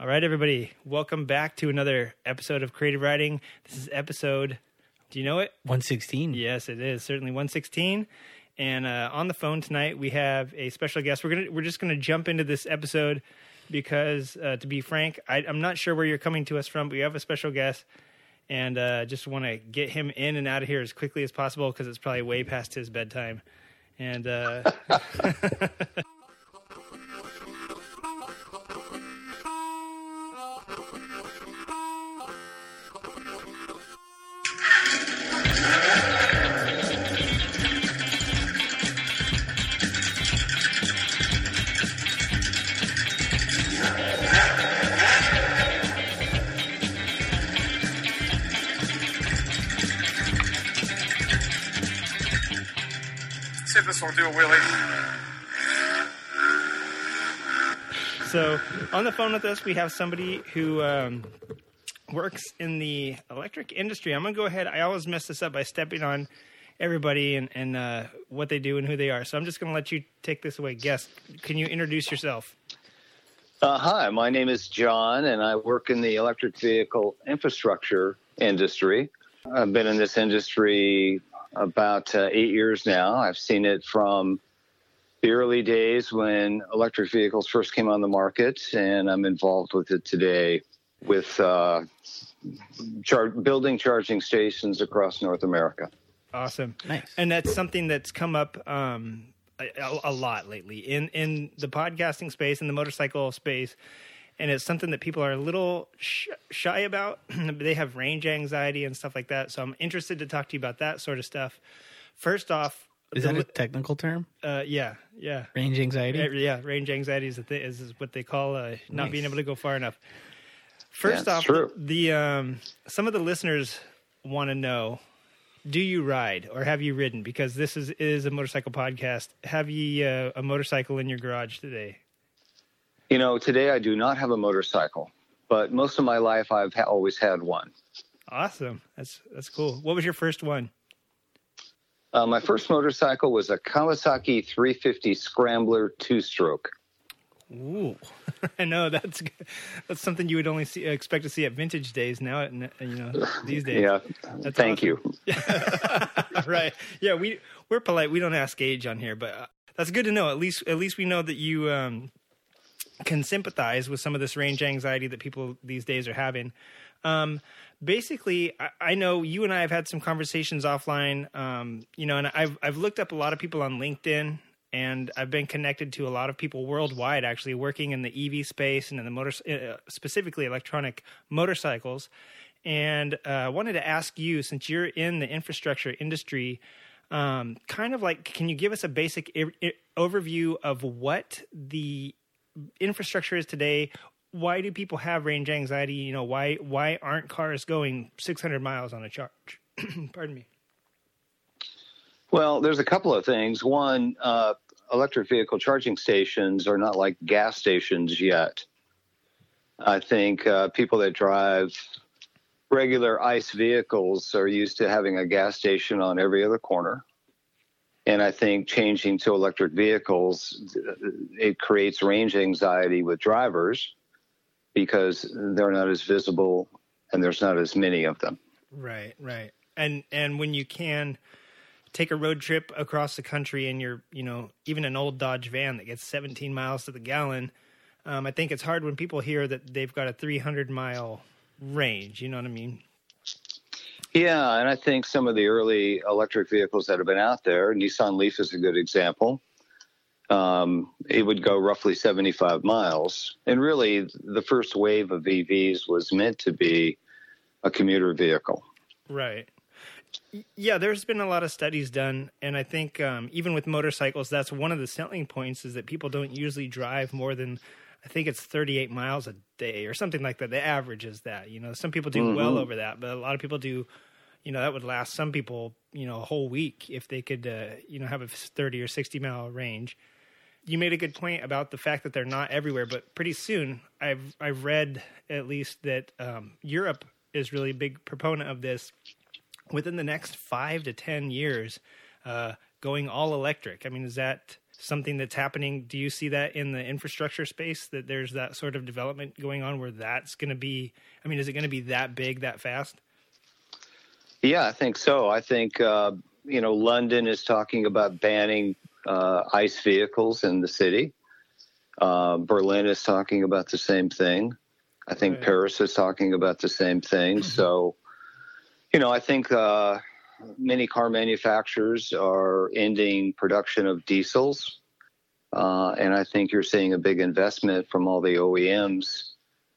All right, everybody, welcome back to another episode of Creative Writing. This is episode, do you know it? 116. Yes, it is certainly 116. And uh, on the phone tonight, we have a special guest. We're gonna we're just gonna jump into this episode because, uh, to be frank, I, I'm not sure where you're coming to us from, but we have a special guest, and uh, just want to get him in and out of here as quickly as possible because it's probably way past his bedtime. And uh, this will do a wheelie. So on the phone with us, we have somebody who um, works in the electric industry. I'm going to go ahead. I always mess this up by stepping on everybody and, and uh, what they do and who they are. So I'm just going to let you take this away. Guest, can you introduce yourself? Uh, hi, my name is John, and I work in the electric vehicle infrastructure industry. I've been in this industry about uh, eight years now. I've seen it from the early days when electric vehicles first came on the market, and I'm involved with it today with uh, char- building charging stations across North America. Awesome. Nice. And that's something that's come up um, a, a lot lately in, in the podcasting space, in the motorcycle space. And it's something that people are a little sh- shy about. they have range anxiety and stuff like that. So I'm interested to talk to you about that sort of stuff. First off, Is the that a technical term? uh, yeah, yeah. Range anxiety? Yeah, yeah, range anxiety is, the th- is, is what they call uh, not Nice. being able to go far enough. First Yeah, off, true. the um, some of the listeners want to know: Do you ride or have you ridden? Because this is is a motorcycle podcast. Have you uh, a motorcycle in your garage today? You know, today I do not have a motorcycle, but most of my life I've ha- always had one. Awesome, that's that's cool. What was your first one? Uh, my first motorcycle was a Kawasaki 350 Scrambler two stroke. Ooh, I know that's that's something you would only see, expect to see at vintage days. Now, you know, these days. Yeah. That's Thank awesome. you. right. Yeah, we we're polite. We don't ask age on here, but uh, that's good to know. At least at least we know that you um, can sympathize with some of this range anxiety that people these days are having. Um, basically, I, I know you and I have had some conversations offline. Um, you know, and I've I've looked up a lot of people on LinkedIn. And I've been connected to a lot of people worldwide, actually working in the EV space and in the motor, uh, specifically electronic motorcycles. And uh, wanted to ask you, since you're in the infrastructure industry, um, kind of like, can you give us a basic I- I- overview of what the infrastructure is today? Why do people have range anxiety? You know, why why aren't cars going 600 miles on a charge? Pardon me. Well, there's a couple of things. One, uh, electric vehicle charging stations are not like gas stations yet. I think uh, people that drive regular ICE vehicles are used to having a gas station on every other corner. And I think changing to electric vehicles, it creates range anxiety with drivers because they're not as visible and there's not as many of them. Right, right. And and when you can take a road trip across the country and you're, you know, even an old Dodge van that gets 17 miles to the gallon, um, I think it's hard when people hear that they've got a 300 mile range. You know what I mean? Yeah, and I think some of the early electric vehicles that have been out there, Nissan Leaf is a good example. Um, it would go roughly 75 miles. And really, the first wave of EVs was meant to be a commuter vehicle. Right. Yeah, there's been a lot of studies done, and I think um, even with motorcycles, that's one of the selling points is that people don't usually drive more than, I think it's 38 miles a day or something like that. The average is that. You know, some people do well over that, but a lot of people do. You know, that would last some people, you know, a whole week if they could, uh, you know, have a 30 or 60 mile range. You made a good point about the fact that they're not everywhere, but pretty soon, I've I've read at least that um, Europe is really a big proponent of this within the next five to ten years uh, going all electric. I mean, is that something that's happening. Do you see that in the infrastructure space that there's that sort of development going on where that's going to be? I mean, is it going to be that big that fast? Yeah, I think so. I think uh, you know London is talking about banning uh, ICE vehicles in the city. Uh, Berlin is talking about the same thing. I think Right. Paris is talking about the same thing. so, you know, I think uh, many car manufacturers are ending production of diesels. Uh, and I think you're seeing a big investment from all the OEMs.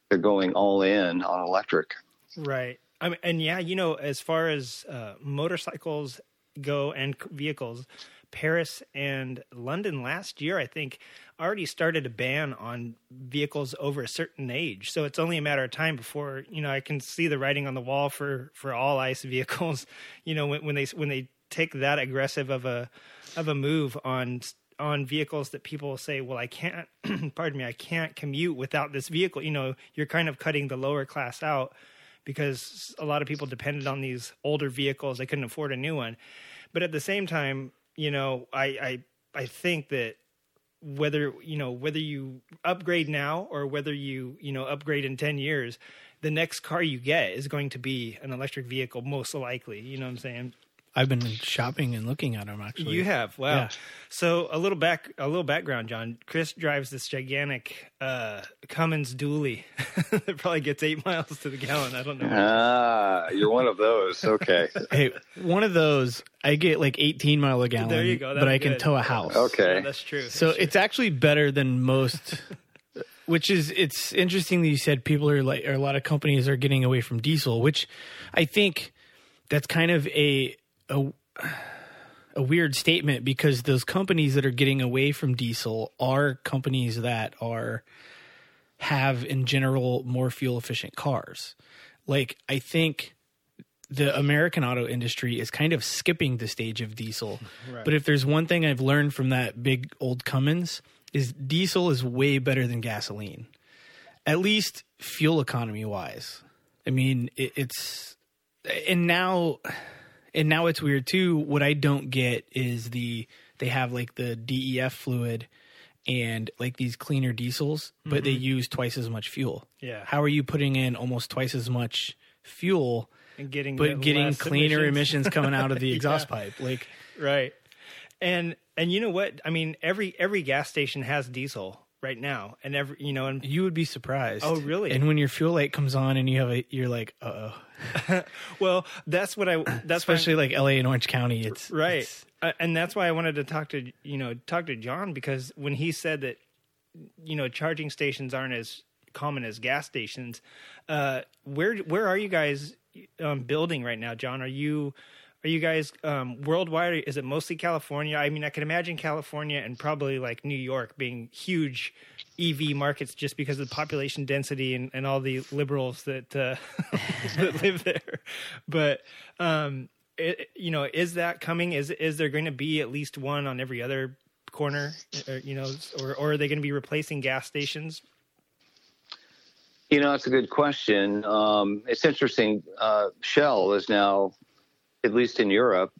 They're going all in on electric. Right. I mean, and yeah, you know, as far as uh, motorcycles go and vehicles, Paris and London last year, I think, already started a ban on vehicles over a certain age. So it's only a matter of time before you know I can see the writing on the wall for for all ICE vehicles. You know, when, when they when they take that aggressive of a of a move on on vehicles that people say, well, I can't, pardon me, I can't commute without this vehicle. You know, you're kind of cutting the lower class out because a lot of people depended on these older vehicles. They couldn't afford a new one. But at the same time, you know, I, I, I think that whether, you know, whether you upgrade now or whether you, you know, upgrade in 10 years, the next car you get is going to be an electric vehicle, most likely. You know what I'm saying? I've been shopping and looking at them actually. You have wow. Yeah. So a little back, a little background, John. Chris drives this gigantic uh, Cummins dually that probably gets eight miles to the gallon. I don't know. Ah, you're one of those. Okay. Hey, one of those I get like 18 mile a gallon. There you go, But that's I can tow a house. Okay. Yeah, that's true. So That's true. it's actually better than most. Which is it's interesting that you said people are like or a lot of companies are getting away from diesel, which I think that's kind of a a a weird statement because those companies that are getting away from diesel are companies that are have in general more fuel efficient cars. Like I think the American auto industry is kind of skipping the stage of diesel. But if there's one thing I've learned from that big old Cummins is diesel is way better than gasoline. At least fuel economy wise. I mean, it, it's and now and now it's weird too. What I don't get is the they have like the DEF fluid and like these cleaner diesels, but they mm-hmm. use twice as much fuel. Yeah. How are you putting in almost twice as much fuel and getting but getting cleaner emissions. coming out of the exhaust Yeah. pipe? Like right? And and you know what? I mean, every every gas station has diesel right now, and every you know, and you would be surprised. Oh, really? And when your fuel light comes on and you have a you're like, uh oh. well, that's what I that's Especially like LA and Orange County, it's right it's- uh, and that's why i wanted to talk to you know talk to john because when he said that you know charging stations aren't as common as gas stations uh where where are you guys um building right now john are you are you guys um worldwide is it mostly california i mean i can imagine california and probably like new york being huge ev markets just because of the population density and, and all the liberals that uh that live there but um it, you know, is that coming? Is is there going to be at least one on every other corner? Or, you know, or or are they going to be replacing gas stations? You know, that's a good question. Um, it's interesting. Uh, Shell is now, at least in Europe,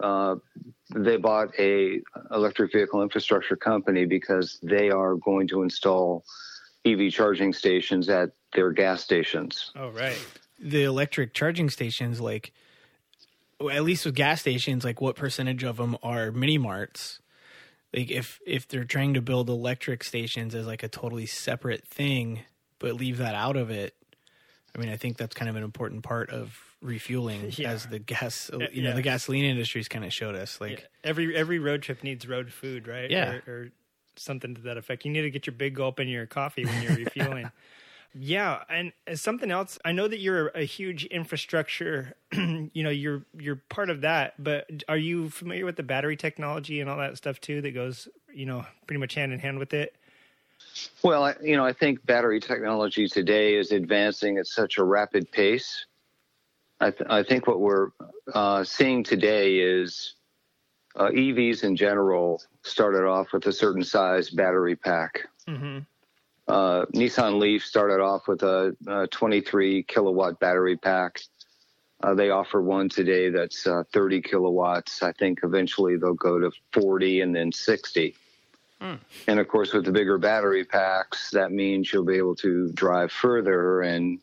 uh, they bought a electric vehicle infrastructure company because they are going to install EV charging stations at their gas stations. Oh, right. the electric charging stations like at least with gas stations like what percentage of them are mini marts like if if they're trying to build electric stations as like a totally separate thing but leave that out of it i mean i think that's kind of an important part of refueling Yeah. as the gas uh, you yeah. know the gasoline industry's kind of showed us like Every every road trip needs road food, right? Yeah. Or, or something to that effect. You need to get your big gulp in your coffee when you're refueling. Yeah, and something else, I know that you're a huge infrastructure. you know, you're you're part of that. But are you familiar with the battery technology and all that stuff too? That goes, you know, pretty much hand in hand with it. Well, you know, I think battery technology today is advancing at such a rapid pace. I, th- I think what we're uh, seeing today is uh, EVs in general started off with a certain size battery pack. hmm Uh, Nissan Leaf started off with a, a 23 kilowatt battery pack. Uh, they offer one today that's uh, 30 kilowatts. I think eventually they'll go to 40 and then 60. And of course, with the bigger battery packs, that means you'll be able to drive further and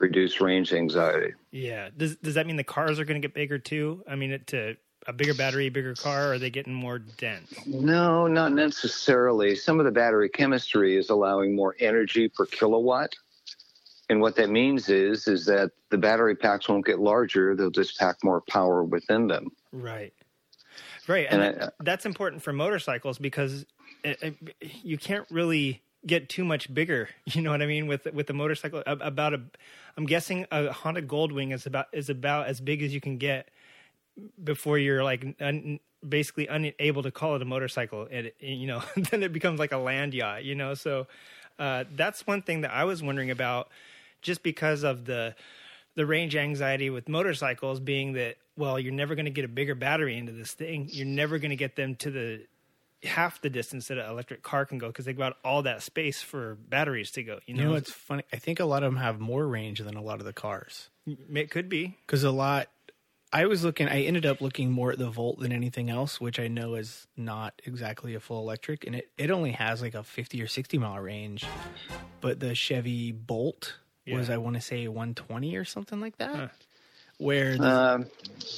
reduce range anxiety. Yeah. Does does that mean the cars are going to get bigger too? I mean, it, to a bigger battery, bigger car, or are they getting more dense? No, not necessarily. Some of the battery chemistry is allowing more energy per kilowatt. And what that means is is that the battery packs won't get larger, they'll just pack more power within them. Right. Right. And, And I- that- that's important for motorcycles because it, it, you can't really get too much bigger. You know what I mean? With with the motorcycle, about a, I'm guessing a Honda Goldwing is about is about as big as you can get before you're like un, basically unable to call it a motorcycle. And you know, then it becomes like a land yacht. You know, so uh, that's one thing that I was wondering about, just because of the the range anxiety with motorcycles being that well you're never going to get a bigger battery into this thing you're never going to get them to the half the distance that an electric car can go because they got all that space for batteries to go you know, You know what's funny? I think a lot of them have more range than a lot of the cars. it could be Because a lot, I was looking, I ended up looking more at the Volt than anything else, which I know is not exactly a full electric. And it, it only has like a 50 or 60 mile range. But the Chevy Bolt was, I want to say, 120 or something like that. Where, the, Um,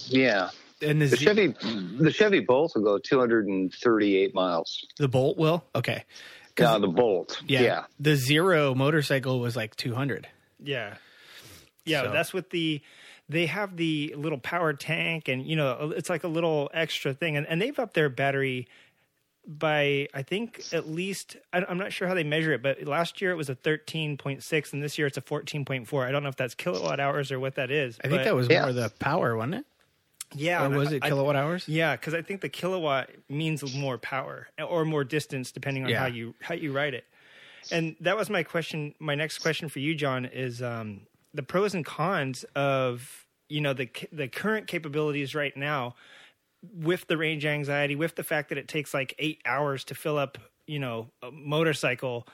yeah. And the, The Z- Chevy the Chevy Bolt will go 238 miles. the Bolt will? Okay. Now the Bolt. Yeah. yeah. The Zero motorcycle was like 200. yeah yeah So- that's with the they have the little power tank and you know it's like a little extra thing and, and they've upped their battery by I think at least I- I'm not sure how they measure it, but last year it was a 13.6, and this year it's a 14.4. I don't know if that's kilowatt hours or what that is. I think that was Yeah. more the power, wasn't it? Yeah. Or was I- it I- kilowatt hours? Yeah, because I think the kilowatt means more power or more distance, depending on Yeah. how you how you write it. And that was my question. My next question for you, John, is um, the pros and cons of you know the the current capabilities right now with the range anxiety, with the fact that it takes like eight hours to fill up, you know, a motorcycle.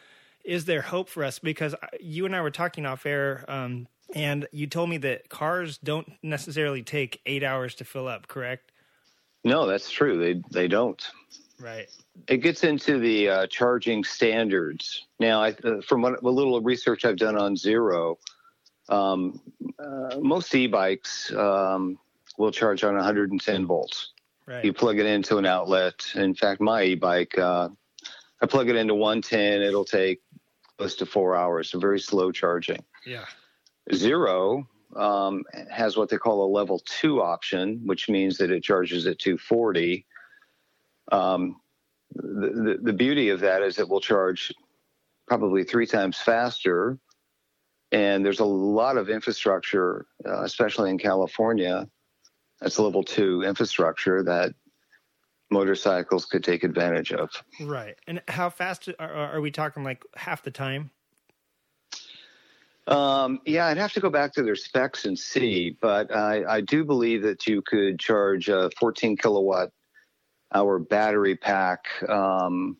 Is there hope for us? Because you and I were talking off air, um, and you told me that cars don't necessarily take eight hours to fill up. Correct? No, that's true. They they don't. Right. It gets into the uh, charging standards. Now, I, uh, from what, a little research I've done on Zero, um, uh, most e-bikes um, will charge on 110 volts. Right. You plug it into an outlet. In fact, my e-bike, uh, I plug it into 110. It'll take close to four hours. So very slow charging. yeah. Zero um, has what they call a level two option, which means that it charges at 240. Um, the, the, the beauty of that is it will charge probably three times faster. And there's a lot of infrastructure, uh, especially in California, that's level two infrastructure that motorcycles could take advantage of. Right. And how fast are, are we talking? Like half the time? Um, yeah, I'd have to go back to their specs and see, but I, I do believe that you could charge a 14 kilowatt hour battery pack um,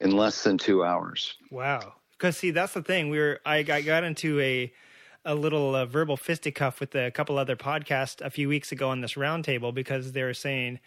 in less than two hours. Wow. Because see, that's the thing. We were I got, got into a a little uh, verbal fisticuff with a couple other podcasts a few weeks ago on this roundtable because they were saying,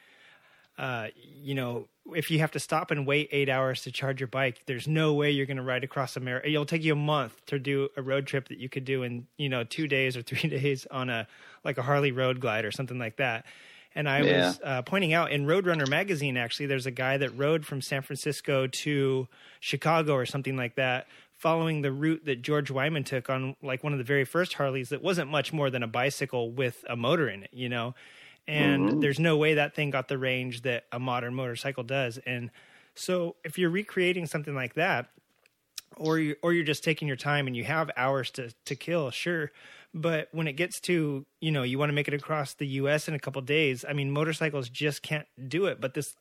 uh, you know, if you have to stop and wait eight hours to charge your bike, there's no way you're going to ride across America. It'll take you a month to do a road trip that you could do in you know two days or three days on a like a Harley Road Glide or something like that. And I Yeah. was uh, pointing out in Roadrunner magazine, actually, there's a guy that rode from San Francisco to Chicago or something like that, following the route that George Wyman took on like one of the very first Harleys that wasn't much more than a bicycle with a motor in it, you know? And mm-hmm. there's no way that thing got the range that a modern motorcycle does. And so if you're recreating something like that, or you or you're just taking your time and you have hours to to kill, sure. But when it gets to you know you want to make it across the U.S. in a couple days, I mean motorcycles just can't do it. But this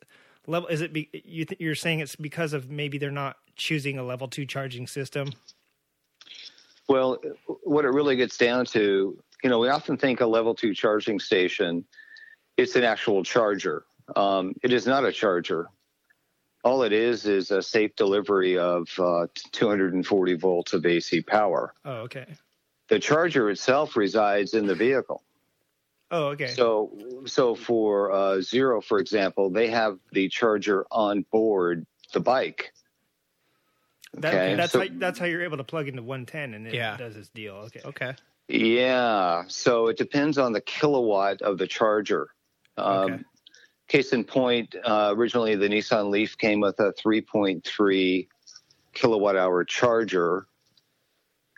level is it? Be, you th- you're saying it's because of maybe they're not choosing a level two charging system. Well, what it really gets down to, you know, we often think a level two charging station, it's an actual charger. Um, it is not a charger. All it is is a safe delivery of uh, 240 volts of AC power. Oh, okay. The charger itself resides in the vehicle. Oh, okay. So, so for uh, Zero, for example, they have the charger on board the bike. That, Okay, that's so- how, that's how you're able to plug into 110 and it Yeah. does its deal. Okay. Okay. Yeah, so it depends on the kilowatt of the charger. Um, Okay. Case in point, uh, originally the Nissan Leaf came with a 3.3 kilowatt hour charger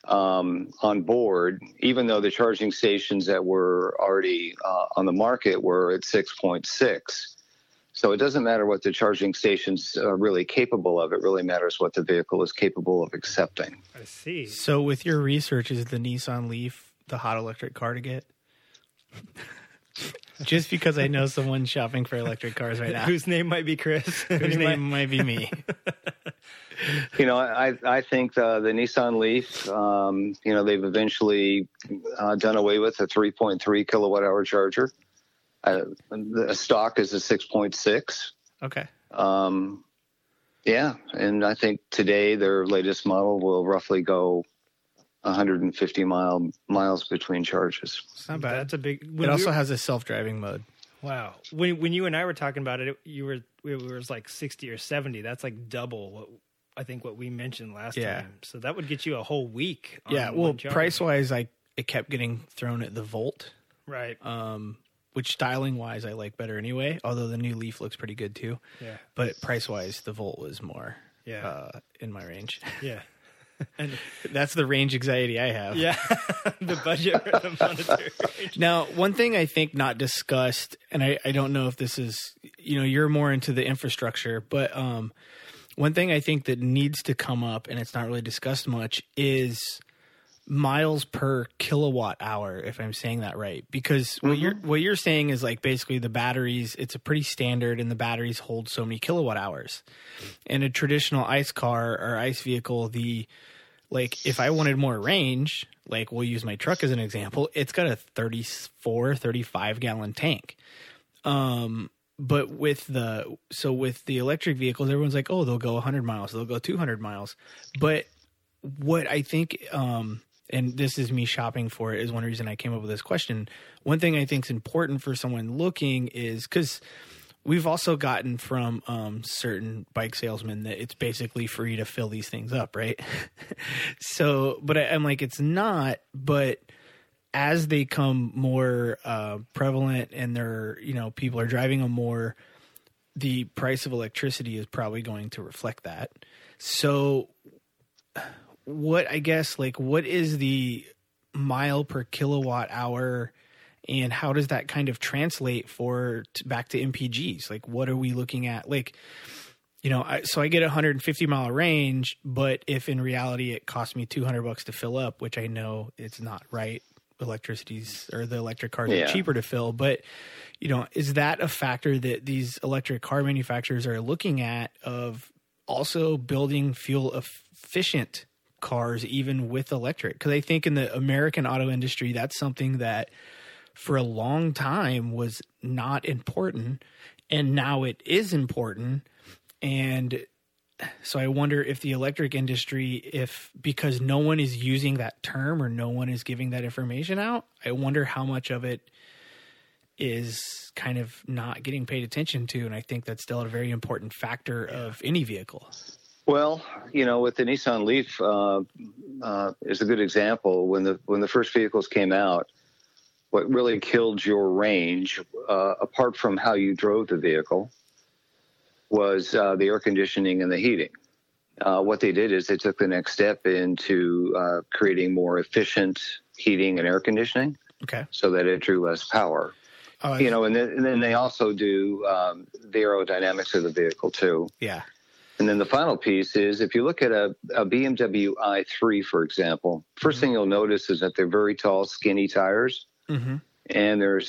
um, on board, even though the charging stations that were already uh, on the market were at 6.6. So it doesn't matter what the charging station's are really capable of. It really matters what the vehicle is capable of accepting. I see. So, with your research, is the Nissan Leaf the hot electric car to get? Just because I know someone shopping for electric cars right now, Whose name might be Chris? whose name might be me. You know, I I think the, the Nissan Leaf, um, you know, they've eventually uh, done away with a 3.3 kilowatt hour charger. Uh, the stock is a 6.6. Okay. Um, yeah, and I think today their latest model will roughly go 150 mile miles between charges. It's not bad. That's a big. It also were- has a self driving mode. wow. When when you and I were talking about it, it you were it was like 60 or 70. That's like double what I think what we mentioned last Yeah. time. So that would get you a whole week. on Yeah. Well, price wise, I it kept getting thrown at the Volt, Right. um, which styling wise I like better anyway. Although the new Leaf looks pretty good too. Yeah. But price wise, the Volt was more Yeah. uh, in my range. yeah. And That's the range anxiety I have. yeah, the budget for the monetary range. Now, one thing I think not discussed, and I, I don't know if this is, you know, you're more into the infrastructure, but um, one thing I think that needs to come up, and it's not really discussed much, is miles per kilowatt hour. If I'm saying that right, because what you're what you're saying is like basically the batteries. It's a pretty standard, and the batteries hold so many kilowatt hours. In a traditional ICE car or ICE vehicle, the like if I wanted more range, like we'll use my truck as an example, it's got a 34, 35 gallon tank. Um, but with the so with the electric vehicles, everyone's like, oh, they'll go 100 miles, they'll go 200 miles. But what I think, um, and this is me shopping for it, is one reason I came up with this question. One thing I think is important for someone looking is because we've also gotten from um, certain bike salesmen that it's basically free to fill these things up, right? so, but I, I'm like, it's not. But as they come more uh, prevalent and they're, you know, people are driving them more, the price of electricity is probably going to reflect that. So, what I guess, like, what is the mile per kilowatt hour? and how does that kind of translate for t- back to mpgs like what are we looking at like you know I, so i get 150 mile range but if in reality it costs me 200 bucks to fill up which i know it's not right electricity's or the electric cars Yeah. are cheaper to fill but you know is that a factor that these electric car manufacturers are looking at of also building fuel efficient cars even with electric. Because i think in the american auto industry that's something that for a long time was not important and now it is important. And so i wonder if the electric industry if because no one is using that term or no one is giving that information out i wonder how much of it is kind of not getting paid attention to and i think that's still a very important factor of any vehicle Well, you know, with the Nissan Leaf uh, uh, is a good example. When the when the first vehicles came out, what really killed your range, uh, apart from how you drove the vehicle, was uh, the air conditioning and the heating. Uh, what they did is they took the next step into uh, creating more efficient heating and air conditioning, okay so that it drew less power. uh, You know, and then, and then they also do um, the aerodynamics of the vehicle too. yeah And then the final piece is if you look at a, a BMW i3, for example, 1st thing you'll notice is that they're very tall, skinny tires, hmm and they're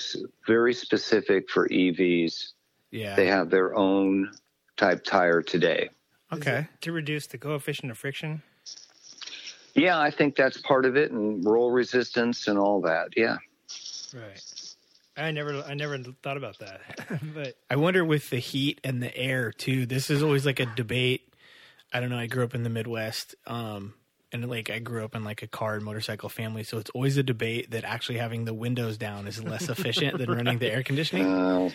very specific for EVs. yeah They have their own type tire today. Okay to reduce the coefficient of friction. Yeah, I think that's part of it, and roll resistance and all that. Yeah. Right. I never I never thought about that. but I wonder with the heat and the air too. This is always like a debate. I don't know. I grew up in the Midwest, um, and like I grew up in like a car and motorcycle family, so it's always a debate that actually having the windows down is less efficient than running the air conditioning. Uh,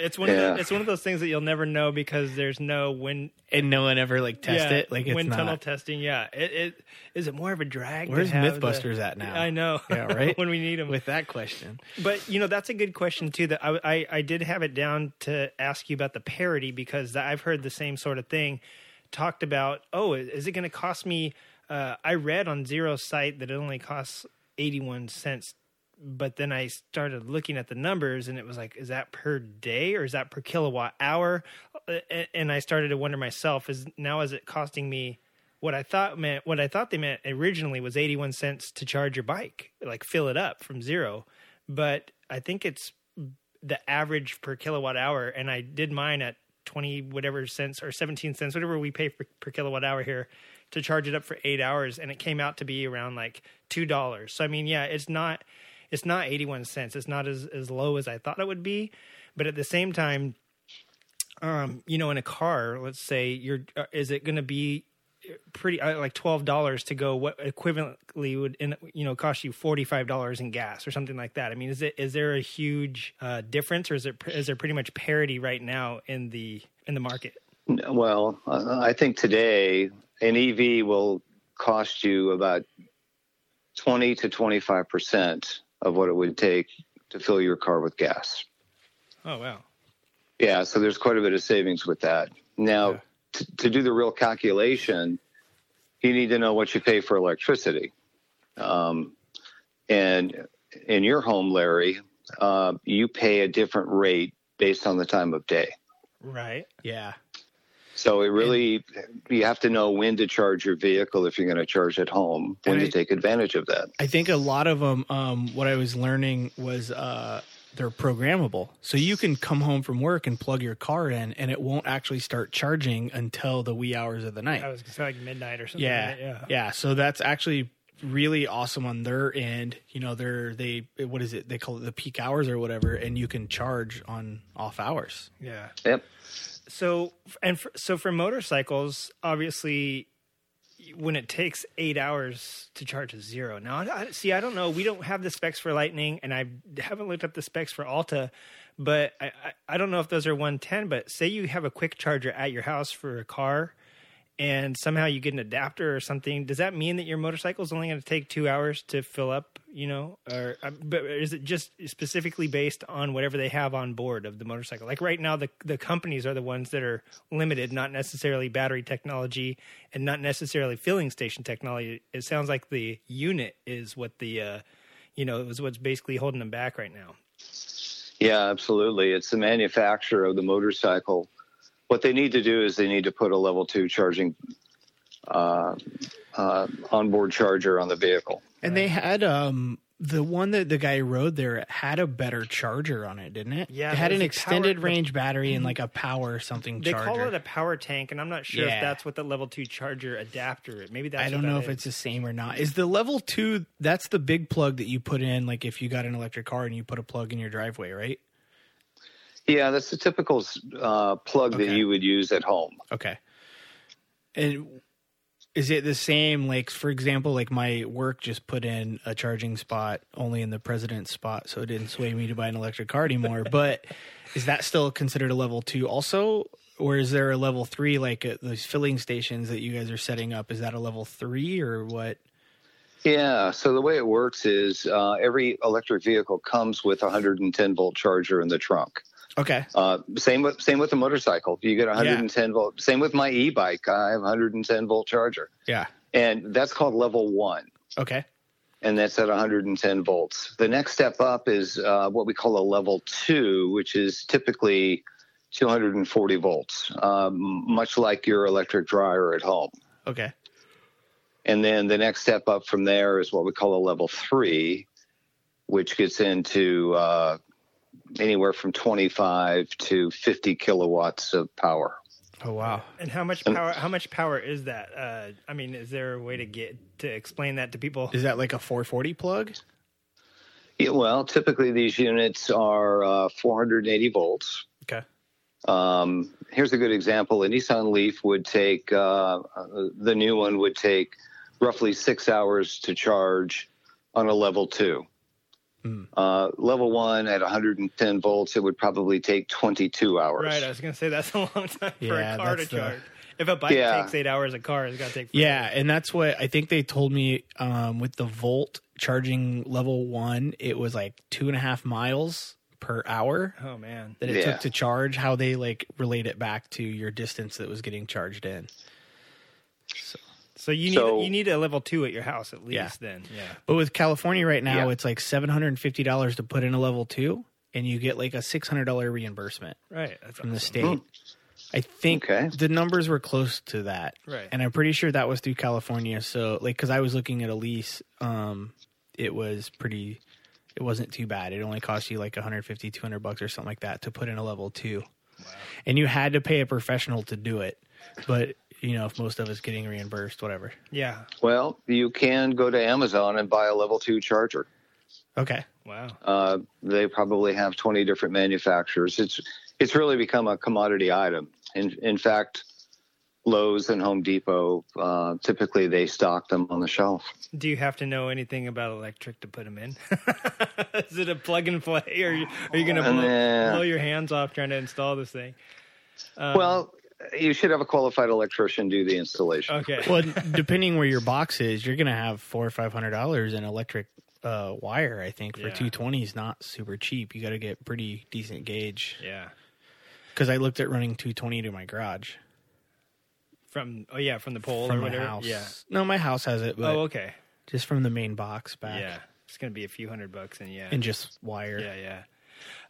It's one of the, it's one of those things that you'll never know because there's no wind and no one ever like test yeah, it. Like it's wind not. tunnel testing. Yeah, it, it is it more of a drag. Where's have the- MythBusters at now? I know. Yeah, right? when we need them. with that question. But you know that's a good question too. That I, I I did have it down to ask you about the parity because I've heard the same sort of thing talked about. Oh, is it going to cost me? Uh, I read on Zero's site that it only costs eighty one cents, but then I started looking at the numbers and it was like, is that per day or is that per kilowatt hour? And, I started to wonder myself: is now is it costing me? What I thought meant, what I thought they meant originally was eighty-one cents to charge your bike, like fill it up from zero but I think it's the average per kilowatt hour. And I did mine at 20 whatever cents or 17 cents, whatever we pay per, per kilowatt hour here to charge it up for eight hours. And it came out to be around like $2. So, I mean, yeah, it's not, it's not 81 cents. It's not as, as low as I thought it would be. But at the same time, um, you know, in a car, let's say you're, uh, is it going to be pretty uh, like twelve dollars to go what equivalently would in, you know cost you forty five dollars in gas or something like that. I mean, is it is there a huge uh, difference or is it is there pretty much parity right now in the in the market? Well, uh, I think today an EV will cost you about 20 to 25 percent of what it would take to fill your car with gas. Oh wow, Yeah, so there's quite a bit of savings with that. Now, Yeah. t- to do the real calculation, you need to know what you pay for electricity. Um, and in your home, Larry, uh, you pay a different rate based on the time of day. right? Yeah. So it really, you have to know when to charge your vehicle if you're going to charge at home, when to I- take advantage of that. I think a lot of them. Um, what I was learning was uh, they're programmable, so you can come home from work and plug your car in, and it won't actually start charging until the wee hours of the night. I was gonna say like midnight or something. yeah, right? yeah. yeah. So that's actually really awesome on their end. You know, they're they what is it? They call it the peak hours or whatever, and you can charge on off hours. yeah. Yep. So and for, so for motorcycles, obviously, when it takes eight hours to charge a zero. Now, I, see, I don't know. We don't have the specs for Lightning, and I haven't looked up the specs for Alta. But I, I, I don't know if those are 110. But say you have a quick charger at your house for a car, and somehow you get an adapter or something. Does that mean that your motorcycle is only going to take two hours to fill up? You know, or uh, but is it just specifically based on whatever they have on board of the motorcycle? Like right now, the the companies are the ones that are limited, not necessarily battery technology and not necessarily filling station technology. It sounds like the unit is what the uh, you know is what's basically holding them back right now. Yeah, absolutely. It's the manufacturer of the motorcycle. What they need to do is they need to put a level two charging uh, uh, onboard charger on the vehicle. And they had um the one that the guy rode there had a better charger on it, didn't it? Yeah, it had an extended power- range battery and like a power something They charger. call it a power tank, and I'm not sure Yeah. if that's what the level two charger adapter. Maybe that's. I don't know that if is. it's the same or not. Is the level two? That's the big plug that you put in, like if you got an electric car and you put a plug in your driveway, right? Yeah, that's the typical uh, plug that you would use at home. Okay. And is it the same? Like, for example, like my work just put in a charging spot only in the president's spot, so it didn't sway me to buy an electric car anymore. but is that still considered a level two also? Or is there a level three, like at those filling stations that you guys are setting up? Is that a level three or what? Yeah, so the way it works is uh, every electric vehicle comes with a 110 volt charger in the trunk. Okay. Uh, same with same with the motorcycle. You get a 110 volt. Same with my e-bike. I have a 110 volt charger, Yeah. and that's called level one. Okay. and that's at 110 volts. The next step up is uh, what we call a level two, which is typically 240 volts, um, much like your electric dryer at home. Okay. And then the next step up from there is what we call a level three, which gets into uh, anywhere from 25 to 50 kilowatts of power. Oh wow. And how much power? How much power is that? Uh, I mean, is there a way to get to explain that to people? Is that like a 440 plug? Yeah, well, typically these units are uh, 480 volts. Okay. Um, here's a good example. A Nissan Leaf would take, uh, uh, the new one would take roughly six hours to charge on a level two. Uh, level one at 110 volts, it would probably take 22 hours. Right. I was going to say that's a long time for Yeah, a car to the- charge. If a bike Yeah. takes eight hours, a car has got to take. Yeah, and that's what I think they told me um, with the Volt charging level one, it was like two and a half miles per hour Oh man. that it Yeah. took to charge. How they like relate it back to your distance that was getting charged in. So you need So- you need a level two at your house at least. Yeah. Then yeah. But with California right now, Yeah. it's like seven hundred and fifty dollars to put in a level two, and you get like a six hundred dollar reimbursement Right. That's from the awesome. state. I think Okay. the numbers were close to that, Right. And I'm pretty sure that was through California. So, like, because I was looking at a lease, um, it was pretty. It wasn't too bad. It only cost you like 150, 200 bucks or something like that to put in a level two, Wow. and you had to pay a professional to do it. But you know, if most of us getting reimbursed, whatever. Yeah. Well, you can go to Amazon and buy a level two charger. Okay. Wow. Uh, they probably have 20 different manufacturers. It's it's really become a commodity item. In in fact, Lowe's and Home Depot uh, typically they stock them on the shelf. Do you have to know anything about electric to put them in? Is it a plug and play, or are you, you going to blow, blow your hands off trying to install this thing? Um, well, you should have a qualified electrician do the installation. okay. Well, depending where your box is, you're gonna have four or five hundred dollars in electric uh, wire. I think for Yeah. two twenty is not super cheap. You got to get pretty decent gauge. yeah. Because I looked at running two twenty to my garage From oh yeah, from the pole from or my whatever. house. Yeah. No, my house has it, but Oh okay. just from the main box back. Yeah. It's going to be a few hundred bucks, and yeah. and just wire. Yeah, yeah.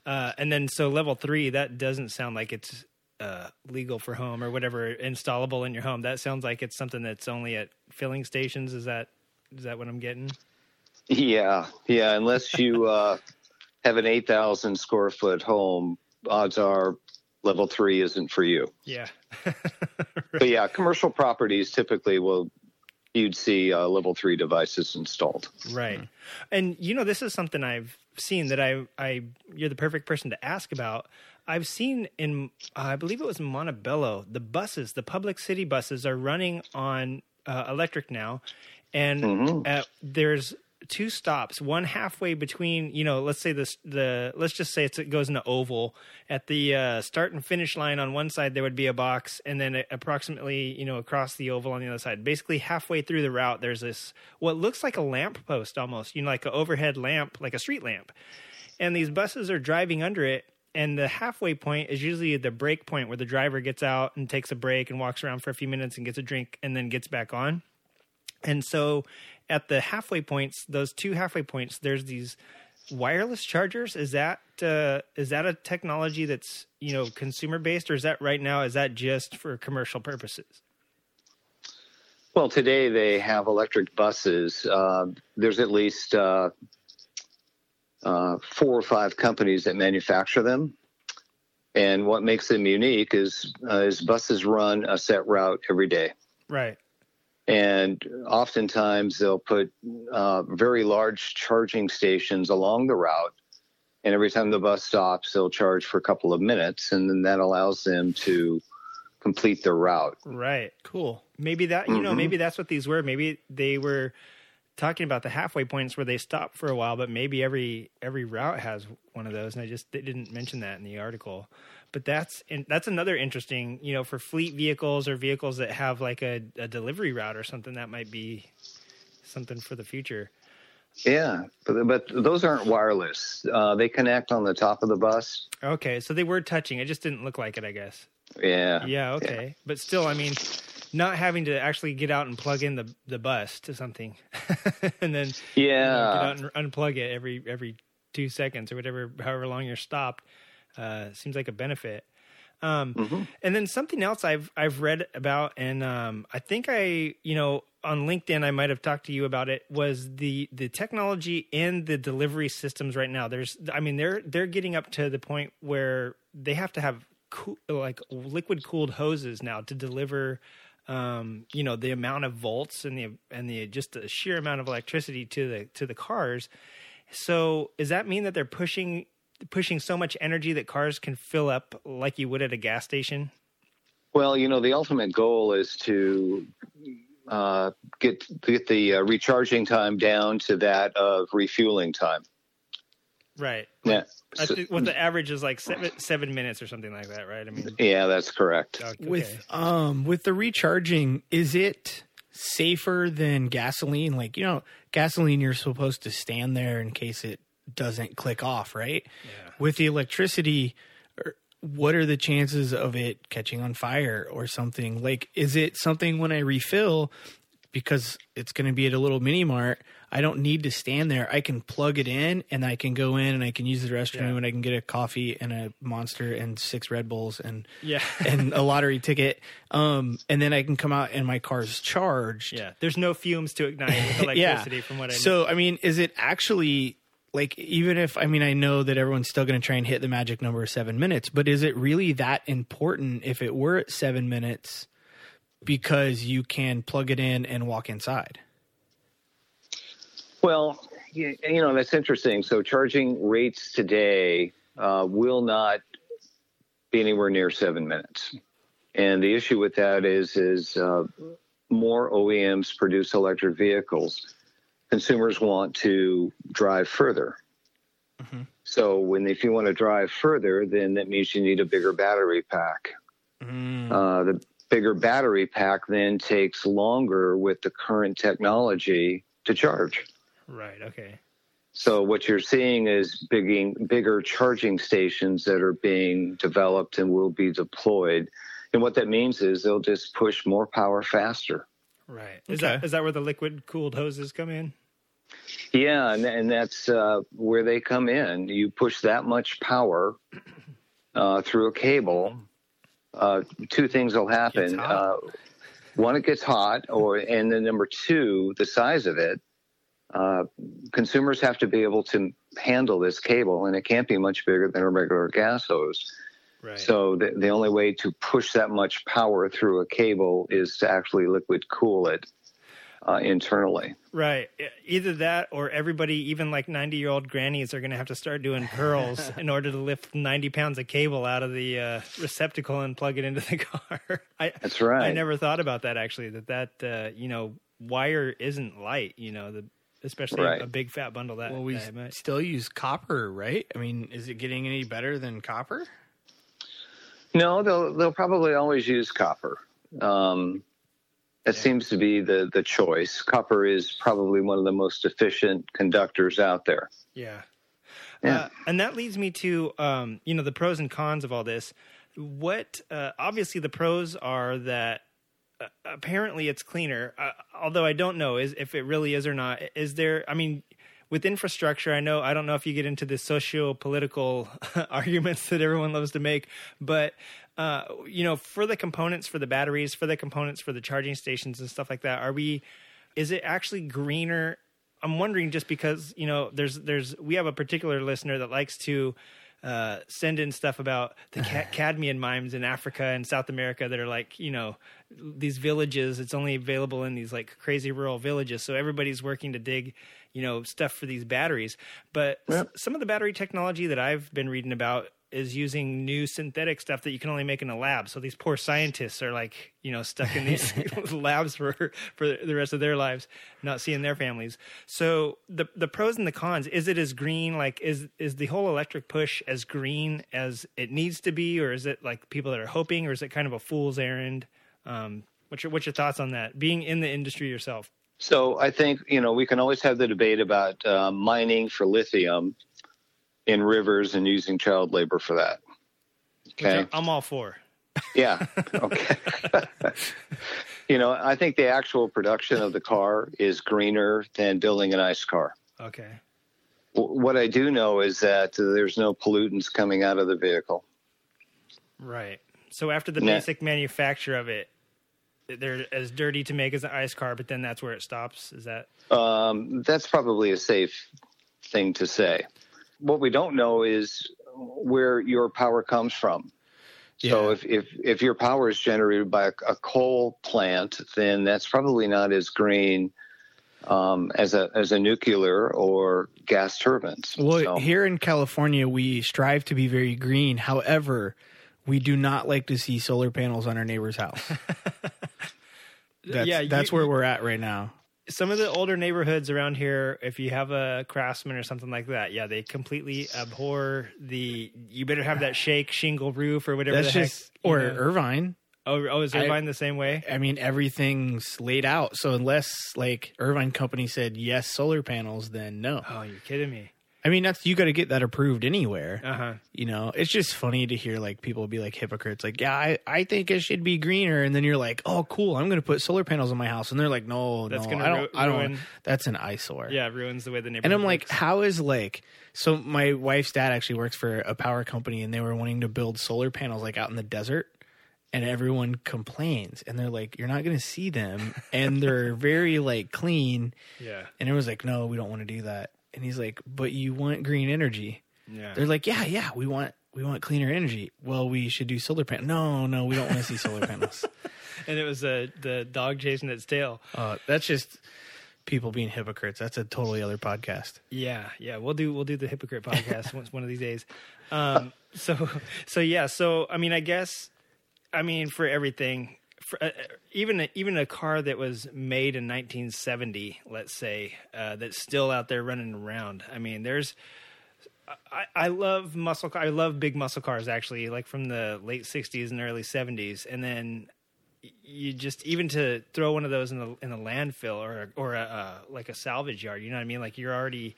Uh, and then so level three, that doesn't sound like it's uh, legal for home or whatever installable in your home. That sounds like it's something that's only at filling stations. Is that is that what I'm getting? Yeah, yeah. Unless you uh, have an 8,000 square foot home, odds are level three isn't for you. Yeah. But yeah, commercial properties typically will you'd see uh, level three devices installed. Right. And you know, this is something I've seen that I I you're the perfect person to ask about. I've seen in uh, I believe it was Montebello, the buses, the public city buses are running on uh, electric now, and uh, there's two stops, one halfway between, you know, let's say this the let's just say it's, it goes in into oval. At the uh, start and finish line on one side there would be a box, and then approximately you know across the oval on the other side, basically halfway through the route, there's this what looks like a lamp post almost, you know, like an overhead lamp, like a street lamp, and these buses are driving under it. And the halfway point is usually the break point where the driver gets out and takes a break and walks around for a few minutes and gets a drink and then gets back on. And so at the halfway points, those two halfway points, there's these wireless chargers. Is that uh, is that a technology that's you know consumer based, or is that right now is that just for commercial purposes? Well, today they have electric buses. Uh, there's at least uh, uh, four or five companies that manufacture them. And what makes them unique is, uh, is buses run a set route every day. Right. And oftentimes they'll put uh, very large charging stations along the route. And every time the bus stops, they'll charge for a couple of minutes. And then that allows them to complete their route. Right. Cool. Maybe that you know Mhm. maybe that's what these were. Maybe they were talking about the halfway points where they stop for a while, but maybe every every route has one of those, and I just they didn't mention that in the article. But that's in, that's another interesting, you know, for fleet vehicles or vehicles that have like a, a delivery route or something that might be something for the future. Yeah, but, but those aren't wireless. Uh, they connect on the top of the bus. Okay, so they were touching. It just didn't look like it, I guess. Yeah. Yeah, okay. But still, I mean, not having to actually get out and plug in the the bus to something, and then you know, Yeah. get out and unplug it every every two seconds or whatever, however long you're stopped. Uh, seems like a benefit. Um, Mm-hmm. And then something else I've I've read about, and um, I think I you know on LinkedIn I might have talked to you about it was the the technology in the delivery systems right now. There's I mean they're they're getting up to the point where they have to have cool, like liquid cooled hoses now to deliver um, you know the amount of volts and the and the just the sheer amount of electricity to the to the cars. So does that mean that they're pushing pushing so much energy that cars can fill up like you would at a gas station? Well, you know, the ultimate goal is to uh, get get the uh, recharging time down to that of refueling time. Right. Yeah, I So- think what the average is like seven, seven minutes or something like that, right? I mean, yeah, that's correct. okay. With um with the recharging, is it safer than gasoline? Like you know, gasoline you're supposed to stand there in case it doesn't click off, right? Yeah. With the electricity, er, what are the chances of it catching on fire or something? Like, is it something when I refill because it's going to be at a little mini mart? I don't need to stand there. I can plug it in and I can go in and I can use the restroom Yeah. and I can get a coffee and a monster and six Red Bulls and Yeah. and a lottery ticket. Um, and then I can come out and my car's charged. yeah, there's no fumes to ignite with electricity from what I know. So I mean, is it actually like even if I mean I know that everyone's still going to try and hit the magic number of seven minutes, but is it really that important if it were at seven minutes because you can plug it in and walk inside? Well, you, you know that's interesting. So charging rates today uh, will not be anywhere near seven minutes, and the issue with that is is uh, more OEMs produce electric vehicles. Consumers want to drive further. So when if you want to drive further, then that means you need a bigger battery pack. Uh, the bigger battery pack then takes longer with the current technology to charge. Right. Okay. So what you're seeing is bigging, bigger charging stations that are being developed and will be deployed. And what that means is they'll just push more power faster. Right. Is Okay. that is that where the liquid cooled hoses come in? Yeah, and, and that's uh, where they come in. You push that much power uh, through a cable. Uh, two things will happen. Hot. Uh, one, it gets hot, or and then number two, the size of it. Uh, consumers have to be able to handle this cable, and it can't be much bigger than a regular gas hose. Right. So the, the only way to push that much power through a cable is to actually liquid cool it uh, internally. Right. Either that or everybody, even like 90 year old grannies, are going to have to start doing curls in order to lift 90 pounds of cable out of the uh, receptacle and plug it into the car. I, That's right. I never thought about that actually, that that, uh, you know, wire isn't light, you know, the, especially Right. a big fat bundle that, Well, we that much. still use copper, right? I mean, is it getting any better than copper? No, they'll they'll probably always use copper. Um, that seems to be the the choice. Copper is probably one of the most efficient conductors out there. Yeah. Yeah. Uh, and that leads me to um, you know the pros and cons of all this. What uh, obviously the pros are that apparently it's cleaner. Uh, although I don't know is if it really is or not. Is there? I mean, with infrastructure, I know I don't know if you get into the socio-political arguments that everyone loves to make, but uh, you know, for the components for the batteries, for the components for the charging stations and stuff like that, are we? Is it actually greener? I'm wondering just because you know there's there's we have a particular listener that likes to uh, send in stuff about the ca- cadmium mines in Africa and South America that are like you know these villages. It's only available in these like crazy rural villages, so everybody's working to dig you know stuff for these batteries. But s- some of the battery technology that I've been reading about is using new synthetic stuff that you can only make in a lab. So these poor scientists are like, you know, stuck in these labs for for the rest of their lives, not seeing their families. So the the pros and the cons, is it as green like is is the whole electric push as green as it needs to be or is it like people that are hoping or is it kind of a fool's errand? Um what's your what's your thoughts on that? Being in the industry yourself. So I think you know we can always have the debate about uh, mining for lithium in rivers and using child labor for that. Okay. I'm all for. Yeah. Okay. you know, I think the actual production of the car is greener than building an ICE car. Okay. What I do know is that there's no pollutants coming out of the vehicle. Right. So after the basic manufacture of it, they're as dirty to make as an ice car, but then that's where it stops. Is that Um, that's probably a safe thing to say. What we don't know is where your power comes from. So Yeah. if, if if your power is generated by a, a coal plant, then that's probably not as green um, as a as a nuclear or gas turbines. Well, So- here in California, we strive to be very green. However, we do not like to see solar panels on our neighbor's house. That's, Yeah, you- that's where we're at right now. Some of the older neighborhoods around here, if you have a craftsman or something like that, yeah, they completely abhor the. You better have that shake shingle roof or whatever. That's just heck, you or know. Irvine. oh, oh, is I- Irvine the same way? I mean, everything's laid out. So unless like Irvine Company said yes, solar panels, then no. Oh, you're kidding me. I mean, that's you got to get that approved anywhere. Uh huh. You know, it's just funny to hear like people be like hypocrites, like, yeah, I, I think it should be greener, and then you're like, oh, cool, I'm going to put solar panels on my house, and they're like, no, That's no, gonna I don't, ru- I don't. ruin- That's an eyesore. Yeah, it ruins the way the neighborhood. And I'm like, looks. how is like so my wife's dad actually works for a power company and they were wanting to build solar panels like out in the desert and everyone complains and they're like, You're not gonna see them and they're very like clean yeah, and it was like, No, we don't want to do that. And he's like, But you want green energy. yeah. They're like, Yeah, yeah, we want we want cleaner energy. Well, we should do solar panels. No, no, we don't want to see solar panels. and it was uh, the dog chasing its tail. Uh, that's just people being hypocrites. That's a totally other podcast. Yeah, yeah, we'll do we'll do the hypocrite podcast once one of these days. Um, so so yeah, so I mean, I guess I mean for everything, uh, even a, even a car that was made in 1970, let's say, uh, that's still out there running around. I mean, there's. I, I love muscle. I love big muscle cars actually, like from the late '60s and early '70s, and then you just even to throw one of those in the in a landfill or or a, uh, like a salvage yard. You know what I mean? Like you're already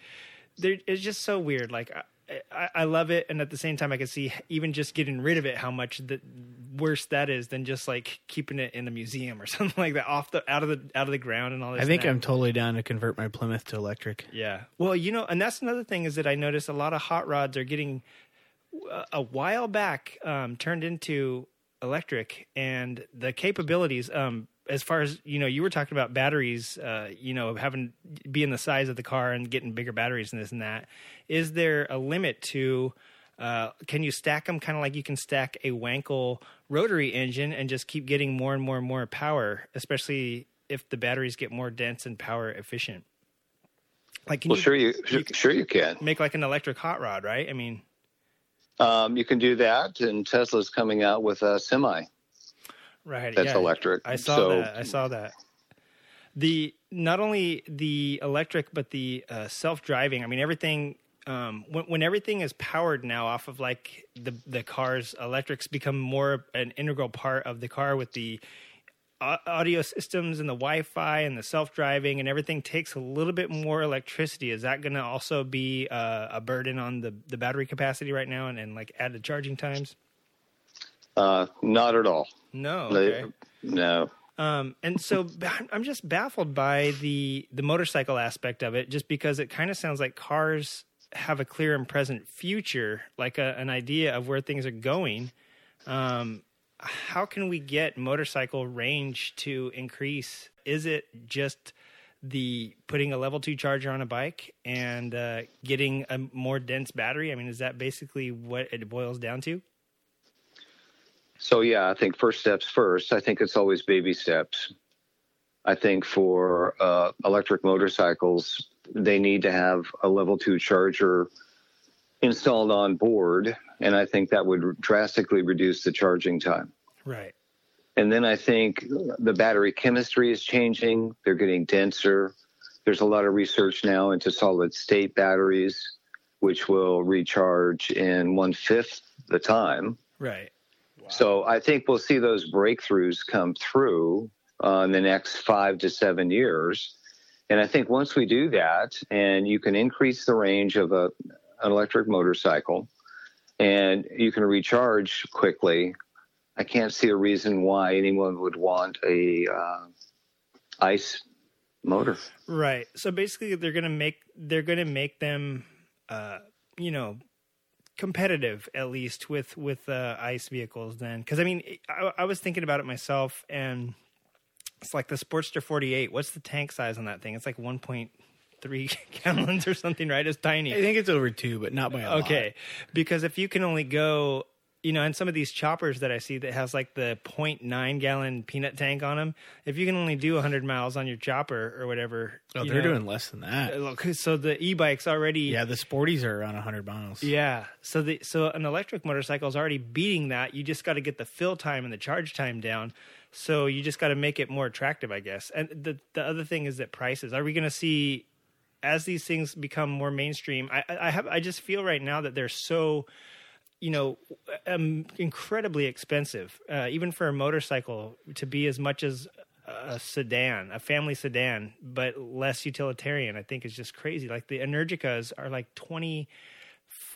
there. It's just so weird. Like I, I, I love it, and at the same time, I can see even just getting rid of it, how much the worse that is than just like keeping it in a museum or something like that, off the out of the out of the ground and all this. I think. I'm totally down to convert my Plymouth to electric. Yeah. Well, you know, and that's another thing is that I noticed a lot of hot rods are getting uh, a while back um, turned into electric, and the capabilities. Um, as far as you know, you were talking about batteries. Uh, you know, having being the size of the car and getting bigger batteries and this and that. Is there a limit to? Uh, can you stack them kind of like you can stack a Wankel rotary engine and just keep getting more and more and more power, especially if the batteries get more dense and power efficient? Like, can Well, you sure you, you- sure you can. make like an electric hot rod, right? I mean, Um, you can do that, and Tesla's coming out with a semi right? that's yeah. electric. I saw so, that. I saw that. The not only the electric, but the uh, self-driving. I mean, everything. Um, when, when everything is powered now off of like the the car's electrics become more an integral part of the car with the audio systems and the Wi-Fi and the self-driving and everything takes a little bit more electricity. Is that going to also be uh, a burden on the the battery capacity right now and, and like added charging times? Uh, not at all. No. Okay. No. Um, and so I'm just baffled by the the motorcycle aspect of it, just because it kind of sounds like cars have a clear and present future, like a, an idea of where things are going. Um, how can we get motorcycle range to increase? Is it just the putting a level two charger on a bike and uh, getting a more dense battery? I mean, is that basically what it boils down to? So yeah, I think first steps first. I think it's always baby steps. I think for uh, electric motorcycles, they need to have a level two charger installed on board, and I think that would drastically reduce the charging time. Right. And then I think the battery chemistry is changing. They're getting denser. There's a lot of research now into solid state batteries, which will recharge in one fifth the time. Right. So I think we'll see those breakthroughs come through uh, in the next five to seven years. And I think once we do that, and you can increase the range of a, an electric motorcycle, and you can recharge quickly, I can't see a reason why anyone would want a uh, ice motor. Right. So basically, they're gonna make they're gonna make them, uh, you know, competitive at least with with uh, ice vehicles. Then, because I mean, I, I was thinking about it myself, and it's like the Sportster 48. What's the tank size on that thing? It's like 1.3 gallons or something, right? It's tiny. I think it's over two, but not by a lot. Okay, because if you can only go, you know, and some of these choppers that I see that has like the 0.9 gallon peanut tank on them, if you can only do 100 miles on your chopper or whatever, Oh, they're know, doing less than that. uh, look, so the e-bikes already, Yeah, the sporties are around 100 miles. yeah. So the so an electric motorcycle is already beating that. You just got to get the fill time and the charge time down. So you just got to make it more attractive, I guess. And the the other thing is that prices. Are we going to see as these things become more mainstream? I, I have I just feel right now that they're so you know, um, incredibly expensive, uh, even for a motorcycle to be as much as a sedan, a family sedan, but less utilitarian. I think is just crazy. Like the Energicas are like twenty,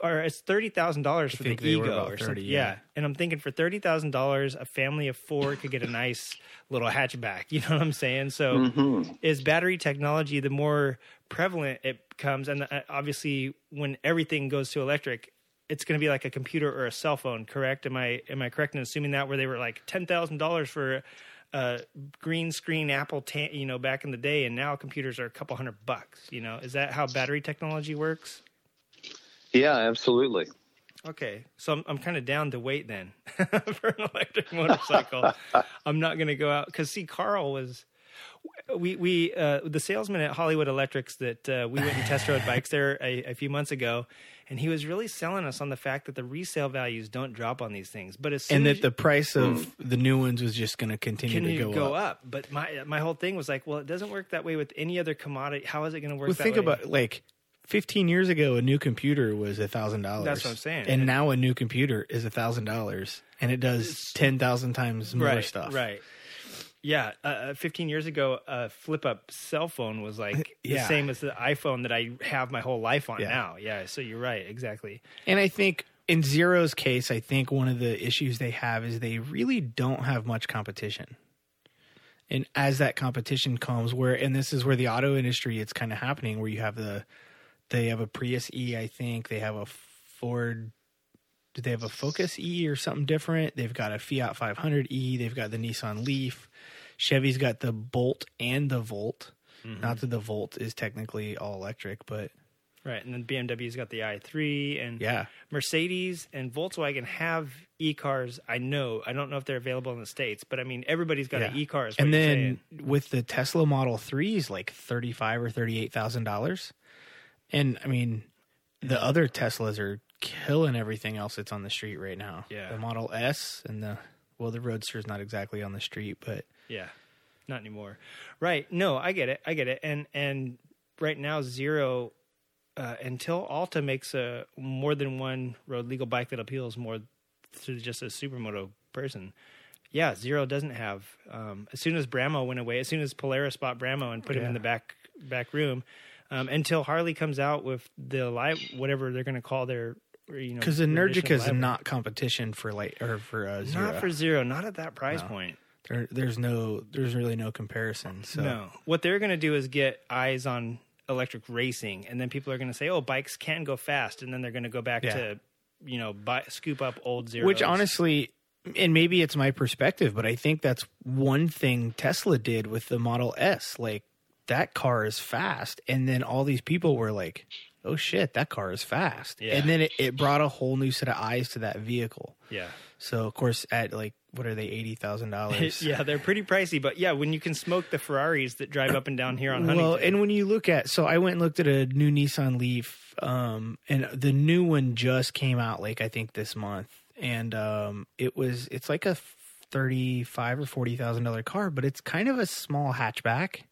or it's thirty thousand dollars for the think they Ego or 30, something. yeah. Yeah, and I'm thinking for thirty thousand dollars, a family of four could get a nice little hatchback. You know what I'm saying? So, Mm-hmm. is battery technology the more prevalent it becomes, and uh, obviously when everything goes to electric. It's going to be like a computer or a cell phone, correct? Am I am I correct in assuming that where they were like ten thousand dollars for a green screen Apple, ta- you know, back in the day, and now computers are a couple hundred bucks. You know, is that how battery technology works? Yeah, absolutely. Okay, so I'm I'm kind of down to wait then for an electric motorcycle. I'm not going to go out because see, Carl was we we uh, the salesman at Hollywood Electrics that uh, we went and test rode bikes there a, a few months ago, and he was really selling us on the fact that the resale values don't drop on these things, but as soon and as that the price of the new ones was just going to continue continue to go, up. up. But my my whole thing was like, well, it doesn't work that way with any other commodity. How is it going to work? Well, that think way? about like 15 years ago, a new computer was a thousand dollars. That's what I'm saying. And now a new computer is a thousand dollars, and it does ten thousand times more right, stuff. Right. Yeah, uh, uh, 15 years ago, a flip up cell phone was like the same as the iPhone that I have my whole life on Yeah. now. Yeah, so you're right, exactly. And I think in Zero's case, I think one of the issues they have is they really don't have much competition. And as that competition comes, where and this is where the auto industry it's kind of happening, where you have the they have a Prius E, I think they have a Ford. Do they have a Focus E or something different? They've got a Fiat 500 E. They've got the Nissan Leaf. Chevy's got the Bolt and the Volt. Mm-hmm. Not that the Volt is technically all electric, but Right, and then BMW's got the i3, and yeah. Mercedes and Volkswagen have e cars. I know. I don't know if they're available in the states, but I mean, everybody's got an e car. and then with the Tesla Model Three is like thirty five or thirty eight thousand dollars, and I mean the other Teslas are killing everything else that's on the street right now. Yeah. the Model S and the well, the Roadster is not exactly on the street, but Yeah, not anymore. Right? No, I get it. I get it. And and right now, zero uh, until Alta makes a more than one road legal bike that appeals more to just a supermoto person. Yeah, zero doesn't have. Um, as soon as Bramo went away, as soon as Polaris bought Bramo and put him in the back back room, um, until Harley comes out with the live whatever they're going to call their you know because Energica is not competition for like or for uh, Zero. not for zero, not at that price No. point. There, there's no, there's really no comparison. So No. What they're going to do is get eyes on electric racing, and then people are going to say, "Oh, bikes can go fast," and then they're going to go back Yeah. to, you know, buy, scoop up old zeros. Which honestly, and maybe it's my perspective, but I think that's one thing Tesla did with the Model S. Like that car is fast, and then all these people were like, "Oh shit, that car is fast," Yeah. and then it, it brought a whole new set of eyes to that vehicle. yeah, So of course, at like what are they, eighty thousand dollars? yeah, they're pretty pricey, but yeah, when you can smoke the Ferraris that drive up and down here on Huntington, Well, and when you look at, so I went and looked at a new Nissan Leaf, um, and the new one just came out, like I think this month, and um, it was, it's like a thirty-five or forty thousand dollar car, but it's kind of a small hatchback.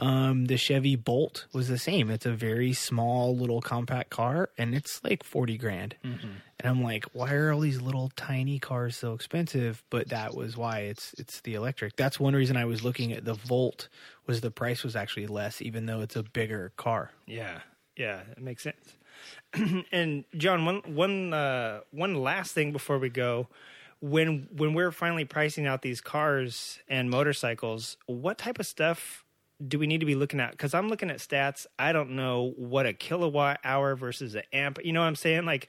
Um, the Chevy Bolt was the same. It's a very small little compact car, and it's like forty grand. And I'm like, why are all these little tiny cars so expensive? But that was why it's it's the electric. That's one reason I was looking at the Volt was the price was actually less, even though it's a bigger car. Yeah, yeah, it makes sense. and John, one one uh, one last thing before we go, when when we're finally pricing out these cars and motorcycles, what type of stuff do we need to be looking at? Because I'm looking at stats. I don't know what a kilowatt hour versus an amp. You know what I'm saying? Like,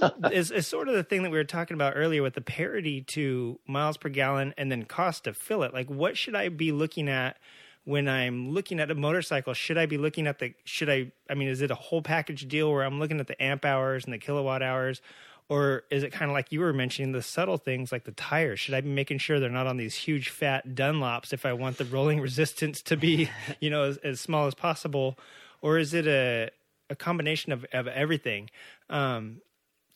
it's, it's sort of the thing that we were talking about earlier with the parity to miles per gallon and then cost to fill it. Like, what should I be looking at? when I'm looking at a motorcycle, should I be looking at the should I I mean is it a whole package deal where I'm looking at the amp hours and the kilowatt hours or is it kind of like you were mentioning the subtle things like the tires? Should I be making sure they're not on these huge fat Dunlops if I want the rolling resistance to be, you know, as, as small as possible or is it a a combination of of everything? Um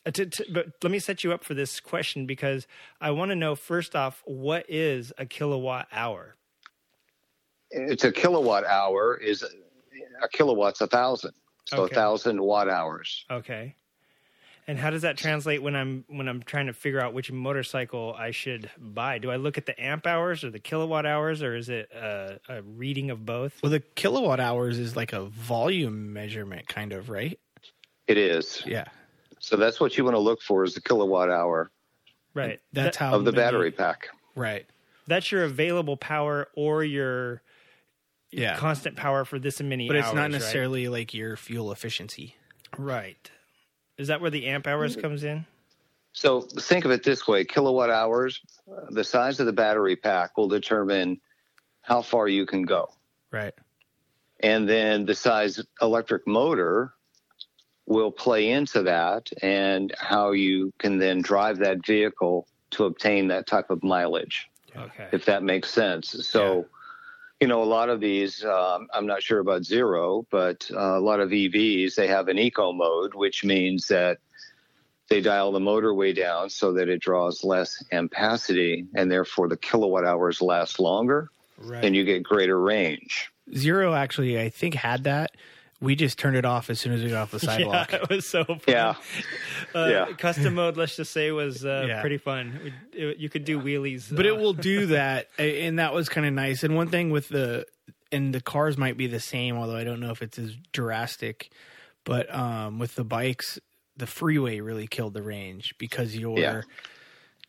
Uh, to, to, but let me set you up for this question because I want to know first off, what is a kilowatt hour? It's a kilowatt hour is a kilowatt's a thousand, so Okay. a thousand watt hours. Okay. And how does that translate when I'm when I'm trying to figure out which motorcycle I should buy? Do I look at the amp hours or the kilowatt hours, or is it a, a reading of both? Well, the kilowatt hours is like a volume measurement, kind of, right? It is. Yeah. So that's what you want to look for is the kilowatt hour Right. That's That- how of the many- battery pack. Right. that's your available power or your Yeah. constant power for this and many but it's hours, not right? necessarily like your fuel efficiency. right. Is that where the amp hours mm-hmm. comes in? So think of it this way: kilowatt hours, the size of the battery pack will determine how far you can go, Right. and then the size electric motor will play into that, and how you can then drive that vehicle to obtain that type of mileage. Okay. if that makes sense. So, you know, a lot of these, um, I'm not sure about zero, but uh, a lot of EVs, they have an eco mode, which means that they dial the motor way down so that it draws less ampacity and therefore the kilowatt hours last longer Right. and you get greater range. Zero actually, I think, had that. We just turned it off as soon as we got off the sidewalk. Yeah, it was so fun. Yeah. Uh, Yeah. Custom mode, let's just say, was uh, Yeah. pretty fun. It- it- you could do wheelies. but uh, it will do that and that was kind of nice and one thing with the and the cars might be the same although i don't know if it's as drastic but um with the bikes the freeway really killed the range because you're Yeah.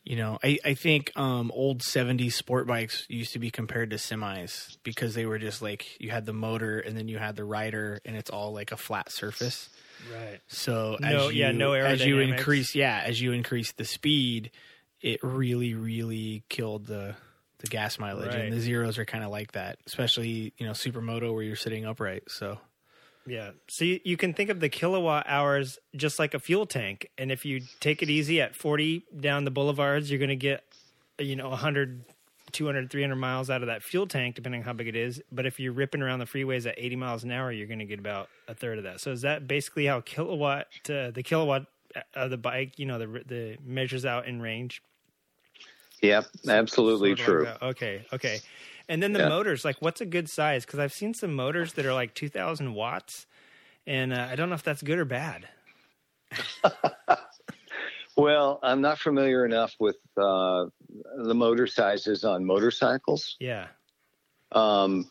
You know i i think um old 70s sport bikes used to be compared to semis because they were just like you had the motor and then you had the rider and it's all like a flat surface Right. so No- as yeah, you, no as you increase, yeah, as you increase the speed, it really, really killed the the gas mileage. Right. And the zeros are kind of like that, especially you know supermoto where you're sitting upright. So Yeah. So you, you can think of the kilowatt hours just like a fuel tank. And if you take it easy at 40 down the boulevards, you're going to get, you know, 100, 200, 300 miles out of that fuel tank, depending on how big it is. But if you're ripping around the freeways at 80 miles an hour, you're going to get about a third of that. So is that basically how kilowatt, uh, the kilowatt of the bike, you know, the, the measures out in range? Yep, absolutely Sort of true. like okay, okay. And then the Yeah. motors, like, what's a good size? Because I've seen some motors that are like 2,000 watts, and uh, I don't know if that's good or bad. Well, I'm not familiar enough with uh, the motor sizes on motorcycles. Yeah, um,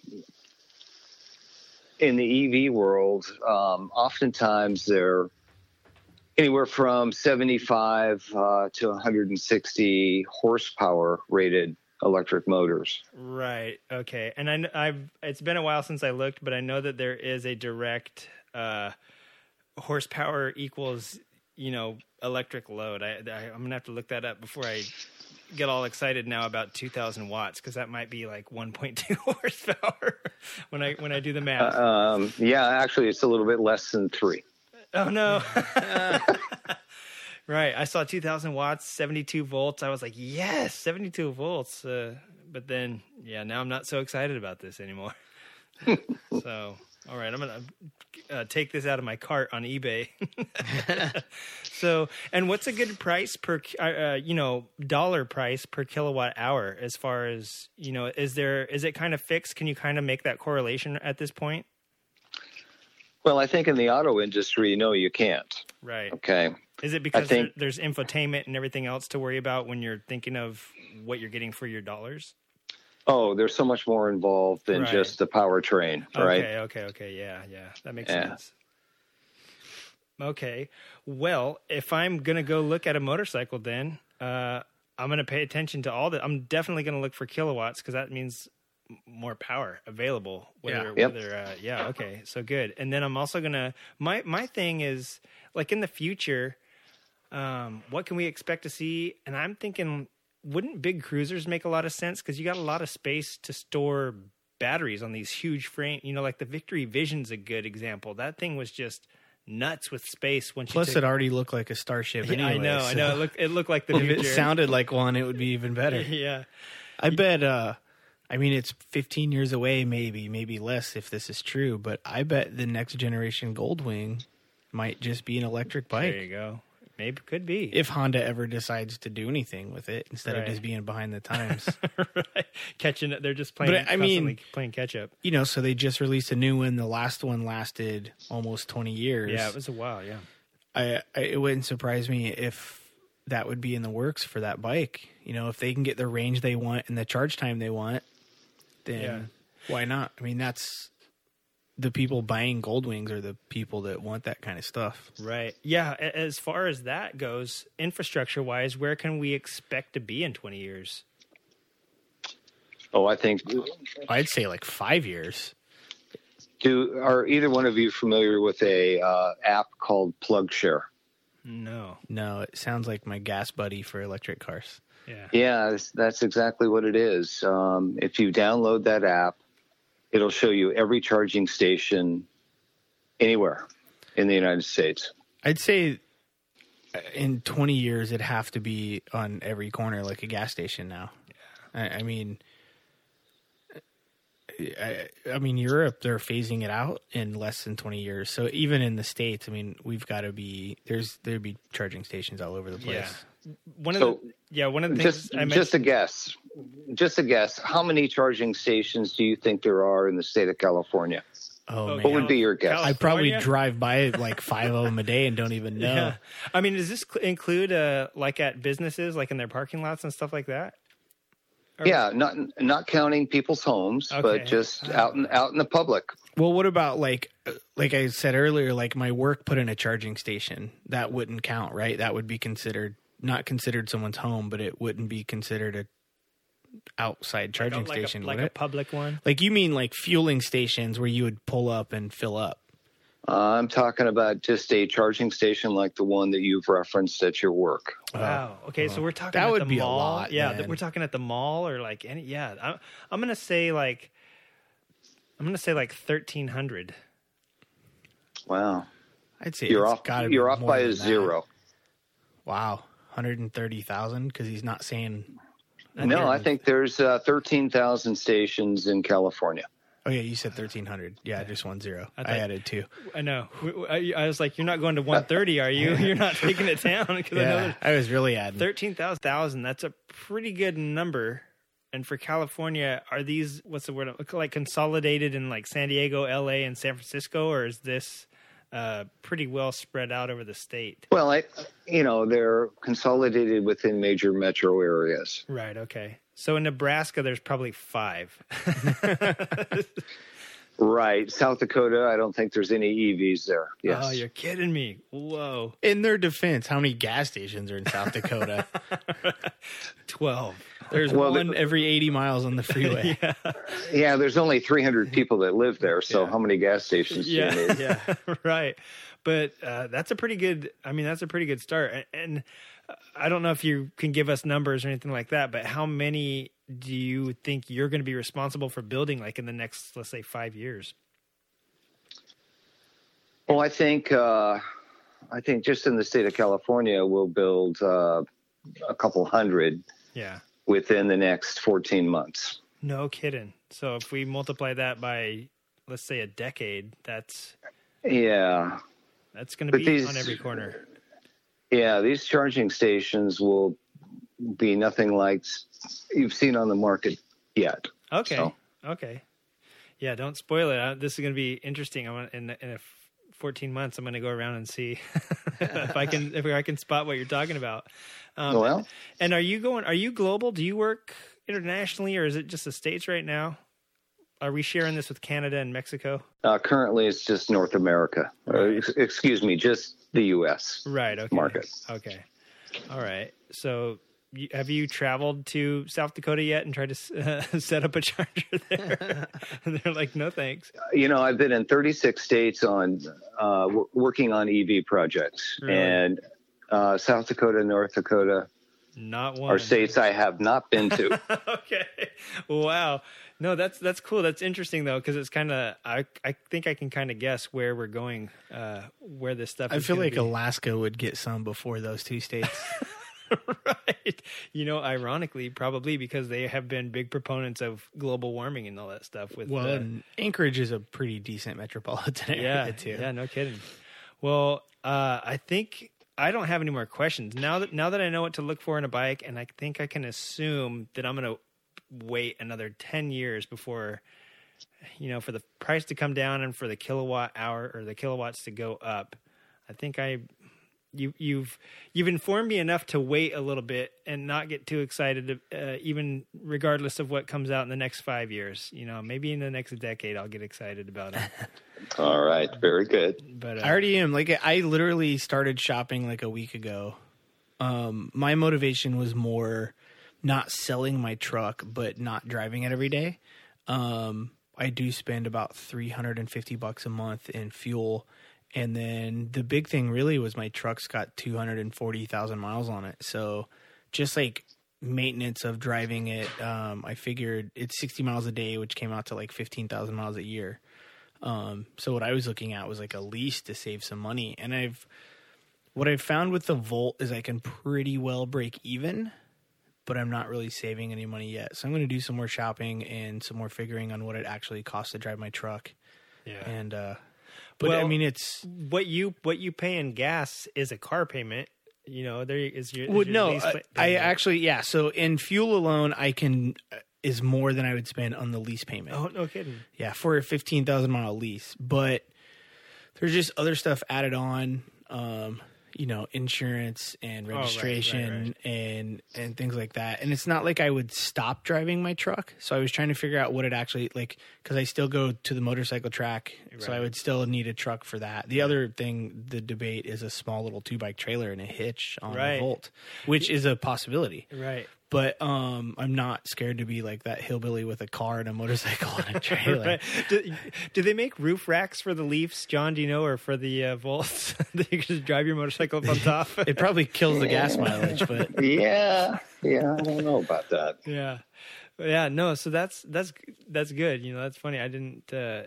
in the EV world, um, oftentimes they're anywhere from 75 uh, to 160 horsepower rated electric motors. right. Okay, and I, I've it's been a while since I looked, but I know that there is a direct uh, horsepower equals you know electric load. I, I I'm gonna have to look that up before I get all excited now about 2,000 watts because that might be like 1.2 horsepower when I when I do the math. Um, yeah, actually, it's a little bit less than three. Oh no. right. I saw 2000 watts, 72 volts. I was like, yes, 72 volts. Uh, but then, yeah, now I'm not so excited about this anymore. so, all right, I'm going to uh, take this out of my cart on eBay. so, and what's a good price per, uh, uh, you know, dollar price per kilowatt hour as far as, you know, is there, is it kind of fixed? Can you kind of make that correlation at this point? Well, I think in the auto industry, no, you can't. Right. Okay. Is it because think- there, there's infotainment and everything else to worry about when you're thinking of what you're getting for your dollars? Oh, there's so much more involved than Right. just the powertrain, right? Okay, okay, okay. Yeah, yeah. That makes Yeah. sense. Okay. Well, if I'm going to go look at a motorcycle, then uh, I'm going to pay attention to all that. I'm definitely going to look for kilowatts because that means more power available. Whether, Yeah. Yep. whether, uh, yeah. Okay. So good. And then I'm also going to, my, my thing is like in the future, um, what can we expect to see? And I'm thinking, wouldn't big cruisers make a lot of sense? Because you got a lot of space to store batteries on these huge frame. You know, like the Victory Vision's a good example. That thing was just nuts with space. Once plus you it already looked like a starship. Yeah, Anyway, I know, I know. It looked, it looked like the If it sounded like one, it would be even better. yeah, I bet. uh I mean, it's 15 years away, maybe, maybe less if this is true. But I bet the next generation Goldwing might just be an electric bike. there you go. Maybe could be. if Honda ever decides to do anything with it instead Right. of just being behind the times. right. Catching it, they're just playing. But, I mean- playing catch up. you know, so they just released a new one. The last one lasted almost 20 years. Yeah, it was a while. Yeah. I, I it wouldn't surprise me if that would be in the works for that bike. You know, if they can get the range they want and the charge time they want, then Yeah. why not? I mean, that's the people buying Gold Wings are the people that want that kind of stuff. Right. Yeah. As far as that goes, infrastructure wise, where can we expect to be in 20 years? Oh, I think. I'd say like five years. Do are either one of you familiar with a uh, app called PlugShare? No. No, it sounds like my GasBuddy for electric cars. Yeah. Yeah, that's, that's exactly what it is. Um, if you download that app, it'll show you every charging station anywhere in the United States. I'd say uh, in 20 years it'd have to be on every corner like a gas station now. I, I mean, I, I mean Europe they're phasing it out in less than 20 years. So even in the states, I mean, we've got to be there's there'd be charging stations all over the place. Yeah. One of So, the yeah one of the things Just, I mentioned. just a guess. Just a guess. How many charging stations do you think there are in the state of California? Oh, Oh, man. What would be your guess? Cal- I probably drive by like five of them a day and don't even know. Yeah. I mean, does this cl- include uh like at businesses, like in their parking lots and stuff like that? Or- Yeah, not not counting people's homes, Okay. but just out in out in the public. Well, what about like like I said earlier, like my work put in a charging station? That wouldn't count, right? That would be considered not considered someone's home, but it wouldn't be considered a outside charging like station, a, like a public one. Like you mean like fueling stations where you would pull up and fill up? Uh, I'm talking about just a charging station like the one that you've referenced at your work. Wow. Okay, so we're talking That at would the be a mall. lot, Yeah, th- we're talking at the mall or like any. Yeah, I'm, I'm gonna say like I'm gonna say like thirteen hundred. Wow, I'd say you're it's off. gotta You're off by a that. zero. Wow, hundred and thirty thousand because he's not saying. No, I think there's uh, 13,000 stations in California. Oh yeah, you said thirteen hundred. Yeah, just one zero. I, thought- added two. I know. We- we- I, I was like, you're not going to one thirty, are you? You're not taking it down because I know Yeah, there's I was really adding. thirteen thousand. That's a pretty good number. And for California, are these what's the word like consolidated in like San Diego, L.A., and San Francisco, or is this uh, pretty well spread out over the state? Well, I, you know, they're consolidated within major metro areas. Right. Okay. So in Nebraska, there's probably five. Right. South Dakota, I don't think there's any EVs there. Yes. Oh, you're kidding me! Whoa, In their defense, how many gas stations are in South Dakota? twelve. There's Well, one every 80 miles on the freeway. yeah, there's only 300 people that live there. So Yeah. how many gas stations do you Yeah, need? yeah, right. But uh, that's a pretty good. I mean, that's a pretty good start. And, and I don't know if you can give us numbers or anything like that. But how many do you think you're going to be responsible for building, like in the next, let's say, five years? Well, I think uh, I think just in the state of California, we'll build uh, a couple hundred Yeah. Within the next 14 months. No kidding. So if we multiply that by, let's say, a decade, that's Yeah, that's going to be these- on every corner. yeah. These charging stations will be nothing like you've seen on the market yet. Okay. So- Okay. Yeah, don't spoil it. Uh, This is going to be interesting. I want in in a 14 months. I'm going to go around and see if I can if I can spot what you're talking about. Um, Well, and are you going? Are you global? Do you work internationally, or is it just the states right now? Are we sharing this with Canada and Mexico? uh, currently it's just North America. Uh, ex- excuse me, just the U.S. Right. Okay. Market. Okay. All right. So. You- Have you traveled to South Dakota yet and tried to uh, set up a charger there? and they're like, no thanks. You know, I've been in 36 states on uh, w- working on EV projects, Really? and uh, South Dakota, North Dakota Not one. are states I have not been to. okay. Wow. No, that's that's cool. That's interesting though, because it's kind of I I think I can kind of guess where we're going, uh, where this stuff. I is feel like be. Alaska would get some before those two states. right. You know, ironically, probably because they have been big proponents of global warming and all that stuff. With well, and Anchorage is a pretty decent metropolitan area yeah, too. yeah, no kidding. Well, uh, I think I don't have any more questions now that now that I know what to look for in a bike, and I think I can assume that I'm going to wait another ten years before, you know, for the price to come down and for the kilowatt hour or the kilowatts to go up. I think I you you've you've informed me enough to wait a little bit and not get too excited uh, even regardless of what comes out in the next 5 years you know maybe in the next decade I'll get excited about it All right, very good. but uh, I already am. Like I literally started shopping like a week ago. Um, my motivation was more not selling my truck, but not driving it every day. Um, I do spend about three hundred and fifty bucks a month in fuel, and then the big thing really was my truck's got two hundred and forty thousand miles on it. So just like maintenance of driving it, um, I figured it's sixty miles a day, which came out to like fifteen thousand miles a year. Um, so what I was looking at was like a lease to save some money, and I've what I've found with the Volt is I can pretty well break even, but I'm not really saving any money yet. So I'm going to do some more shopping and some more figuring on what it actually costs to drive my truck. yeah And uh, but I mean, it's what you what you pay in gas is a car payment you know there is your, is well, your no, I, pa- I payment. actually yeah. So in fuel alone, I can uh, is more than I would spend on the lease payment. oh no kidding Yeah, for a fifteen thousand mile lease. But there's just other stuff added on, um, you know, insurance and oh, right, right, registration and and things like that. And it's not like I would stop driving my truck. So I was trying to figure out what it actually like because I still go to the motorcycle track, so I would still need a truck for that. The other thing, the debate is a small little two bike trailer and a hitch on Right. a Volt, which is a possibility right but um I'm not scared to be like that hillbilly with a car and a motorcycle and a trailer. Right. Do, do they make roof racks for the Leafs, John? Do you know, or for the uh, Volts that you can just drive your motorcycle up on top? It probably kills the gas mileage, but Yeah, yeah, I don't know about that. yeah, yeah. No, so that's that's that's good. You know, that's funny. I didn't uh,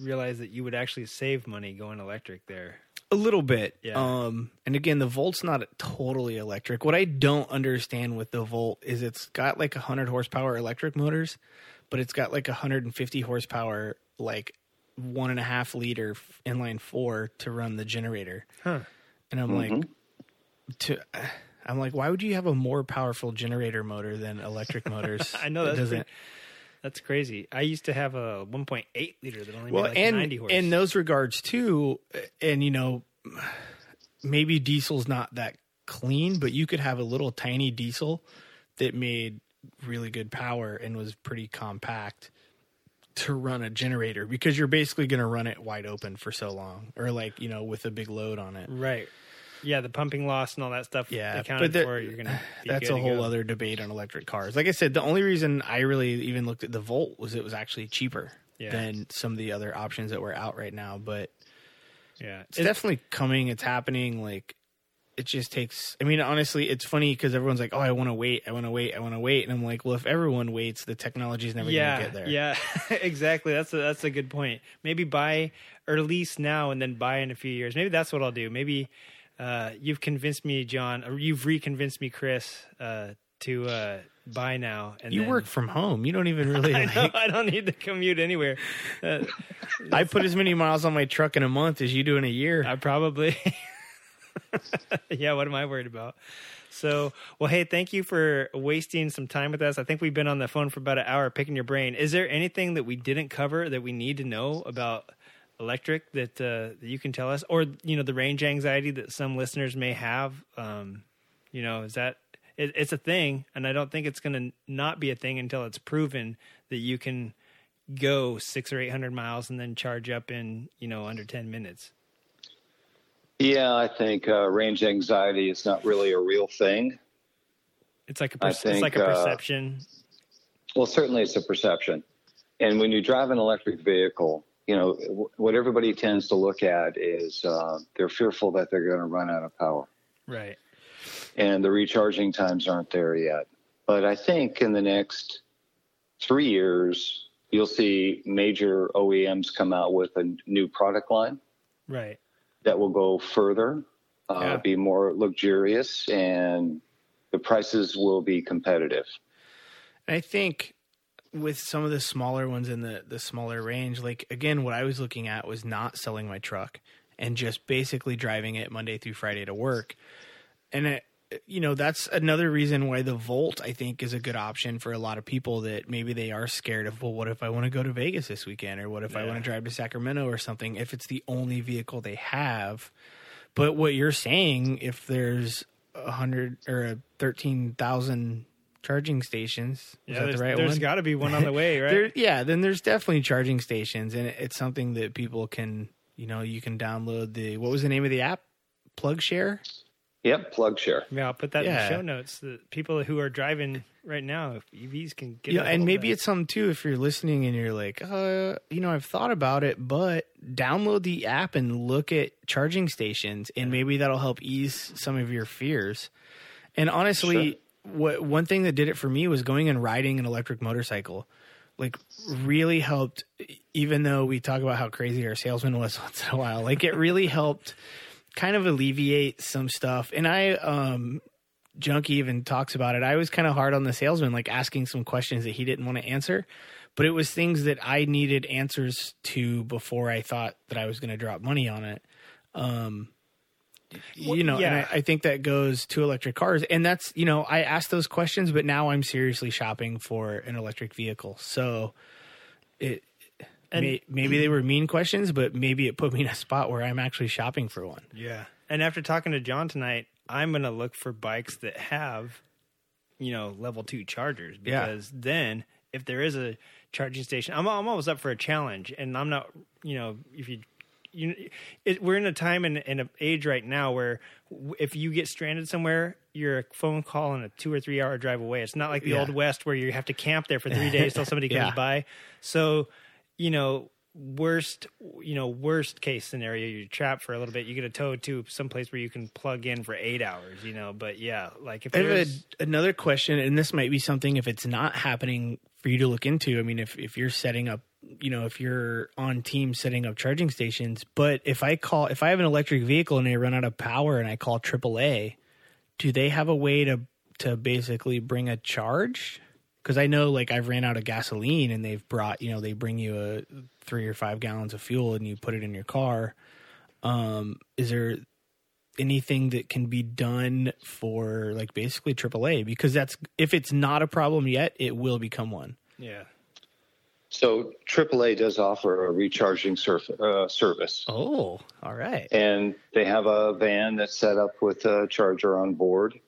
realize that you would actually save money going electric there. A little bit. Yeah. Um and again the Volt's not totally electric. What I don't understand with the Volt is it's got like 100 horsepower electric motors, but it's got like 150 horsepower like one and a half liter inline four to run the generator. Huh. And I'm like to I'm like, why would you have a more powerful generator motor than electric motors? I know It that's doesn't. pretty, that's crazy. I used to have a 1.8 liter that only well, made like and 90 horse. in those regards too, and you know, maybe diesel's not that clean, but you could have a little tiny diesel that made really good power and was pretty compact to run a generator because you're basically going to run it wide open for so long, or like you know, with a big load on it. right. Yeah, the pumping loss and all that stuff. Yeah, accounted but for. You're gonna. That's a whole go. other debate on electric cars. Like I said, the only reason I really even looked at the Volt was it was actually cheaper Yeah. than some of the other options that were out right now. But Yeah, it's definitely coming. It's happening. Like it just takes. I mean, honestly, it's funny because everyone's like, "Oh, I want to wait. I want to wait. I want to wait." And I'm like, "Well, if everyone waits, the technology's never yeah, going to get there." Yeah, exactly. That's a, that's a good point. Maybe buy or lease now and then buy in a few years. Maybe that's what I'll do. Maybe uh, you've convinced me, John, or you've reconvinced me, Chris, uh, to uh, buy now. And You then- work from home. You don't even really. I know. I don't need to commute anywhere. Uh, I put as many miles on my truck in a month as you do in a year. I probably. yeah, what am I worried about? So, well, hey, thank you for wasting some time with us. I think we've been on the phone for about an hour picking your brain. Is there anything that we didn't cover that we need to know about electric that uh, that you can tell us, or you know, the range anxiety that some listeners may have? Um, you know, is that it, it's a thing, and I don't think it's going to not be a thing until it's proven that you can go six or eight hundred miles and then charge up in you know under ten minutes. Yeah, I think uh, range anxiety is not really a real thing. It's like a I perce- it's like think, a uh, perception. Well, certainly it's a perception. And when you drive an electric vehicle, you know, what everybody tends to look at is uh, they're fearful that they're going to run out of power. right. and the recharging times aren't there yet. But I think in the next three years, you'll see major OEMs come out with a new product line Right. that will go further, uh, Yeah. be more luxurious, and the prices will be competitive. I think with some of the smaller ones in the the smaller range, like again, what I was looking at was not selling my truck and just basically driving it Monday through Friday to work. And it, you know, that's another reason why the Volt I think is a good option for a lot of people that maybe they are scared of, well, what if I want to go to Vegas this weekend or what if I want to drive to Sacramento or something if it's the only vehicle they have. But what you're saying if there's a hundred or a thirteen thousand charging stations. Is Yeah, that there's, the right there's one? got to be one on the way, right? There, yeah, then there's definitely charging stations, and it's something that people can, you know, you can download the what was the name of the app? PlugShare. Yep, plug share. yeah, I'll put that in the show notes. The people who are driving right now, if EVs can get. Yeah, and maybe that. it's something too if you're listening and you're like, uh, you know, I've thought about it, but download the app and look at charging stations, and maybe that'll help ease some of your fears. And honestly, what one thing that did it for me was going and riding an electric motorcycle. Like really helped, even though we talk about how crazy our salesman was once in a while. Like it really helped kind of alleviate some stuff. And I, um, Junkie even talks about it. I was kind of hard on the salesman, like asking some questions that he didn't want to answer, but it was things that I needed answers to before I thought that I was going to drop money on it. Um, you know, and. I, I think that goes to electric cars, and that's you know, I asked those questions, but now I'm seriously shopping for an electric vehicle. So it may, maybe they were mean questions, but maybe it put me in a spot where I'm actually shopping for one. Yeah. And after talking to John tonight, I'm going to look for bikes that have, you know, level two chargers Yeah. because then if there is a charging station, I'm, I'm always up for a challenge. And I'm not, you know, if you, you it, we're in a time and in an age right now where if you get stranded somewhere, you're a phone call and a two or three hour drive away. It's not like the Yeah. old west where you have to camp there for three days till somebody comes Yeah. by. So, you know, worst, you know, worst case scenario, you're trapped for a little bit. You get a tow to someplace where you can plug in for eight hours, you know. But yeah, like if I have there's, a, another question, and this might be something if it's not happening for you to look into. I mean, if if you're setting up, you know, if you're on team setting up charging stations, but if I call, if I have an electric vehicle and they run out of power and I call AAA, do they have a way to to basically bring a charge? Because I know, like, I've ran out of gasoline and they've brought, you know, they bring you a three or five gallons of fuel and you put it in your car. Um, is there anything that can be done for like basically AAA because that's if it's not a problem yet, it will become one. yeah, So AAA does offer a recharging surf, uh, service, Oh, all right. and they have a van that's set up with a charger on board,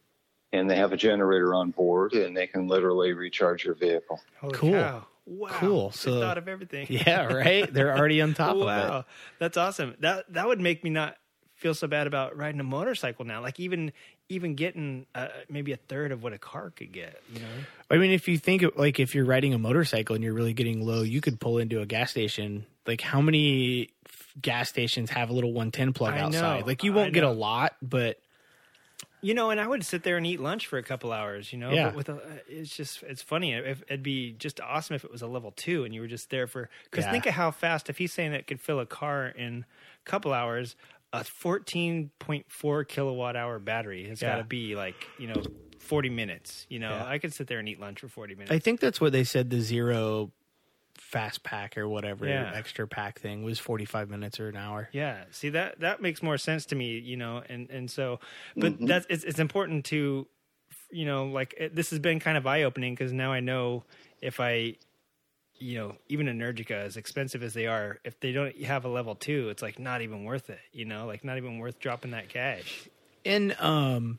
and they have a generator on board, and they can literally recharge your vehicle. Holy Cool. cow. Wow, Cool. They So- thought of everything. Yeah, right. They're already on top of it. wow, that's awesome. That that would make me not feel so bad about riding a motorcycle now. Like even even getting uh, maybe a third of what a car could get. You know. I mean, if you think like if you're riding a motorcycle and you're really getting low, you could pull into a gas station. Like how many gas stations have a little 110 plug I know. outside? Like you won't get a lot, but You know, and I would sit there and eat lunch for a couple hours. You know, Yeah. but with a, it's just it's funny. If, it'd be just awesome if it was a level two and you were just there for. Because Yeah. think of how fast. If he's saying it could fill a car in a couple hours, a fourteen point four kilowatt hour battery has got to be like you know forty minutes. You know, Yeah. I could sit there and eat lunch for forty minutes. I think that's what they said the zero fast pack or whatever Yeah. extra pack thing was 45 minutes or an hour. Yeah, see that that makes more sense to me, you know, and and so, but mm-hmm. that's it's it's important to, you know, like it, this has been kind of eye opening because now I know if I, you know, even Energica, as expensive as they are, if they don't have a level two, it's like not even worth it, you know, like not even worth dropping that cash. And um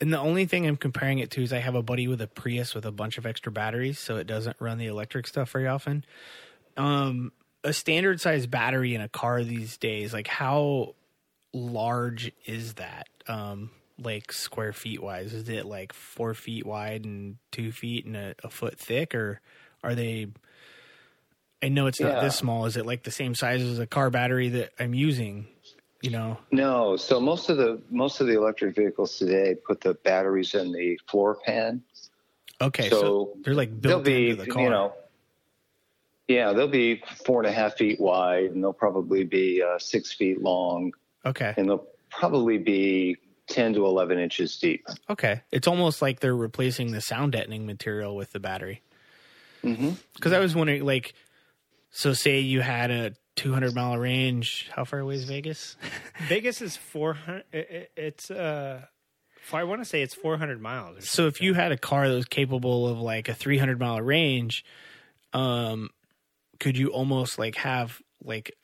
and the only thing I'm comparing it to is I have a buddy with a Prius with a bunch of extra batteries, so it doesn't run the electric stuff very often. Um a standard size battery in a car these days, like how large is that? Um like square feet wise? Is it like four feet wide and two feet and a, a foot thick or are they I know it's not Yeah. this small. Is it like the same size as a car battery that I'm using? You know? No, so most of the most of the electric vehicles today put the batteries in the floor pan. Okay, so, So they're like built be, into the car. you know, yeah, they'll be four and a half feet wide, and they'll probably be uh, six feet long, okay, and they'll probably be ten to eleven inches deep. okay. It's almost like they're replacing the sound deadening material with the battery. hmm Because I was wondering, like, so say you had a 200 mile range. How far away is Vegas? Vegas is four hundred. It's uh, I want to say it's four hundred miles. Or So if you had a car that was capable of like a 300 mile range, um, could you almost like have like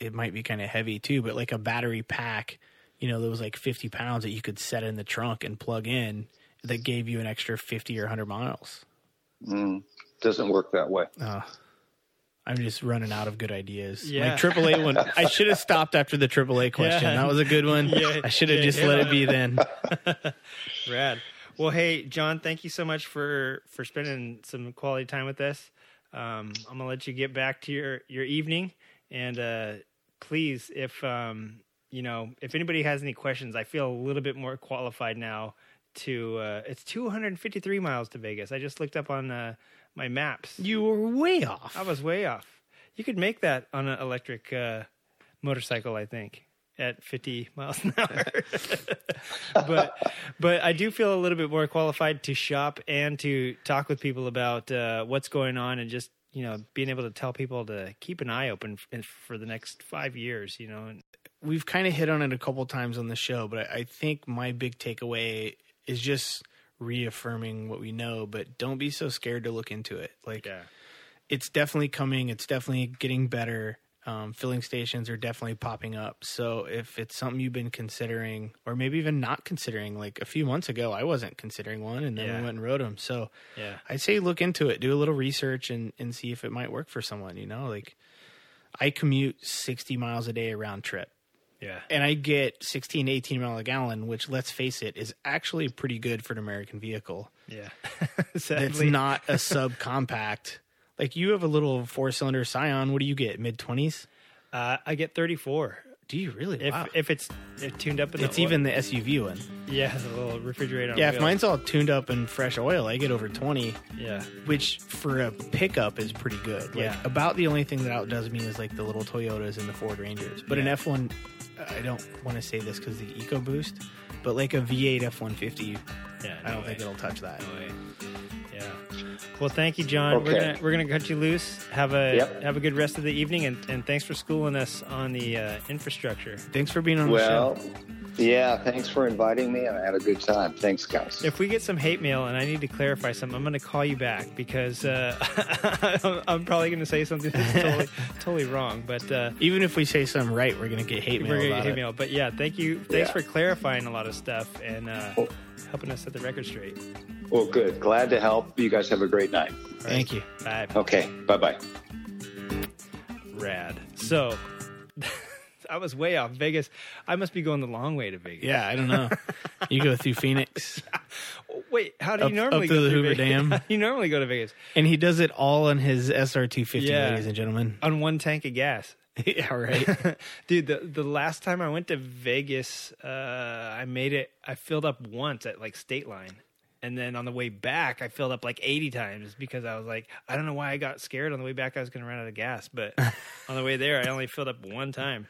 it might be kind of heavy too, but like a battery pack, you know, that was like 50 pounds that you could set in the trunk and plug in that gave you an extra 50 or 100 miles. Mm, doesn't work that way. Oh, I'm just running out of good ideas. Yeah. Like AAA one, I should have stopped after the AAA question. Yeah. That was a good one. Yeah. I should have Yeah, just let it be then. Rad. Well, hey, John, thank you so much for for spending some quality time with us. Um, I'm gonna let you get back to your your evening, and uh, please, if um, you know, if anybody has any questions, I feel a little bit more qualified now. To uh, it's 253 miles to Vegas. I just looked up on uh, my maps. You were way off. I was way off. You could make that on an electric uh, motorcycle, I think, at 50 miles an hour. but but I do feel a little bit more qualified to shop and to talk with people about uh, what's going on and just you know being able to tell people to keep an eye open for the next five years. You know, we've kind of hit on it a couple times on the show, but I I think my big takeaway is just reaffirming what we know, but don't be so scared to look into it. Like yeah. it's definitely coming, it's definitely getting better. Um, filling stations are definitely popping up. So if it's something you've been considering, or maybe even not considering, like a few months ago, I wasn't considering one, and then Yeah. we went and rode them. So yeah, I'd say look into it, do a little research, and and see if it might work for someone. You know, like I commute sixty miles a day round trip yeah, and I get 16 to 18 mile a gallon, which let's face it is actually pretty good for an American vehicle. yeah. It's not a subcompact. Like you have a little four cylinder Scion. What do you get? Mid 20s? Uh, I get 34 Do you really? if wow. if it's if tuned up. It's oil. even the SUV one. yeah, the little refrigerator. on Yeah, if wheels. mine's all tuned up and fresh oil, I get over 20, yeah, which for a pickup is pretty good. Like Yeah. about the only thing that outdoes me is like the little Toyotas and the Ford Rangers. But an F1, I don't want to say this because the EcoBoost, but like a V8 F150, yeah. I don't think it'll touch that. No way. Yeah. Well, thank you, John. We're Okay. gonna we're gonna cut you loose. Have a Yep. have a good rest of the evening, and, and thanks for schooling us on the uh, infrastructure. Thanks for being on the show. Yeah, thanks for inviting me. I had a good time. Thanks, guys. If we get some hate mail and I need to clarify something, I'm going to call you back because uh, I'm- I'm probably going to say something that's totally totally wrong. But uh, Even if we say something right, we're gonna get hate mail we're going to get hate it. mail. But yeah, thank you. Thanks Yeah. for clarifying a lot of stuff and uh, Oh. helping us set the record straight. Well, good. Glad to help. You guys have a great night. Thank you. Bye. Okay. Bye bye. Rad. So. I was way off Vegas. I must be going the long way to Vegas. Yeah, I don't know. you go through Phoenix, Wait, how do you Up- normally up go to the through Hoover Vegas? Dam. You normally go to Vegas and he does it all on his SR two fifty, ladies and gentlemen. on one tank of gas? yeah, right. Dude, the the last time I went to Vegas, uh, I made it. I filled up once at like State Line, and then on the way back, I filled up like eighty times because I was like, I don't know why I got scared on the way back. I was going to run out of gas, but on the way there, I only filled up one time.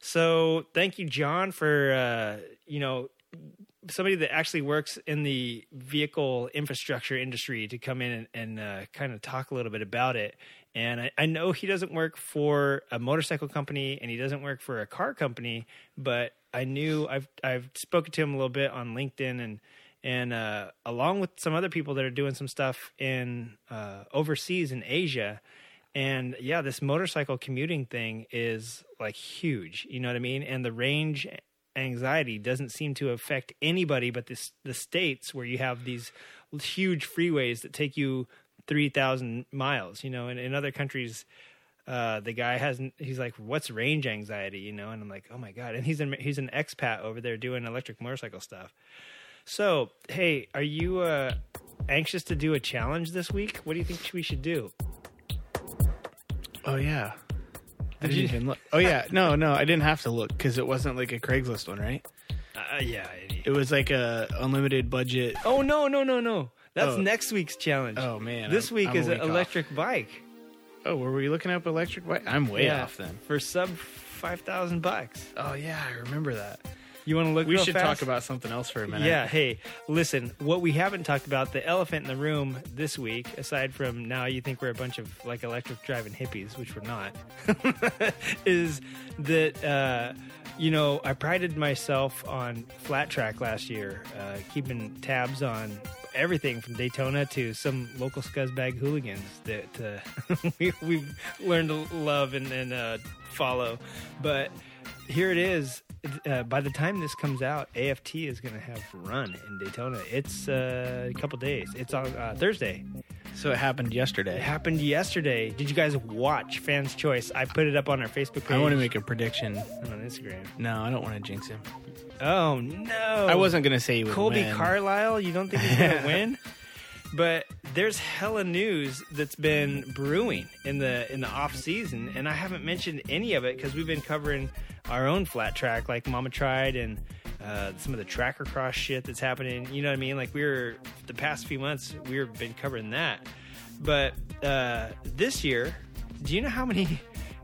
So thank you, John, for uh, you know somebody that actually works in the vehicle infrastructure industry to come in and, and uh, kind of talk a little bit about it. And I, I know he doesn't work for a motorcycle company and he doesn't work for a car company, but I knew I've I've spoken to him a little bit on LinkedIn and and uh, along with some other people that are doing some stuff in uh, overseas in Asia. And yeah, this motorcycle commuting thing is like huge. You know what I mean? And the range anxiety doesn't seem to affect anybody but this the states where you have these huge freeways that take you 3000 miles you know? And in other countries uh the guy hasn't he's like what's range anxiety? You know? And i'm like oh my god. And he's an he's an expat over there doing electric motorcycle stuff. So hey are you uh anxious to do a challenge this week? What do you think we should do oh yeah. I Did didn't you- even look. Oh yeah, no, no, I didn't have to look because it wasn't like a Craigslist one, right? uh, yeah idiot. It was like a unlimited budget. oh no no no no that's Oh. next week's challenge Oh man, this I'm- week I'm a is an off. electric bike Oh, were we looking up electric bike? I'm way Yeah, off then. for sub five thousand bucks. Oh yeah, I remember that. You want to look? We should fast? talk about something else for a minute. Yeah. Hey, listen. What we haven't talked about, the elephant in the room this week, aside from now you think we're a bunch of like electric driving hippies, which we're not, is that uh, you know I prided myself on flat track last year, uh, keeping tabs on everything from Daytona to some local scuzzbag hooligans that uh, we, we've learned to love and, and uh, follow. But here it is. Uh, by the time this comes out, AFT is going to have run in Daytona. It's uh, a couple days. It's on uh, Thursday. So it happened yesterday. It happened yesterday. Did you guys watch Fans Choice? I put it up on our Facebook page. I want to make a prediction. and on Instagram. No, I don't want to jinx him. Oh no! I wasn't gonna say he would Kolby win. Carlile. You don't think he's going to win? But there's hella news that's been brewing in the in the off season, and I haven't mentioned any of it because we've been covering our own flat track, like Mama Tried, and uh, some of the tracker cross shit that's happening. You know what I mean? Like we were the past few months, we've been covering that. But uh, this year, do you know how many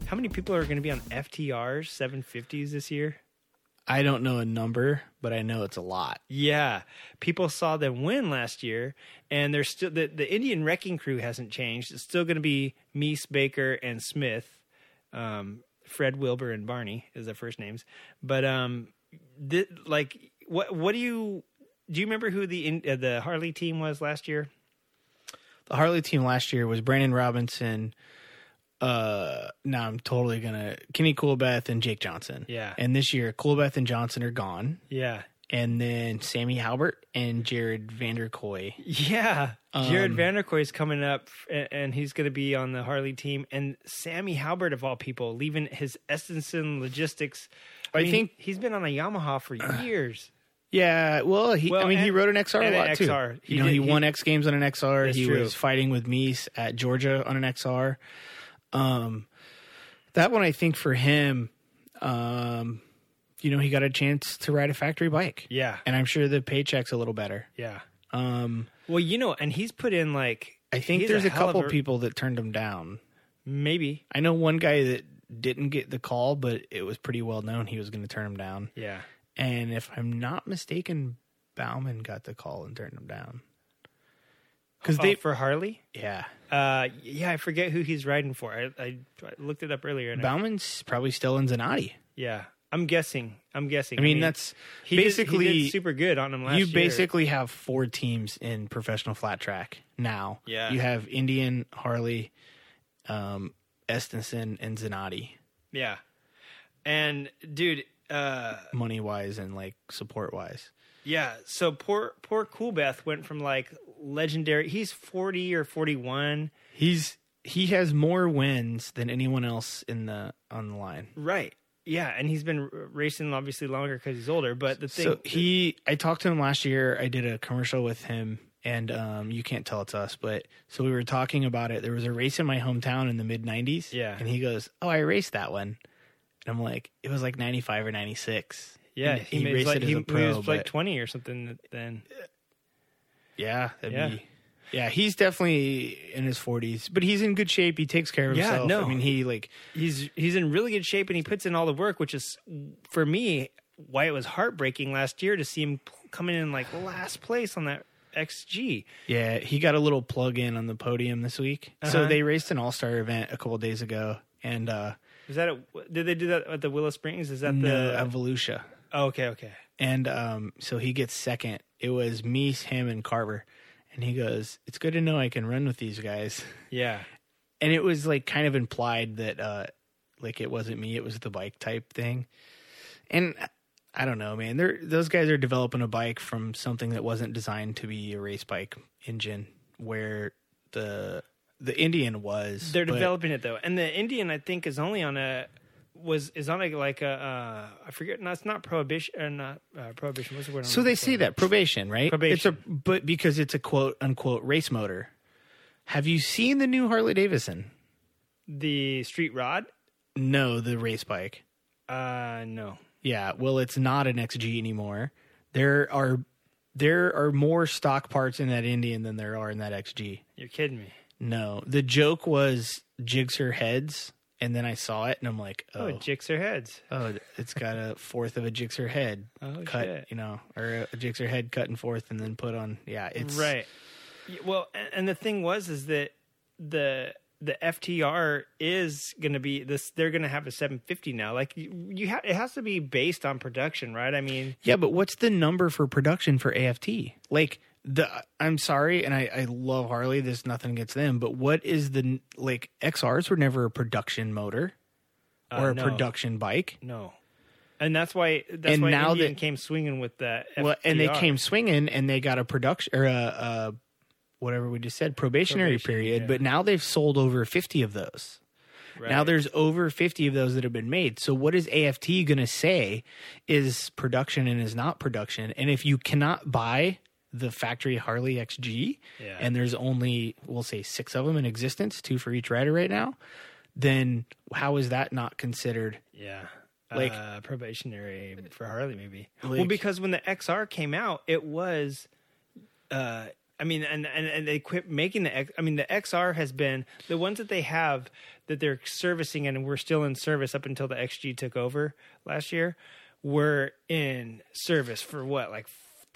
how many people are going to be on FTRs 750s this year? I don't know a number, but I know it's a lot. Yeah, people saw them win last year, and they're still the, the Indian Wrecking Crew hasn't changed. It's still going to be Mees, Baker, and Smith. Um, Fred Wilbur and Barney is their first names, but um, th- like what what do you do? You remember who the in, uh, the Harley team was last year? The Harley team last year was Brandon Robinson. Uh, now I'm totally gonna Kenny Coolbeth and Jake Johnson. Yeah. and this year Coolbeth and Johnson are gone, Yeah, and then Sammy Halbert and Jared Vanderkooi. yeah. Jared Um, Vanderkooi is coming up, and, and he's going to be on the Harley team. And Sammy Halbert, of all people, leaving his Estenson Logistics. I mean, think- he's been on a Yamaha for years. Yeah, well, he, Well, I mean, he and- rode an XR a lot too. XR. He you know, did- he, he- won X Games on an XR. He true. was fighting with Mees at Georgia on an XR. Um, that one, I think for him, um, you know, he got a chance to ride a factory bike. Yeah, and I'm sure the paycheck's a little better. yeah. Um, Well, you know, and he's put in like I think there's a, of couple people that turned him down. Maybe, I know one guy that didn't get the call, but it was pretty well known he was going to turn him down. yeah. And if I'm not mistaken, Bauman got the call and turned him down. Because Oh, they, for Harley. yeah, Uh, yeah, I forget who he's riding for. I, I, I looked it up earlier. And I, Bauman's probably still in Zanotti. yeah, I'm guessing. I'm guessing. I mean, that's he did- he basically did super good on him last you year. basically have four teams in professional flat track now. Yeah. you have Indian, Harley, um, Estenson, and Zanotti. yeah. And dude, uh, Money wise and like support wise. yeah. So poor poor Coolbeth went from like legendary. He's 40 or 41. He's he has more wins than anyone else in the on the line. Right. Yeah, and he's been racing obviously longer because he's older. But the thing, So he, I talked to him last year. I did a commercial with him, and um, you can't tell it's us, but so we were talking about it. There was a race in my hometown in the mid '90s. Yeah. and he goes, "Oh, I raced that one," and I'm like, "It was like '95 or '96." yeah, And he, he raced like, it as he, a he pro, was like 20 or something then. Yeah, Yeah. be. Yeah, he's definitely in his 40s, but he's in good shape. He takes care of Yeah, himself. no. I mean, he like he's he's in really good shape and he puts in all the work, which is for me why it was heartbreaking last year to see him coming in like last place on that XG. Yeah, he got a little plug in on the podium this week. So Uh-huh. they raced an all star event a couple days ago, and uh Is that a, did they do that at the Willow Springs? Is that no, the Evolutia. oh, okay okay And um, so he gets second. It was me, him, and Carver. And he goes, It's good to know I can run with these guys. yeah And it was like kind of implied that uh like it wasn't me, it was the bike type thing. And I don't know, man. They're those guys are developing a bike from something that wasn't designed to be a race bike engine where the the Indian was. they're but- developing it though, and the Indian I think is only on a was is on a like a uh, I forget no it's not prohibition or not uh, prohibition what's the word So they say that probation, right? Probation. It's a but because it's a quote unquote race motor. Have you seen the new Harley Davidson? the street rod No, the race bike. uh no Yeah, well, it's not an XG anymore. There are there are more stock parts in that Indian than there are in that XG. you're kidding me No, the joke was jigs Jigsaw heads and then I saw it, and I'm like, Oh, oh, Gixxer heads. oh, it's got a fourth of a Gixxer head Oh, cut, shit. you know, or a Gixxer head cut in fourth, and then put on. Yeah, it's right. Well, and, and the thing was is that the the FTR is going to be this. They're going to have a 750 now. Like you, you ha- it has to be based on production, right? I mean, Yeah, but what's the number for production for AFT? Like the I'm sorry, and I, I love Harley. There's nothing against them, but what is the like XRs were never a production motor or Uh, a production bike. no. And that's why that's And why now Indian that- came swinging with that. Well, and they came swinging, and they got a production or a, a whatever we just said probationary Probation, period. yeah. But now they've sold over 50 of those. Right. Now there's over 50 of those that have been made. So what is AFT going to say is production and is not production? And if you cannot buy the factory Harley XG Yeah. and there's only we'll say 6 of them in existence, two for each rider right now, then how is that not considered? Yeah. Like- uh, probationary for Harley, maybe. well, because when the XR came out, it was, uh, I mean, and, and, and they quit making the X. I mean, the XR has been the ones that they have that they're servicing and we're still in service up until the XG took over last year. Were in service for what, like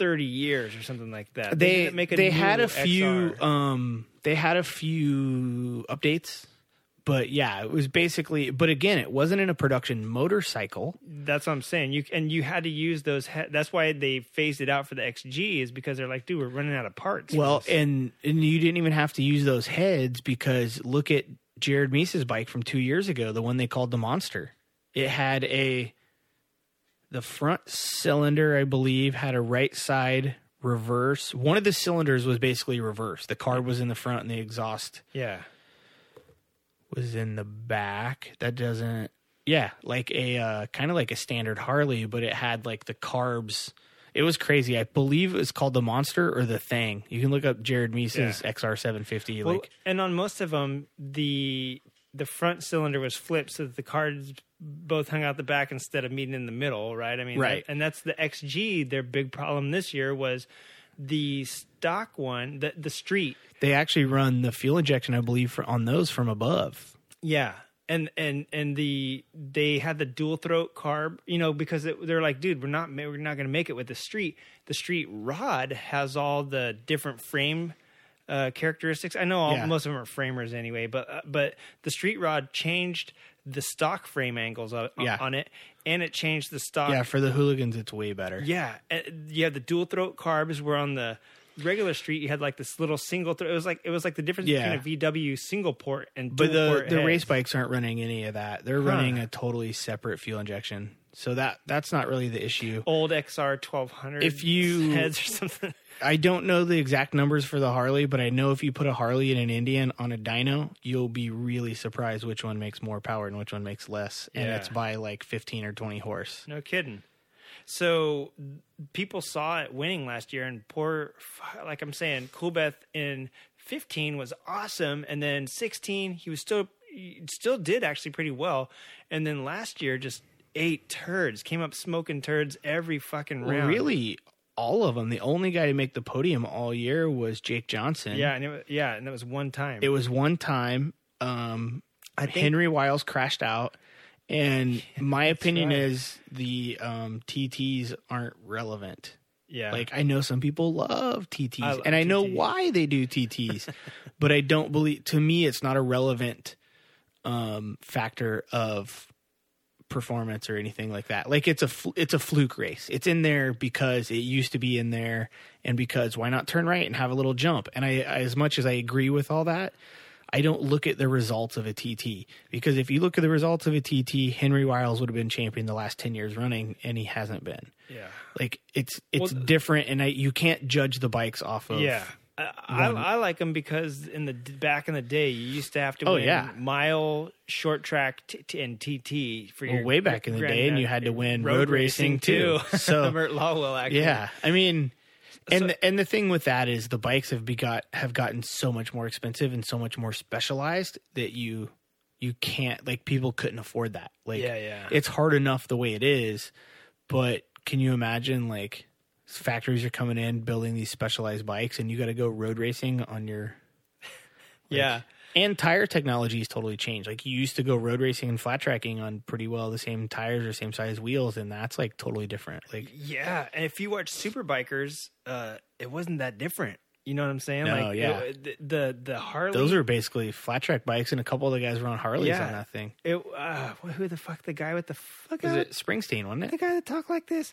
thirty years or something like that. They didn't make a they new had a few um they had a few updates. But yeah, it was basically but again, it wasn't in a production motorcycle. That's what I'm saying. You and you had to use those. He- that's why they phased it out for the XG is because they're like, dude, we're running out of parts. Well, and and you didn't even have to use those heads because look at Jared Mees's bike from two years ago, the one they called the Monster. It had a the front cylinder, I believe, had a right side reverse. One of the cylinders was basically reverse. The carb was in the front and the exhaust yeah, was in the back. That doesn't yeah, like a uh, kind of like a standard Harley, but it had like the carbs. It was crazy. I believe it was called the Monster or the Thing. You can look up Jared Mees's XR seven fifty. well, Like and on most of them, the the front cylinder was flipped so that the carbs both hung out the back instead of meeting in the middle. Right. I mean, Right. that- and that's the XG. Their big problem this year was the stock one, the the street. they actually run the fuel injection, I believe, for, on those from above. Yeah. And and and the they had the dual throat carb, you know, because it, they're like, dude, we're not we're not going to make it with the street. The street rod has all the different frame uh, characteristics. I know all, Yeah. most of them are framers anyway, but uh, but the street rod changed the stock frame angles of, Yeah. on it, and it changed the stock. Yeah, for the hooligans, it's way better. Yeah, uh, you have the dual throat carbs. Where on the regular street you had like this little single throat. It was like it was like the difference Yeah. between a VW single port and But the the heads. race bikes aren't running any of that. They're Huh. running a totally separate fuel injection. So that that's not really the issue. old XR twelve hundred. If you- heads or something, I don't know the exact numbers for the Harley, but I know if you put a Harley and an Indian on a dyno, you'll be really surprised which one makes more power and which one makes less. And Yeah. it's by like 15 or 20 horse. no kidding. So people saw it winning last year, and poor, like I'm saying, Coolbeth in 15 was awesome, and then 16 he was still he still did actually pretty well, and then last year just ate turds, came up smoking turds every fucking round. Really, all of them. The only guy to make the podium all year was Jake Johnson. Yeah, and it was, yeah, and it was one time. It was one time. Um, I think- Henry Wiles crashed out. And my opinion right. is the um, TTs aren't relevant. yeah, Like I know some people love TTs, I love and I know why they do TTs, but I don't believe. To me, it's not a relevant um, factor of performance or anything like that. Like it's a fl- it's a fluke race. It's in there because it used to be in there, and because why not turn right and have a little jump? And I, I as much as I agree with all that. I don't look at the results of a TT because if you look at the results of a TT, Henry Wiles would have been champion the last ten years running, and he hasn't been yeah, like it's it's Well, different and I, you can't judge the bikes off of yeah. I, I. Like them because in the back in the day, you used to have to Oh, win yeah. mile, short track, t- t- and TT for well, your way back in the day and you had to win road, racing, too so Mert Lawwill, actually. yeah i mean and So- the, and the thing with that is the bikes have begot have gotten so much more expensive and so much more specialized that you you can't like people couldn't afford that like Yeah, yeah. it's hard enough the way it is but can you imagine like factories are coming in building these specialized bikes and you got to go road racing on your yeah. And tire technology has totally changed. Like you used to go road racing and flat tracking on pretty well the same tires or same size wheels, and that's like totally different. Like Yeah, and if you watch Superbikers, uh, it wasn't that different. You know what I'm saying? No, like yeah. it- the, the the Harley. those are basically flat track bikes, and a couple of the guys were on Harleys Yeah. on that thing. It, uh, who the fuck? The guy with the fuck? Was it Springsteen? Wasn't it? the guy that talked like this?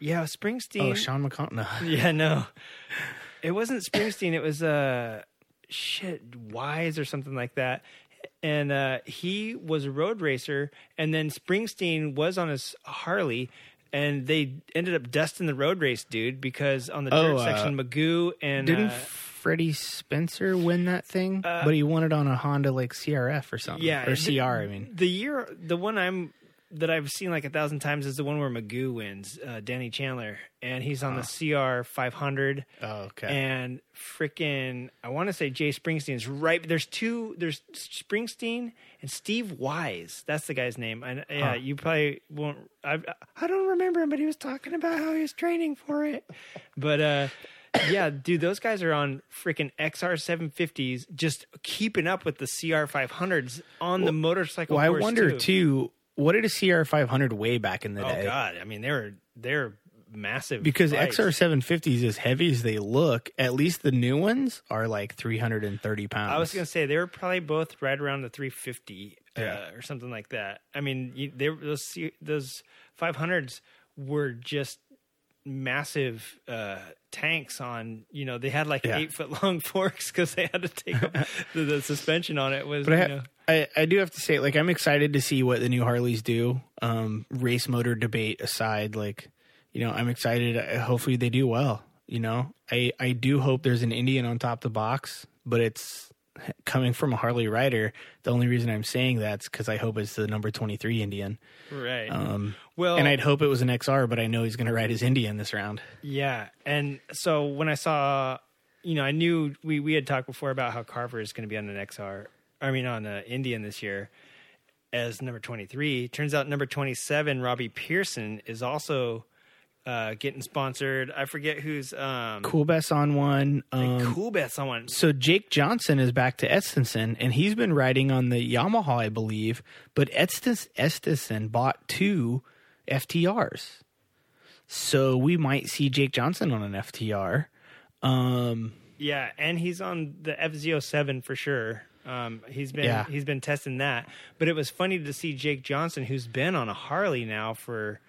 Yeah, Springsteen. Oh, Sean McCon. No. Yeah, no. It wasn't Springsteen. It was uh shit Wise or something like that. And uh he was a road racer and then Springsteen was on his Harley and they ended up dusting the road race dude because on the Oh, dirt uh, section Magoo and Didn't uh, Freddie Spencer win that thing? but he won it on a Honda like CRF or something. Yeah, or the- CR. I mean, the year the one I'm that I've seen like a thousand times is the one where Magoo wins, uh, Danny Chandler, and he's on the CR 500. oh okay. and freaking I want to say Jay Springsteen's right. There's two. There's Springsteen and Steve Wise. That's the guy's name. And yeah, you probably won't. I I don't remember him, but he was talking about how he was training for it. But uh, yeah, dude, those guys are on freaking XR 750s, just keeping up with the CR 500s on the motorcycle. well, I wonder too. too. What did a CR 500 weigh back in the Oh day? Oh God, I mean they're they're massive Because bikes. XR 750s, as heavy as they look, at least the new ones are like 330 pounds. I was gonna say they were probably both right around the 350 Yeah. uh, or something like that. I mean, you, they those those 500s were just massive uh, tanks on. You know, they had like Yeah. eight foot long forks because they had to take the, the suspension on it was. But I, you know, I, I do have to say, like, I'm excited to see what the new Harleys do. Um, race motor debate aside, like, you know, I'm excited. Hopefully, they do well. You know, I I do hope there's an Indian on top of the box, but it's coming from a Harley rider. The only reason I'm saying that's because I hope it's the number 23 Indian. right. Um, well, and I'd hope it was an XR, but I know he's going to ride his Indian this round. Yeah, and so when I saw, you know, I knew we we had talked before about how Carver is going to be on an XR. I mean, on an Indian this year as number twenty three. Turns out number twenty seven, Robbie Pearson, is also uh, getting sponsored. I forget who's um, Coolbeth's on one. Um, Coolbeth's on one. So Jake Johnson is back to Estenson, and he's been riding on the Yamaha, I believe. But Estes, Estenson bought two FTRs, so we might see Jake Johnson on an FTR. Um, Yeah, and he's on the FZ-07 for sure. Um, he's been Yeah. he's been testing that, but it was funny to see Jake Johnson, who's been on a Harley now for.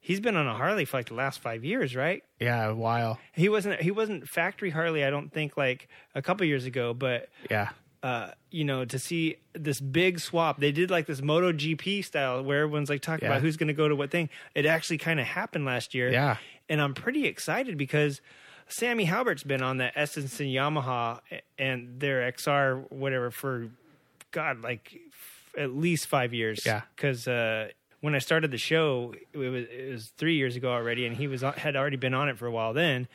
He's been on a Harley for like the last five years, right? yeah, a while. He wasn't he wasn't factory Harley, I don't think like a couple years ago, but Yeah, uh, you know, to see this big swap. They did like this Moto GP style where everyone's like talking Yeah. about who's going to go to what thing. It actually kind of happened last year. Yeah. And I'm pretty excited because Sammy Halbert's been on the Estenson Yamaha and their XR whatever for god like f- at least 5 years. Yeah. Cuz uh when I started the show, it was, it was three years ago already, and he was had already been on it for a while then.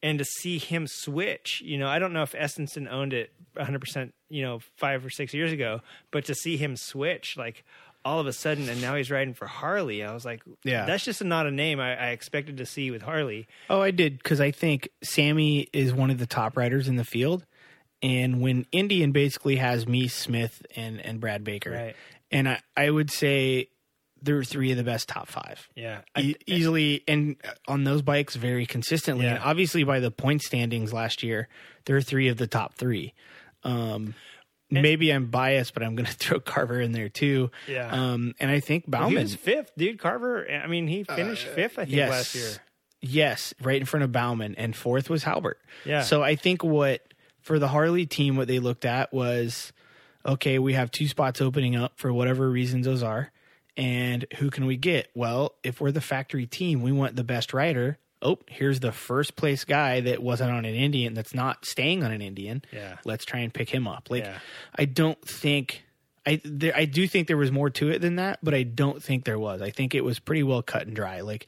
And to see him switch, you know, I don't know if Estenson owned it 100, percent you know, five or six years ago, but to see him switch, like all of a sudden, and now he's riding for Harley, I was like, Yeah. that's just not a name I, I expected to see with Harley. Oh, I did because I think Sammy is one of the top riders in the field, and when Indian basically has me, Smith, and and Brad Baker, Right. and I I would say there are three of the best top five. Yeah, E- easily and on those bikes very consistently. Yeah. And obviously, by the point standings last year, there are three of the top three. Um, maybe I'm biased, but I'm going to throw Carver in there too. Yeah. Um, and I think Well, Bauman, was fifth, dude. Carver. I mean, he finished fifth, I think, yes, last year. yes, right in front of Bauman, and fourth was Halbert. Yeah. So I think what for the Harley team, what they looked at was, okay, we have two spots opening up for whatever reasons those are, and who can we get? Well, if we're the factory team, we want the best rider. Oh, here's the first place guy that wasn't on an Indian that's not staying on an Indian. Yeah. Let's try and pick him up. Like Yeah. I don't think I there I do think there was more to it than that, but I don't think there was. I think it was pretty well cut and dry. Like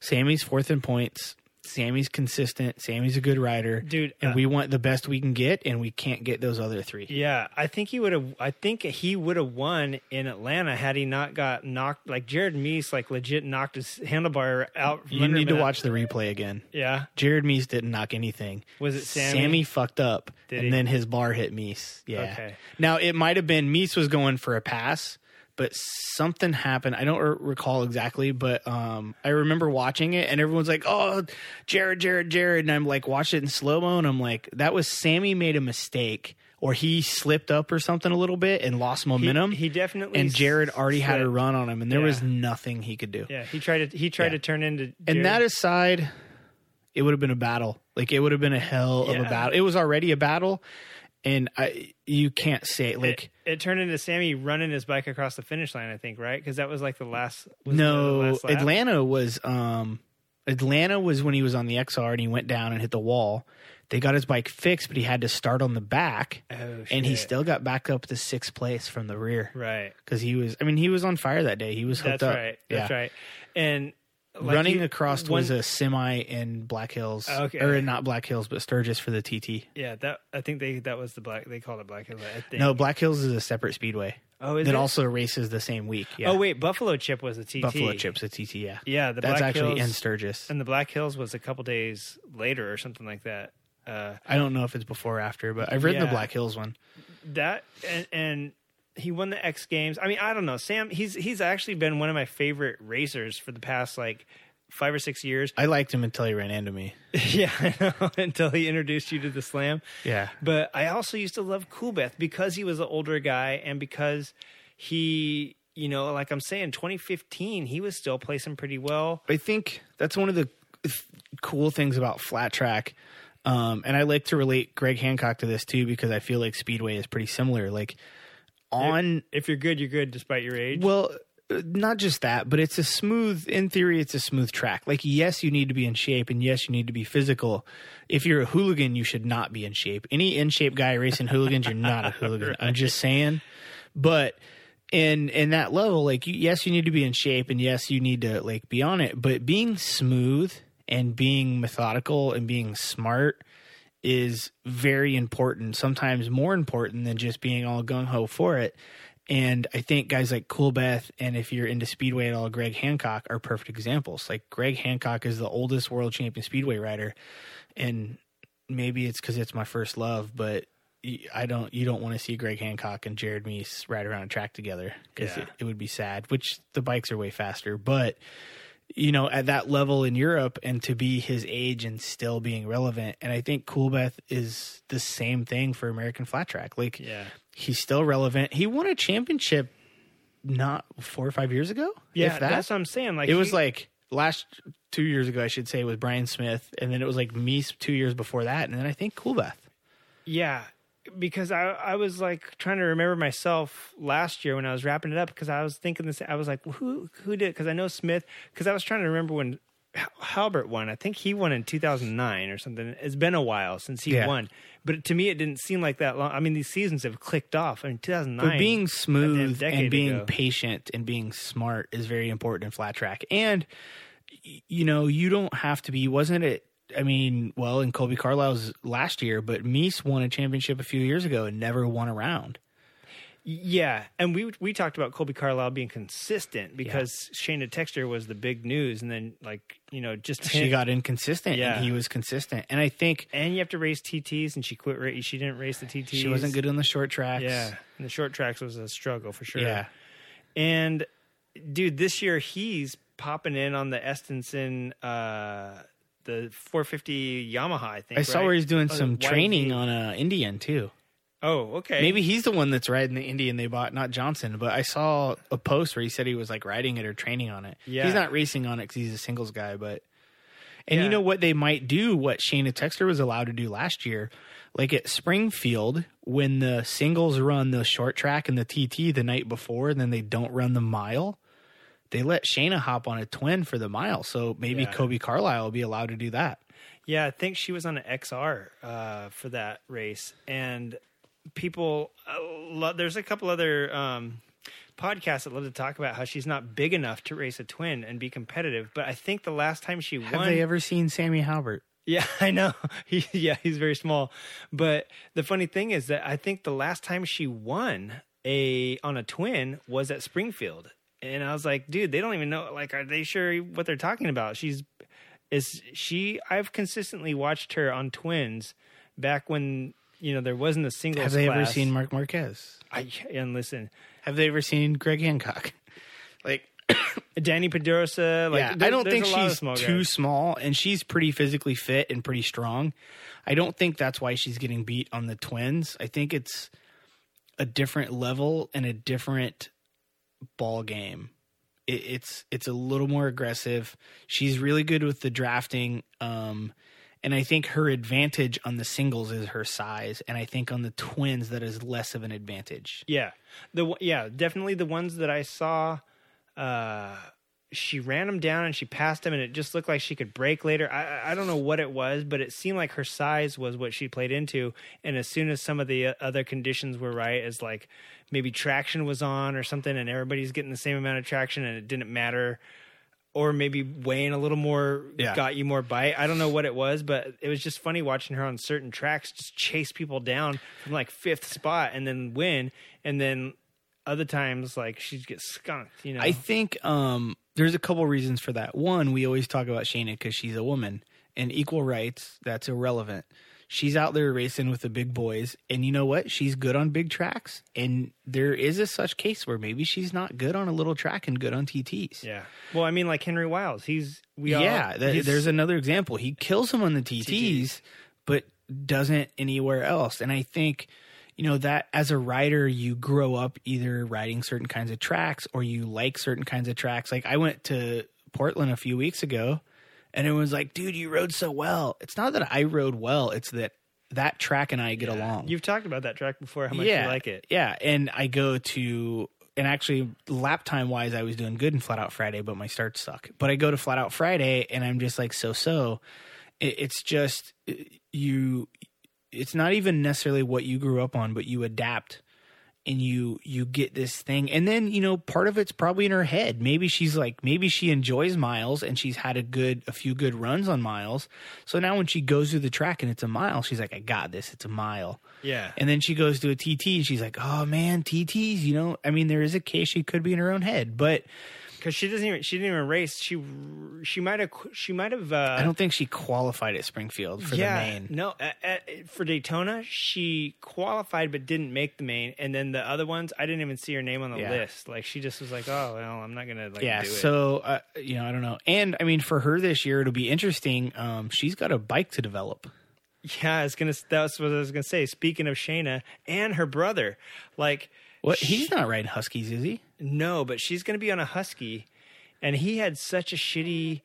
Sammy's fourth in points. Sammy's consistent. Sammy's a good rider, Dude, and uh, we want the best we can get, and we can't get those other three. Yeah, I think he would have. I think he would have won in Atlanta had he not got knocked. Like Jared Mees, like legit knocked his handlebar out. You need to watch the replay again. Yeah, Jared Mees didn't knock anything. Was it Sammy? Sammy? fucked up, Did and he? then his bar hit Mees. Yeah. Okay. Now it might have been Mees was going for a pass, but something happened. I don't r- recall exactly, but um, I remember watching it, and everyone's like, "Oh, Jared, Jared, Jared," and I'm like, watch it in slow mo, and I'm like, that was Sammy made a mistake. Or he slipped up or something a little bit and lost momentum. he definitely and Jared already had a run on him, and there Yeah. was nothing he could do. Yeah, he tried to. He tried Yeah. to turn into. And Jared. that aside, it would have been a battle. Like it would have been a hell of a battle. It was already a battle, and I you can't say like it, turned into Sammy running his bike across the finish line. I think right because that was like the last. was no. the last lap? Atlanta was um Atlanta was when he was on the XR and he went down and hit the wall. They got his bike fixed, but he had to start on the back, Oh, and he still got back up to sixth place from the rear right. because he was. I mean, he was on fire that day. He was hooked That's up. right. That's right. And like Running you- across one- was a semi in Black Hills, Okay. or not Black Hills, but Sturgis for the TT. Yeah, that I think they that was the black. They called it Black Hills. I think. No, Black Hills is a separate speedway. Oh, is that it? also races the same week. Yeah. Oh wait, Buffalo Chip was a TT. Buffalo Chips at TT. Yeah, Yeah, the that's Black actually Hills, in Sturgis. and the Black Hills was a couple days later or something like that. Uh, I don't know if it's before or after, but I've ridden the Black Hills one. that and and he won the X Games. I mean, I don't know, Sam. He's he's actually been one of my favorite racers for the past like five or six years. I liked him until he ran into me. yeah, I know. Until he introduced you to the slam. Yeah, But I also used to love Coolbeth because he was an older guy and because he, you know, like I'm saying, 2015, he was still placing pretty well. I think that's one of the th- cool things about flat track. Um, and I like to relate Greg Hancock to this too because I feel like Speedway is pretty similar. Like on If you're good, you're good despite your age. Well, uh, not just that, but it's a smooth. In theory, it's a smooth track. Like, yes, you need to be in shape, and yes, you need to be physical. If you're a hooligan, you should not be in shape. Any in shape guy racing hooligans, you're not a hooligan. I'm just saying. But in in that level, like, yes, you need to be in shape, and yes, you need to like be on it. But being smooth and being methodical and being smart is very important, sometimes more important than just being all gung ho for it. And I think guys like Coolbeth and if you're into speedway at all, Greg Hancock are perfect examples. Like Greg Hancock is the oldest world champion speedway rider, and maybe it's because it's my first love, but I don't. You don't want to see Greg Hancock and Jared Mees ride around a track together because Yeah. it, it would be sad. Which the bikes are way faster, but you know, at that level in Europe and to be his age and still being relevant. And I think Coolbeth is the same thing for American flat track. Like, Yeah. he's still relevant. He won a championship not four or five years ago. yeah, if that. that's what I'm saying. Like it was like last two years ago, I should say, with Bryan Smith, and then it was like me two years before that, and then I think Coolbeth. Yeah, because I I was like trying to remember myself last year when I was wrapping it up because I was thinking this. I was like, who who did? Because I know Smith. Because I was trying to remember when Hal- Halbert won. I think he won in 2009 or something. It's been a while since he Yeah. won, but to me it didn't seem like that long. I mean, these seasons have clicked off. I mean, 2009. But being smooth and being ago. patient and being smart is very important in flat track. And you know, you don't have to be. Wasn't it? I mean, well, in Kolby Carlile's last year, but Mees won a championship a few years ago and never won a round. Yeah, and we we talked about Kolby Carlile being consistent because Shayna Texter was the big news, and then like you know just She got inconsistent, Yeah. and he was consistent. And I think and you have to race TTs, and she quit. Ra- she didn't race the TTs. she wasn't good on the short tracks. Yeah, and the short tracks was a struggle for sure. yeah. and dude, this year he's popping in on the Estenson, uh, the 450 Yamaha. I think I saw right? where he's doing Oh, some training on a Indian too. Oh, okay. Maybe he's the one that's riding the Indian they bought, not Johnson. But I saw a post where he said he was like riding it or training on it. Yeah. he's not racing on it because he's a singles guy. But and Yeah. you know what they might do? What Shayna Texter was allowed to do last year, like at Springfield when the singles run the short track and the TT the night before, and then they don't run the mile. They let Shayna hop on a twin for the mile, so maybe Yeah. Kolby Carlile will be allowed to do that. Yeah, I think she was on an XR uh, for that race, and people. Lot, there's a couple other um, podcasts that love to talk about how she's not big enough to race a twin and be competitive. But I think the last time she Have won, Have they ever seen Sammy Halbert? yeah, I know. He, yeah, he's very small. But the funny thing is that I think the last time she won a on a twin was at Springfield, and I was like, dude, they don't even know. Like, are they sure what they're talking about? She's is she? I've consistently watched her on twins back when you know there wasn't a single. Have they ever seen Marc Marquez? I and listen, Have they ever seen Greg Hancock? Like, Dani Pedrosa. Like, yeah, there- I don't think a lot of she's small too guys. small, and she's pretty physically fit and pretty strong. I don't think that's why she's getting beat on the twins. I think it's a different level and a different ball game. It, it's it's a little more aggressive. She's really good with the drafting, um, and I think her advantage on the singles is her size, and I think on the twins that is less of an advantage. Yeah, the yeah definitely the ones that I saw. Uh, she ran him down and she passed him, and it just looked like she could break later. I I- don't know what it was, but it seemed like her size was what she played into. And as soon as some of the uh, other conditions were right, as like maybe traction was on or something, and everybody's getting the same amount of traction, and it didn't matter. Or maybe weighing a little more Yeah. got you more bite. I don't know what it was, but it was just funny watching her on certain tracks just chase people down from like fifth spot and then win. And then other times, like she gets skunked. You know, I think um, there's a couple reasons for that. One, we always talk about Shayna because she's a woman and equal rights. That's irrelevant. She's out there racing with the big boys, and you know what? She's good on big tracks, and there is a such case where maybe she's not good on a little track and good on TTs. yeah. Well, I mean, like Henry Wiles, he's we all, yeah, th- he's- there's another example. He kills him on the TTs, but doesn't anywhere else. And I think, you know, that as a rider, you grow up either riding certain kinds of tracks or you like certain kinds of tracks. Like I went to Portland a few weeks ago and it was like, dude, you rode so well. It's not that I rode well, it's that that track and I get along. You've talked about that track before. How much you like it? Yeah, and I go to and actually lap time wise, I was doing good in Flat Out Friday, but my starts suck. But I go to Flat Out Friday, and I'm just like so so. It's just uh, you. It's not even necessarily what you grew up on, but you adapt and you you get this thing. And then you know part of it's probably in her head. Maybe she's like maybe she enjoys miles and she's had a good a few good runs on miles. So now when she goes through the track and it's a mile she's like i got this. It's a mile. Yeah. and then she goes to a TT and she's like, oh man, TTs, you know, I mean, there is a case she could be in her own head, but because she doesn't even she didn't even race. She she might have she might have. Uh, I don't think she qualified at Springfield for yeah, the main. no, uh, uh, for Daytona she qualified but didn't make the main, and then the other ones I didn't even see her name on the Yeah. list. Like she just was like, oh well, I'm not gonna like yeah, do it. so, uh, you know, I don't know. And I mean, for her this year, it'll be interesting. Um, she's got a bike to develop. Yeah, I was gonna. That's what I was gonna say. Speaking of Shayna and her brother, like, What? He's not riding Huskies, is he? no, but she's gonna be on a Husky, and he had such a shitty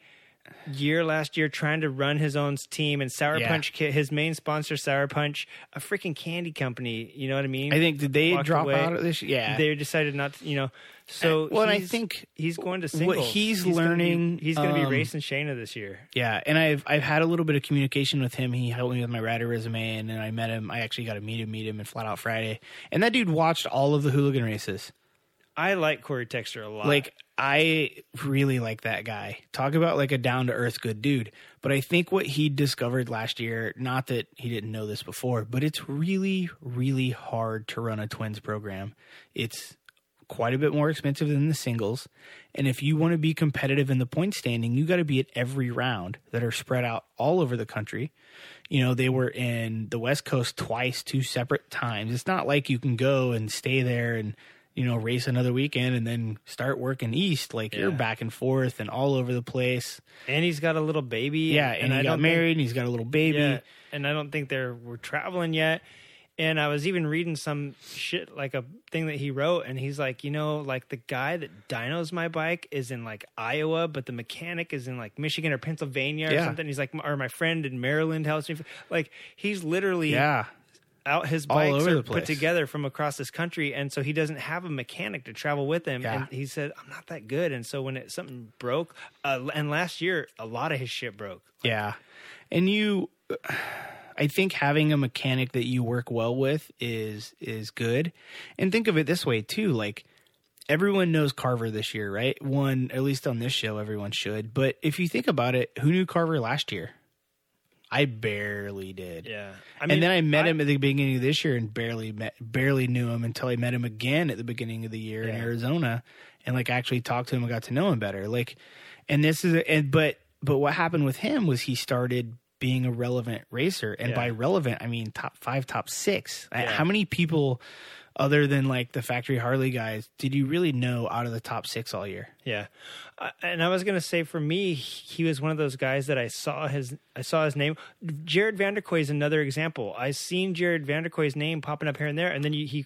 year last year trying to run his own team and Sour Yeah. Punch. His main sponsor, Sour Punch, a freaking candy company. You know what I mean? I think, did they Walked drop away. out of this? Yeah. They decided not. to, You know, so well, and I think he's going to what singles. he's gonna be- learning, he's going to be um, racing Shayna this year. Yeah, and I've I've had a little bit of communication with him. He helped me with my rider resume, and then I met him. I actually got to meet him, meet him in Flat Out Friday, and that dude watched all of the hooligan races. I like Corey Texter a lot. Like I really like that guy. Talk about like a down to earth good dude. But I think what he discovered last year, not that he didn't know this before, but it's really really hard to run a twins program. It's quite a bit more expensive than the singles. And if you want to be competitive in the point standing, you got to be at every round that are spread out all over the country. You know, they were in the West Coast twice, two separate times. It's not like you can go and stay there and, you know, race another weekend and then start working east. Like you're back and forth and all over the place. and he's got a little baby. Yeah, and, he I got don't think- married and he's got a little baby. Yeah, and I don't think they're we're traveling yet. And I was even reading some shit like a thing that he wrote, and he's like, you know, like the guy that dynos my bike is in like Iowa, but the mechanic is in like Michigan or Pennsylvania or Yeah. something. He's like, or my friend in Maryland helps me. Like he's literally Yeah. Out his bikes over are the put together from across this country, and so he doesn't have a mechanic to travel with him. Yeah. And he said, "I'm not that good." And so when it, something broke, uh, and last year a lot of his shit broke. Yeah. And you I think having a mechanic that you work well with is is good. And think of it this way too, like everyone knows Carver this year, right? One, at least on this show, everyone should. But if you think about it, who knew Carver last year? I barely did. Yeah. I and then I met him at the beginning of this year and barely met, barely knew him until I met him again at the beginning of the year in Arizona, and like actually talked to him and got to know him better. Like, and this is and but but what happened with him was he started being a relevant racer, and Yeah. by relevant I mean top five, top six. Yeah. How many people? Other than like the factory Harley guys, did you really know out of the top six all year? Yeah, uh, and I was gonna say for me, he was one of those guys that I saw his I saw his name. Jared Vanderkooi is another example. I seen Jared Vanderkooi's name popping up here and there, and then you, he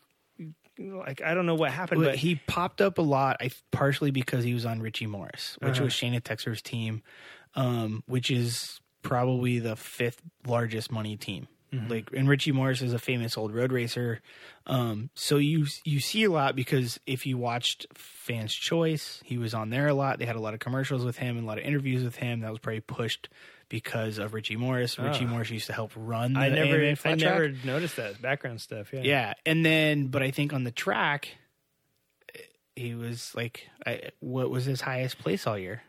like I don't know what happened, but he popped up a lot, I partially because he was on Richie Morris, which Uh-huh. was Shayna Texter's team, um, which is probably the fifth largest money team. Mm-hmm. Like, and Richie Morris is a famous old road racer, um, so you you see a lot because if you watched Fans Choice, he was on there a lot. They had a lot of commercials with him and a lot of interviews with him. That was probably pushed because of Richie Morris. Richie Oh. Morris used to help run. The I never I track. never noticed that background stuff. Yeah, Yeah, and then but I think on the track, he was like, I, what was his highest place all year?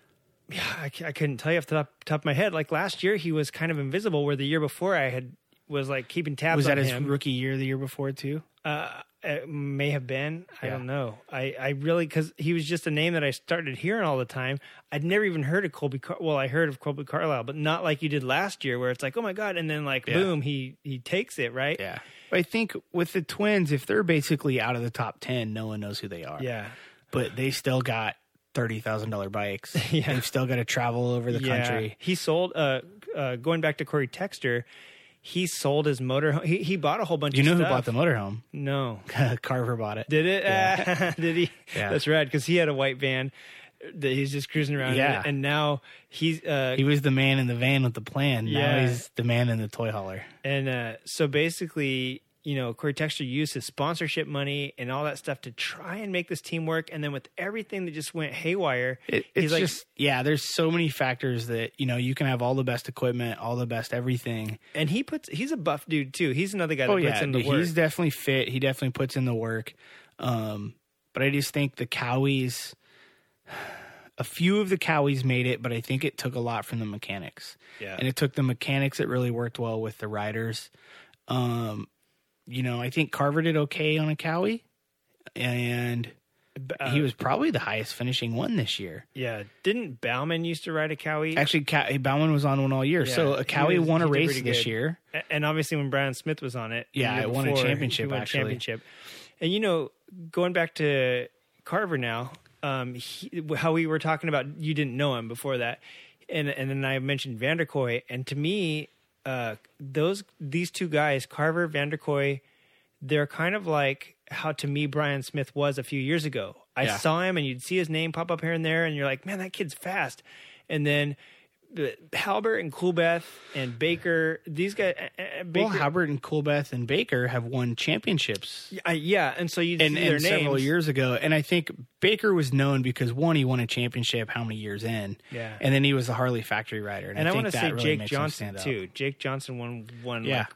yeah. I, I, couldn't tell you off the top, top of my head. Like last year, he was kind of invisible. Where the year before, I had was like keeping tabs. Was that his him. rookie year, the year before too? Uh, it may have been. I don't know. I, I really because he was just a name that I started hearing all the time. I'd never even heard of Kolby. Car- well, I heard of Kolby Carlile, but not like you did last year, where it's like, oh my god, and then like Yeah. boom, he he takes it right. Yeah, but I think with the Twins, if they're basically out of the top ten, no one knows who they are. yeah, but they still got thirty thousand dollar bikes. Yeah. they've still got to travel over the yeah. country. He sold. Uh, uh, going back to Corey Texter, he sold his motor. He he bought a whole bunch. You know who bought the motorhome? No, Carver bought it. did it? did he? Yeah. That's right, because he had a white van that he's just cruising around. in, Yeah. and now he's uh, He was the man in the van with the plan. Now Yeah. he's the man in the toy hauler. And uh, so basically, you know, Corey Texter used his sponsorship money and all that stuff to try and make this team work. And then with everything that just went haywire, It, he's it's like, just yeah. There's so many factors that you know you can have all the best equipment, all the best everything. and he puts, he's a buff dude too. He's another guy that Oh puts yeah, in the dude, work. he's definitely fit. He definitely puts in the work. Um, but I just think the Cowies, a few of the Cowies made it, but I think it took a lot from the mechanics. Yeah. and it took the mechanics that really worked well with the riders. Um, you know, I think Carver did okay on a Cowie, and Uh, he was probably the highest finishing one this year. yeah. Didn't Bauman used to ride a Cowie? Actually, Cow- Bauman was on one all year, Yeah, so a Cowie was- won a race this year. And obviously when Bryan Smith was on it, Yeah, it won a championship, won actually. championship. And you know, going back to Carver now, um, he, how we were talking about, you didn't know him before that, and and then I mentioned Vanderkooi, and to me, uh, those these two guys, Carver, Vanderkooi, they're kind of like how to me Bryan Smith was a few years ago. I Yeah. saw him, and you'd see his name pop up here and there, and you're like, man, that kid's fast, and then. Uh, Halbert and Coolbeth and Baker, these guys. uh, uh, Baker, Well, Halbert and Coolbeth and Baker have won championships I, yeah, and so you and, see their and names several years ago. And I think Baker was known because one, he won a championship how many years in? Yeah. And then he was a Harley factory rider. And, And I, think want to say really Jake Johnson too. Jake Johnson won one. Yeah.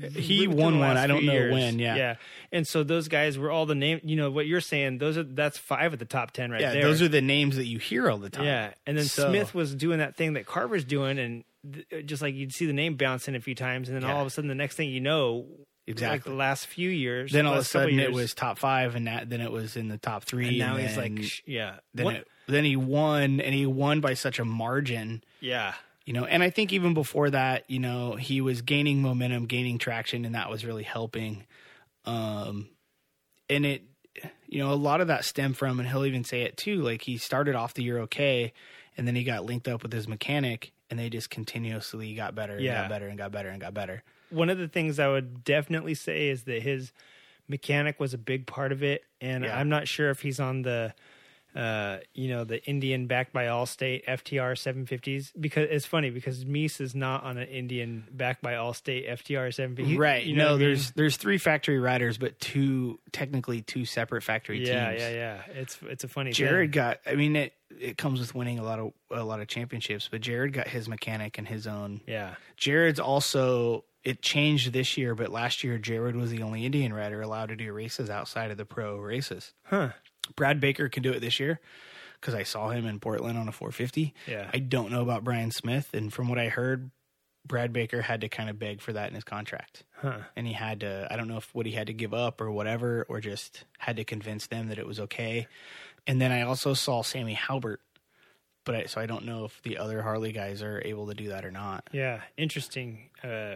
like, He won one. I don't know years. when, yeah. yeah. And so those guys were all the name. You know what you're saying? Those are that's five of the top ten right Yeah, there. those are the names that you hear all the time. yeah. And then So- Smith was doing that thing that Carver's doing, and th- just like you'd see the name bouncing a few times, and then Yeah. all of a sudden the next thing you know, like Exactly. the last few years, Then all of a sudden it was top five, and that, then it was in the top three. and now he's then- like, yeah, then, it, then he won, and he won by such a margin. yeah. you know and i think even before that you know he was gaining momentum gaining traction and that was really helping um and it you know a lot of that stemmed from and he'll even say it too like he started off the year okay and then he got linked up with his mechanic and they just continuously got better and Yeah. got better and got better and got better one of the things I would definitely say is that his mechanic was a big part of it, and Yeah. I'm not sure if he's on the, uh, you know, the Indian backed by Allstate FTR 750s because it's funny because Mees is not on an Indian backed by Allstate FTR 750. right You know no what I mean? there's there's three factory riders but two technically two separate factory yeah, teams yeah, yeah. It's it's a funny. Jared thing. got. I mean, it it comes with winning a lot of a lot of championships, but Jared got his mechanic and his own. Yeah, Jared's also it changed this year, but last year Jared was the only Indian rider allowed to do races outside of the pro races. huh? Brad Baker can do it this year because I saw him in Portland on a 450. Yeah. I don't know about Bryan Smith, and from what I heard, Brad Baker had to kind of beg for that in his contract, Huh. and he had to. I don't know if what he had to give up or whatever, or just had to convince them that it was okay. And then I also saw Sammy Halbert, but I, so I don't know if the other Harley guys are able to do that or not. Yeah, interesting. Uh,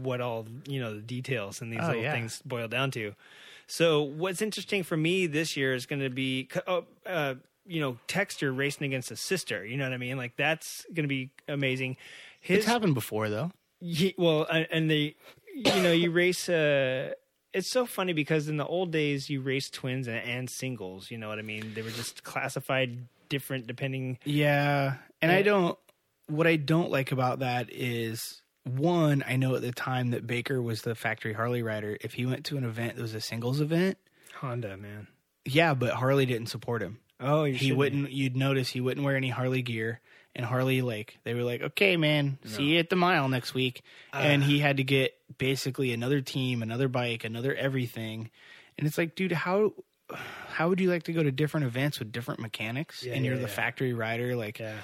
what all you know the details and these Oh, little yeah. things boil down to. So what's interesting for me this year is going to be, oh, uh, you know, Texter racing against a sister. You know what I mean? Like that's going to be amazing. His It's happened before though. Ye- well, and- and they, you know, you race. Uh, it's so funny because in the old days you raced twins and, and singles. You know what I mean? They were just classified different depending. Yeah, and I don't. What I don't like about that is one. I know at the time that Baker was the factory Harley rider. If he went to an event that was a singles event, Honda, man. yeah, but Harley didn't support him. Oh, you He shouldn't. wouldn't. You'd notice he wouldn't wear any Harley gear. And Harley, like, they were like, "Okay, man, see you at the mile next week." and he ah. had to get basically another team, another bike, another everything. And it's like, dude, how how would you like to go to different events with different mechanics? Yeah, and you're yeah, the yeah. factory rider, like, Yeah.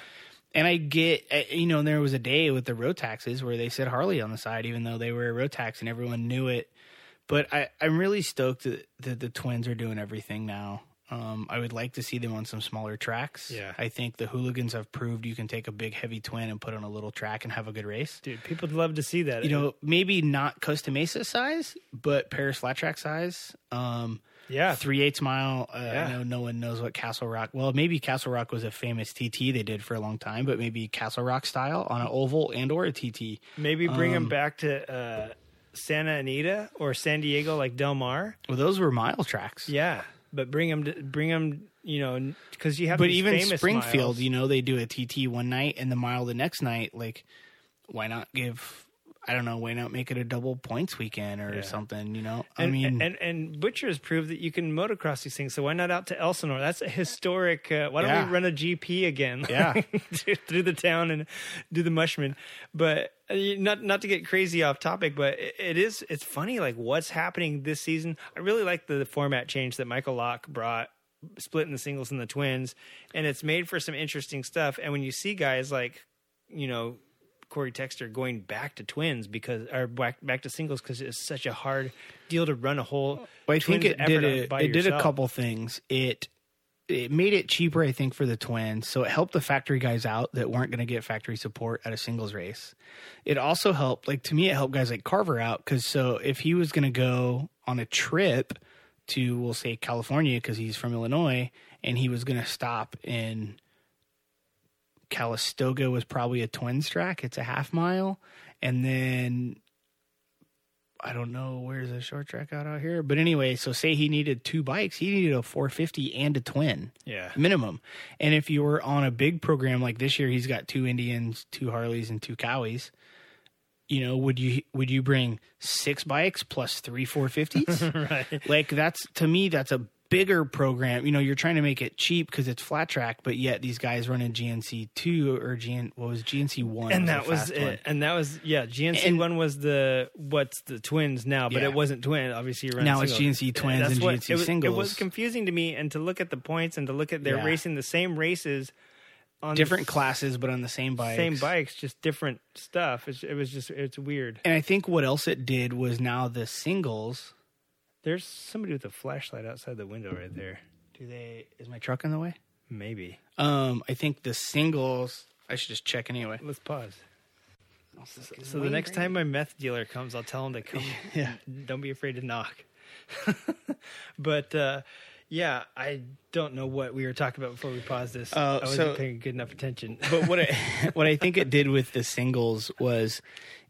And I get, uh, you know, there was a day with the Rotaxes where they said Harley on the side, even though they were a Rotax and everyone knew it. But I, I'm really stoked that, that the twins are doing everything now. Um, I would like to see them on some smaller tracks. Yeah. I think the hooligans have proved you can take a big heavy twin and put on a little track and have a good race. Dude, people would love to see that. You know, maybe not Costa Mesa size, but Paris flat track size. Um, yeah. three eighths mile. Uh, Yeah. I know no one knows what Castle Rock. Well, maybe Castle Rock was a famous TT they did for a long time, but maybe Castle Rock style on an oval and or a TT. Maybe bring Um, them back to uh, Santa Anita or San Diego, like Del Mar. Well, those were mile tracks. Yeah, but bring them, to, bring them. You know, because you have. but even Springfield, miles. you know, they do a TT one night and the mile the next night. Like, why not give? I don't know. Why not make it a double points weekend or Yeah. something? You know, I And, mean, and and Butcher has proved that you can motocross these things. So why not out to Elsinore? That's a historic. Uh, why don't Yeah. we run a GP again? Yeah. through the town and do the mushman. But uh, not not to get crazy off topic, but it, it is it's funny like what's happening this season. I really like the, format change that Michael Lock brought, splitting the singles and the twins, and it's made for some interesting stuff. And when you see guys like you know. Corey Texter going back to twins because or back back to singles because it's such a hard deal to run a whole. Well, I think it did a, it did a couple things. It it made it cheaper, I think, for the twins. So it helped the factory guys out that weren't going to get factory support at a singles race. It also helped, like to me, it helped guys like Carver out because so if he was going to go on a trip to, we'll say California because he's from Illinois, and he was going to stop in Calistoga was probably a twins track. It's a half mile, and then I don't know where's the short track out out here. But anyway, so say he needed two bikes, he needed a 450 and a twin Yeah, minimum. And if you were on a big program like this year, he's got two Indians, two Harleys, and two Cowies. You know, would you would you bring six bikes plus three 450s? right. like that's to me that's a bigger program. You know, you're trying to make it cheap because it's flat track, but yet these guys running GNC two or GN what was GNC one, and the that was it. one. And that was yeah. GNC And- one was the what's the twins now, but Yeah. it wasn't twin. Obviously, you're running Now it's. GNC twins That's and what- GNC it was, It was confusing to me, and to look at the points and to look at they're Yeah. racing the same races on different the classes, but on the same bikes. same bikes, just different stuff. It's, it was just it's weird. And I think what else it did was now the singles. There's somebody with a flashlight outside the window right there. Do they? Is my truck in the way? Maybe Um, I think the singles. I should just check anyway. let's pause. So the next time my meth dealer comes, I'll tell him to come. Yeah. Don't be afraid to knock. but uh, yeah, I don't know what we were talking about before we paused this. Uh, I wasn't so- paying good enough attention. But what I what I think it did with the singles was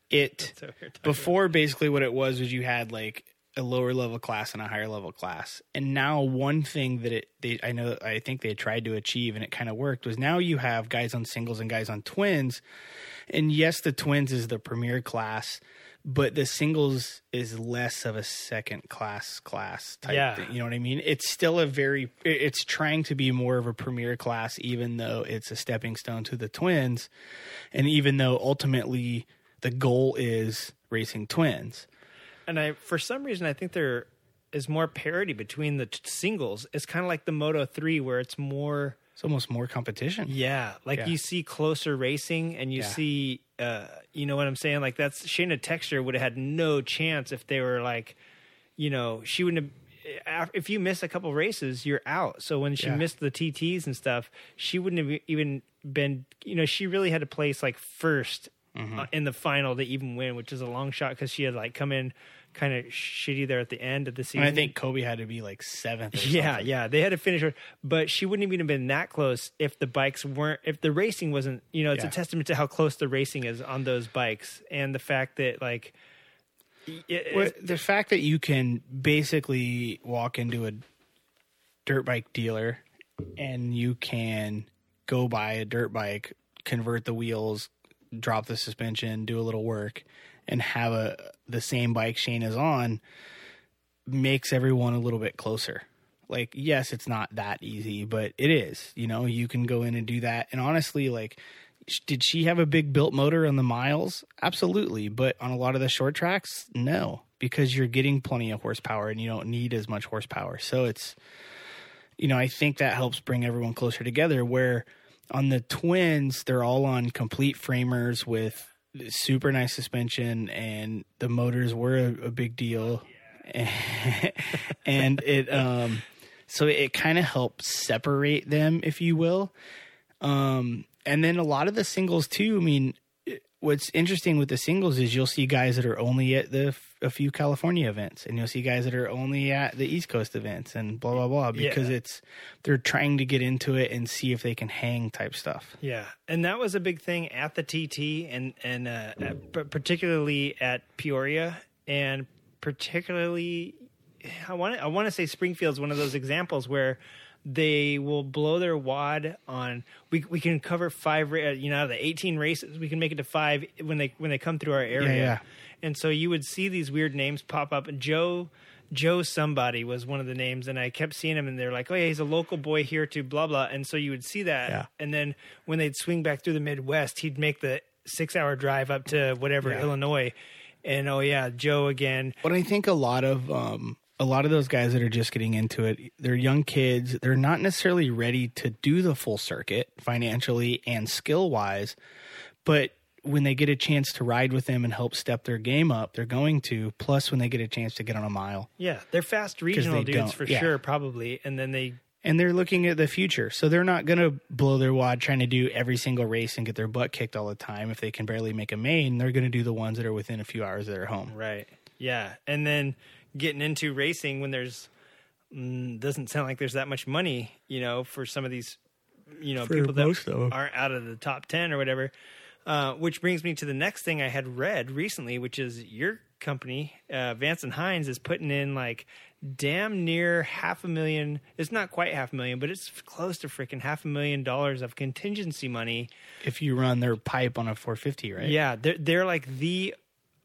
it So before basically what it was was you had like a lower level class and a higher level class. And now one thing that it they I know I think they tried to achieve and it kind of worked was now you have guys on singles and guys on twins. And yes, the twins is the premier class, but the singles is less of a second class class type Yeah. thing. You know what I mean? It's still a very it's trying to be more of a premier class even though it's a stepping stone to the twins and even though ultimately the goal is racing twins. And I for some reason I think they're more parity between the t- singles. It's kind of like the Moto 3 where it's more It's almost more competition. yeah, like Yeah. you see closer racing and you Yeah. see uh you know what I'm saying? Like that's Shayna Texter would have had no chance if they were like you know, she wouldn't have if you miss a couple races, you're out. So when she Yeah. missed the TTs and stuff, she wouldn't have even been. You know, she really had to place like 1st Mm-hmm. uh, in the final to even win, which is a long shot because she had like come in kind of shitty there at the end of the season. And I think Kobe had to be like seventh. Or Yeah, something. yeah, they had to finish her, but she wouldn't even have been that close if the bikes weren't. If the racing wasn't, you know, it's Yeah. a testament to how close the racing is on those bikes, and the fact that like, it, Well, the fact that you can basically walk into a dirt bike dealer and you can go buy a dirt bike, convert the wheels, drop the suspension, do a little work, and have a the same bike Shane is on makes everyone a little bit closer. Like, yes, it's not that easy, but it is. You know, you can go in and do that. And honestly, like, did she have a big built motor on the miles? Absolutely. But on a lot of the short tracks, no, because you're getting plenty of horsepower and you don't need as much horsepower. So it's, you know, I think that helps bring everyone closer together. Where on the twins, they're all on complete framers with super nice suspension, and the motors were a, a big deal. and it, um, so it kind of helps separate them, if you will. Um, and then a lot of the singles too. I mean, what's interesting with the singles is you'll see guys that are only at the a few California events, and you'll see guys that are only at the East Coast events, and blah blah blah. Because Yeah. it's they're trying to get into it and see if they can hang type stuff. yeah, and that was a big thing at the TT, and and uh, at, particularly at Peoria, and particularly, I want to I want to say Springfield's one of those examples where they will blow their wad on we we can cover five you know out of the 18 races we can make it to five when they when they come through our area yeah. and so you would see these weird names pop up and joe joe somebody was one of the names and i kept seeing him and they're like oh yeah he's a local boy here to blah blah and so you would see that Yeah. and then when they'd swing back through the midwest he'd make the six hour drive up to whatever Yeah. illinois and oh yeah joe again But I think a lot of um, a lot of those guys that are just getting into it, they're young kids. They're not necessarily ready to do the full circuit financially and skill wise, but when they get a chance to ride with them and help step their game up, they're going to. Plus, when they get a chance to get on a mile, yeah they're fast regional they dudes for yeah. sure probably and then they and they're looking at the future, so they're not going to blow their wad trying to do every single race and get their butt kicked all the time. If they can barely make a main, they're going to do the ones that are within a few hours of their home. Right. Yeah. And then getting into racing when there's mm, doesn't sound like there's that much money, you know, for some of these, you know, For people that most of 'em. aren't out of the top 10 or whatever. Uh, which brings me to the next thing I had read recently, which is your company, uh, Vance and Hines, is putting in like damn near half a million. It's not quite half a million, but it's close to freaking half a million dollars of contingency money If you run their pipe on a 450, right? yeah, they're they're like the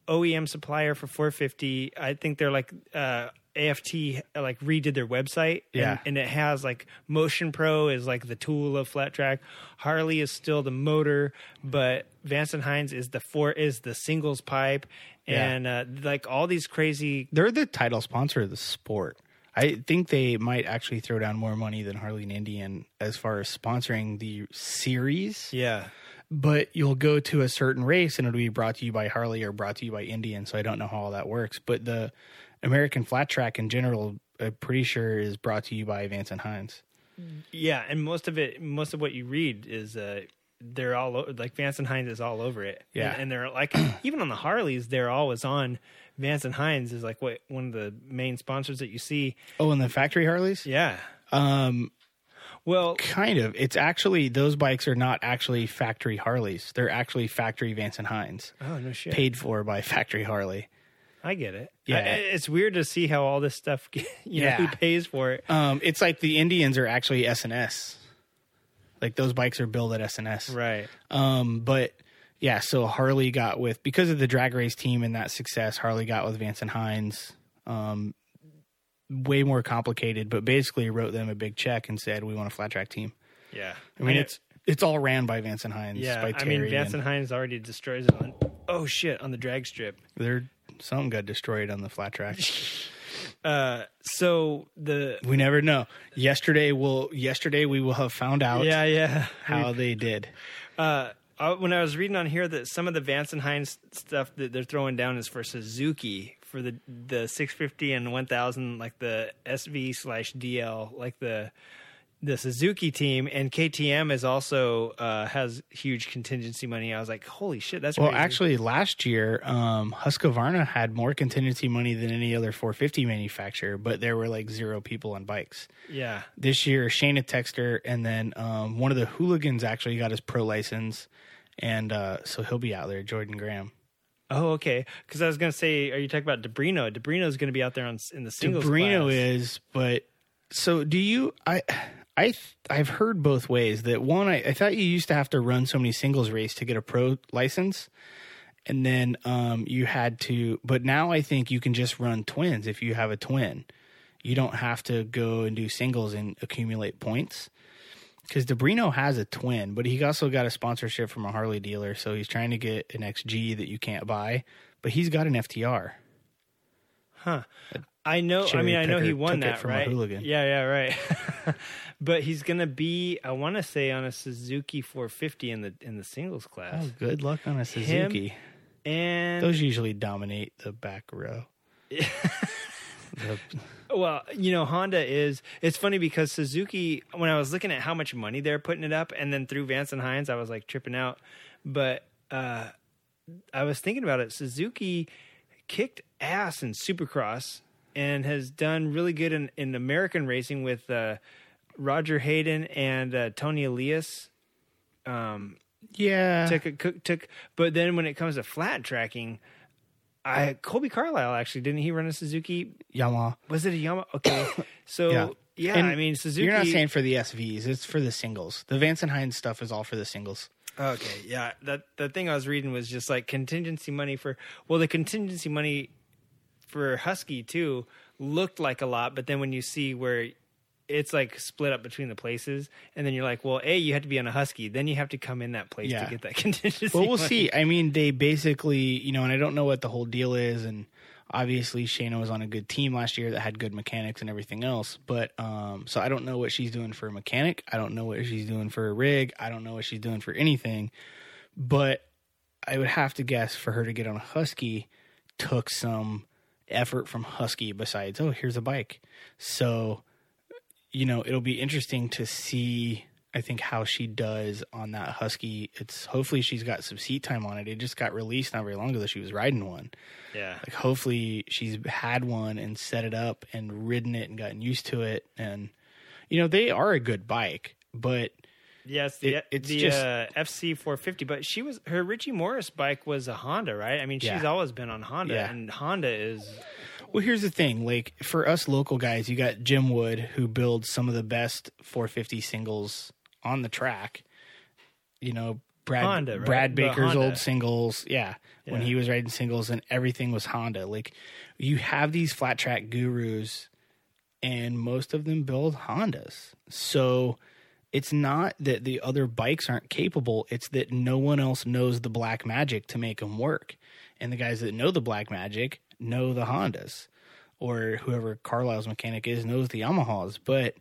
OEM supplier for 450. I think they're like uh, AFT like redid their website. and- Yeah. and, it has like Motion Pro is like the tool of flat track. Harley is still the motor, but Vance and Hines is the four is the singles pipe, Yeah. and uh, like all these crazy. they're the title sponsor of the sport. I think they might actually throw down more money than Harley and Indian as far as sponsoring the series. Yeah, But you'll go to a certain race and it'll be brought to you by Harley or brought to you by Indian. So I don't know how all that works. But the American flat track in general, I'm pretty sure is brought to you by Vance and Hines. yeah, and most of it, most of what you read is. Uh, they're all like Vance and Hines is all over it. Yeah. and, and they're like even on the Harleys, they're always on. Vance and Hines is like what one of the main sponsors that you see. Oh, and the factory Harleys? Yeah. Um, Well, kind of. It's actually those bikes are not actually factory Harleys. They're actually factory Vance and Hines, oh no shit. paid for by factory Harley. I get it. Yeah. I- it's weird to see how all this stuff, you know, Yeah. who pays for it. Um, it's like the Indians are actually SNS. Like those bikes are built at SNS. Right. Um, but yeah, so Harley got with because of the drag race team and that success, Harley got with Vance and Hines. Um, way more complicated, but basically wrote them a big check and said, "We want a flat track team." Yeah. I mean, it's it's all ran by Vance and Hines. yeah. I mean, Vance and Hines already destroys it on. Oh shit! On the drag strip. they're something got destroyed on the flat track. Uh, so the We never know. Yesterday will yesterday we will have found out yeah yeah how they did. uh, uh, when I was reading on here that some of the Vance and Hines stuff that they're throwing down is for Suzuki for the the 650 and 1000 like the SV slash DL like the the Suzuki team and KTM is also uh, has huge contingency money. I was like, holy shit, that's Well, crazy. actually, last year, um, Husqvarna had more contingency money than any other 450 manufacturer, but there were like zero people on bikes. yeah. This year, Shayna Texter and then um, one of the hooligans actually got his pro license, and uh, so he'll be out there, Jordan Graham. Oh, okay. Because I was gonna say, are you talking about DiBrino? DiBrino is gonna be out there on in the singles. DiBrino class. is, but so do you? I I I've heard both ways. That one, I, I thought you used to have to run so many singles race to get a pro license, and then um, you had to. But now I think you can just run twins if you have a twin. You don't have to go and do singles and accumulate points. Because DiBrino has a twin, but he also got a sponsorship from a Harley dealer, so he's trying to get an XG that you can't buy. But he's got an FTR. Huh. I know. I mean, I know he won that, from a right? hooligan. Yeah, yeah, right. but he's gonna be. I want to say on a Suzuki 450 in the in the singles class. Oh, good luck on a Suzuki. and Those usually dominate the back row. Well, you know, Honda is. It's funny because Suzuki. When I was looking at how much money they're putting it up, and then through Vance and Hines, I was like tripping out. But uh, I was thinking about it. Suzuki kicked ass in Supercross and has done really good in, in American racing with uh, Roger Hayden and uh, Toni Elias. Um, yeah. took a took, took, but then when it comes to flat tracking. I Kolby Carlile actually didn't he run a Suzuki Yamaha. was it a Yamaha? Okay, so Yeah. yeah, I mean Suzuki. You're not saying for the SVs, it's for the singles. The Vance and Hines stuff is all for the singles. okay, yeah. That the thing I was reading was just like contingency money for. Well, the contingency money for Husky too looked like a lot, but then when you see where it's like split up between the places, and then you're like, well, a you have to be on a Husky, then you have to come in that place Yeah. to get that contingency. Well, we'll money. see. I mean, they basically, you know, and I don't know what the whole deal is. And obviously, Shayna was on a good team last year that had good mechanics and everything else. But um, so I don't know what she's doing for a mechanic. I don't know what she's doing for a rig. I don't know what she's doing for anything. But I would have to guess for her to get on a Husky took some effort from Husky besides, oh, here's a bike. So, you know, it'll be interesting to see I think how she does on that Husky. It's hopefully she's got some seat time on it. It just got released not very long ago that she was riding one. yeah, Like hopefully she's had one and set it up and ridden it and gotten used to it. And you know they are a good bike, but yes, the, It- it's the just- uh, FC 450, but she was her Richie Morris bike was a Honda, right? I mean, she's Yeah. always been on Honda, Yeah. and Honda is Well, here's the thing. Like for us local guys, you got Jim Wood who builds some of the best 450 singles on the track. You know, Brad Honda, right? Brad Baker's old singles. Yeah, when he was riding singles and everything was Honda. Like you have these flat track gurus and most of them build Hondas. So it's not that the other bikes aren't capable, it's that no one else knows the black magic to make them work. And the guys that know the black magic know the Hondas or whoever Carlile's mechanic is knows the Yamahas, but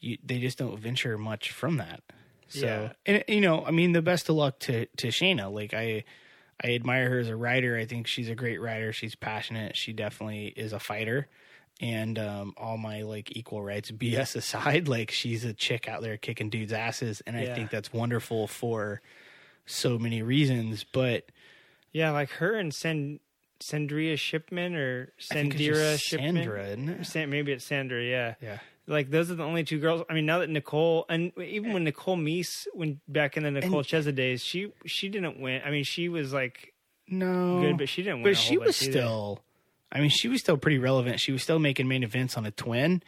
you, they just don't venture much from that. So, Yeah. and you know, I mean, the best of luck to to Shayna. Like I, I admire her as a writer. I think she's a great writer. She's passionate. She definitely is a fighter. And um, all my like equal rights BS aside, like she's a chick out there kicking dudes' asses, and I Yeah. think that's wonderful for so many reasons. But yeah, like her and San Sandria Shipman or Sandira Shipman. Sandra, isn't it? San, maybe it's Sandra, yeah. Yeah. Like those are the only two girls. I mean, now that Nicole and even when Nicole Mees, when back in the Nicole Cheza days, she she didn't win. I mean, she was like No, good, but she didn't win. but she was either. still i mean she was still pretty relevant she was still making main events on a twin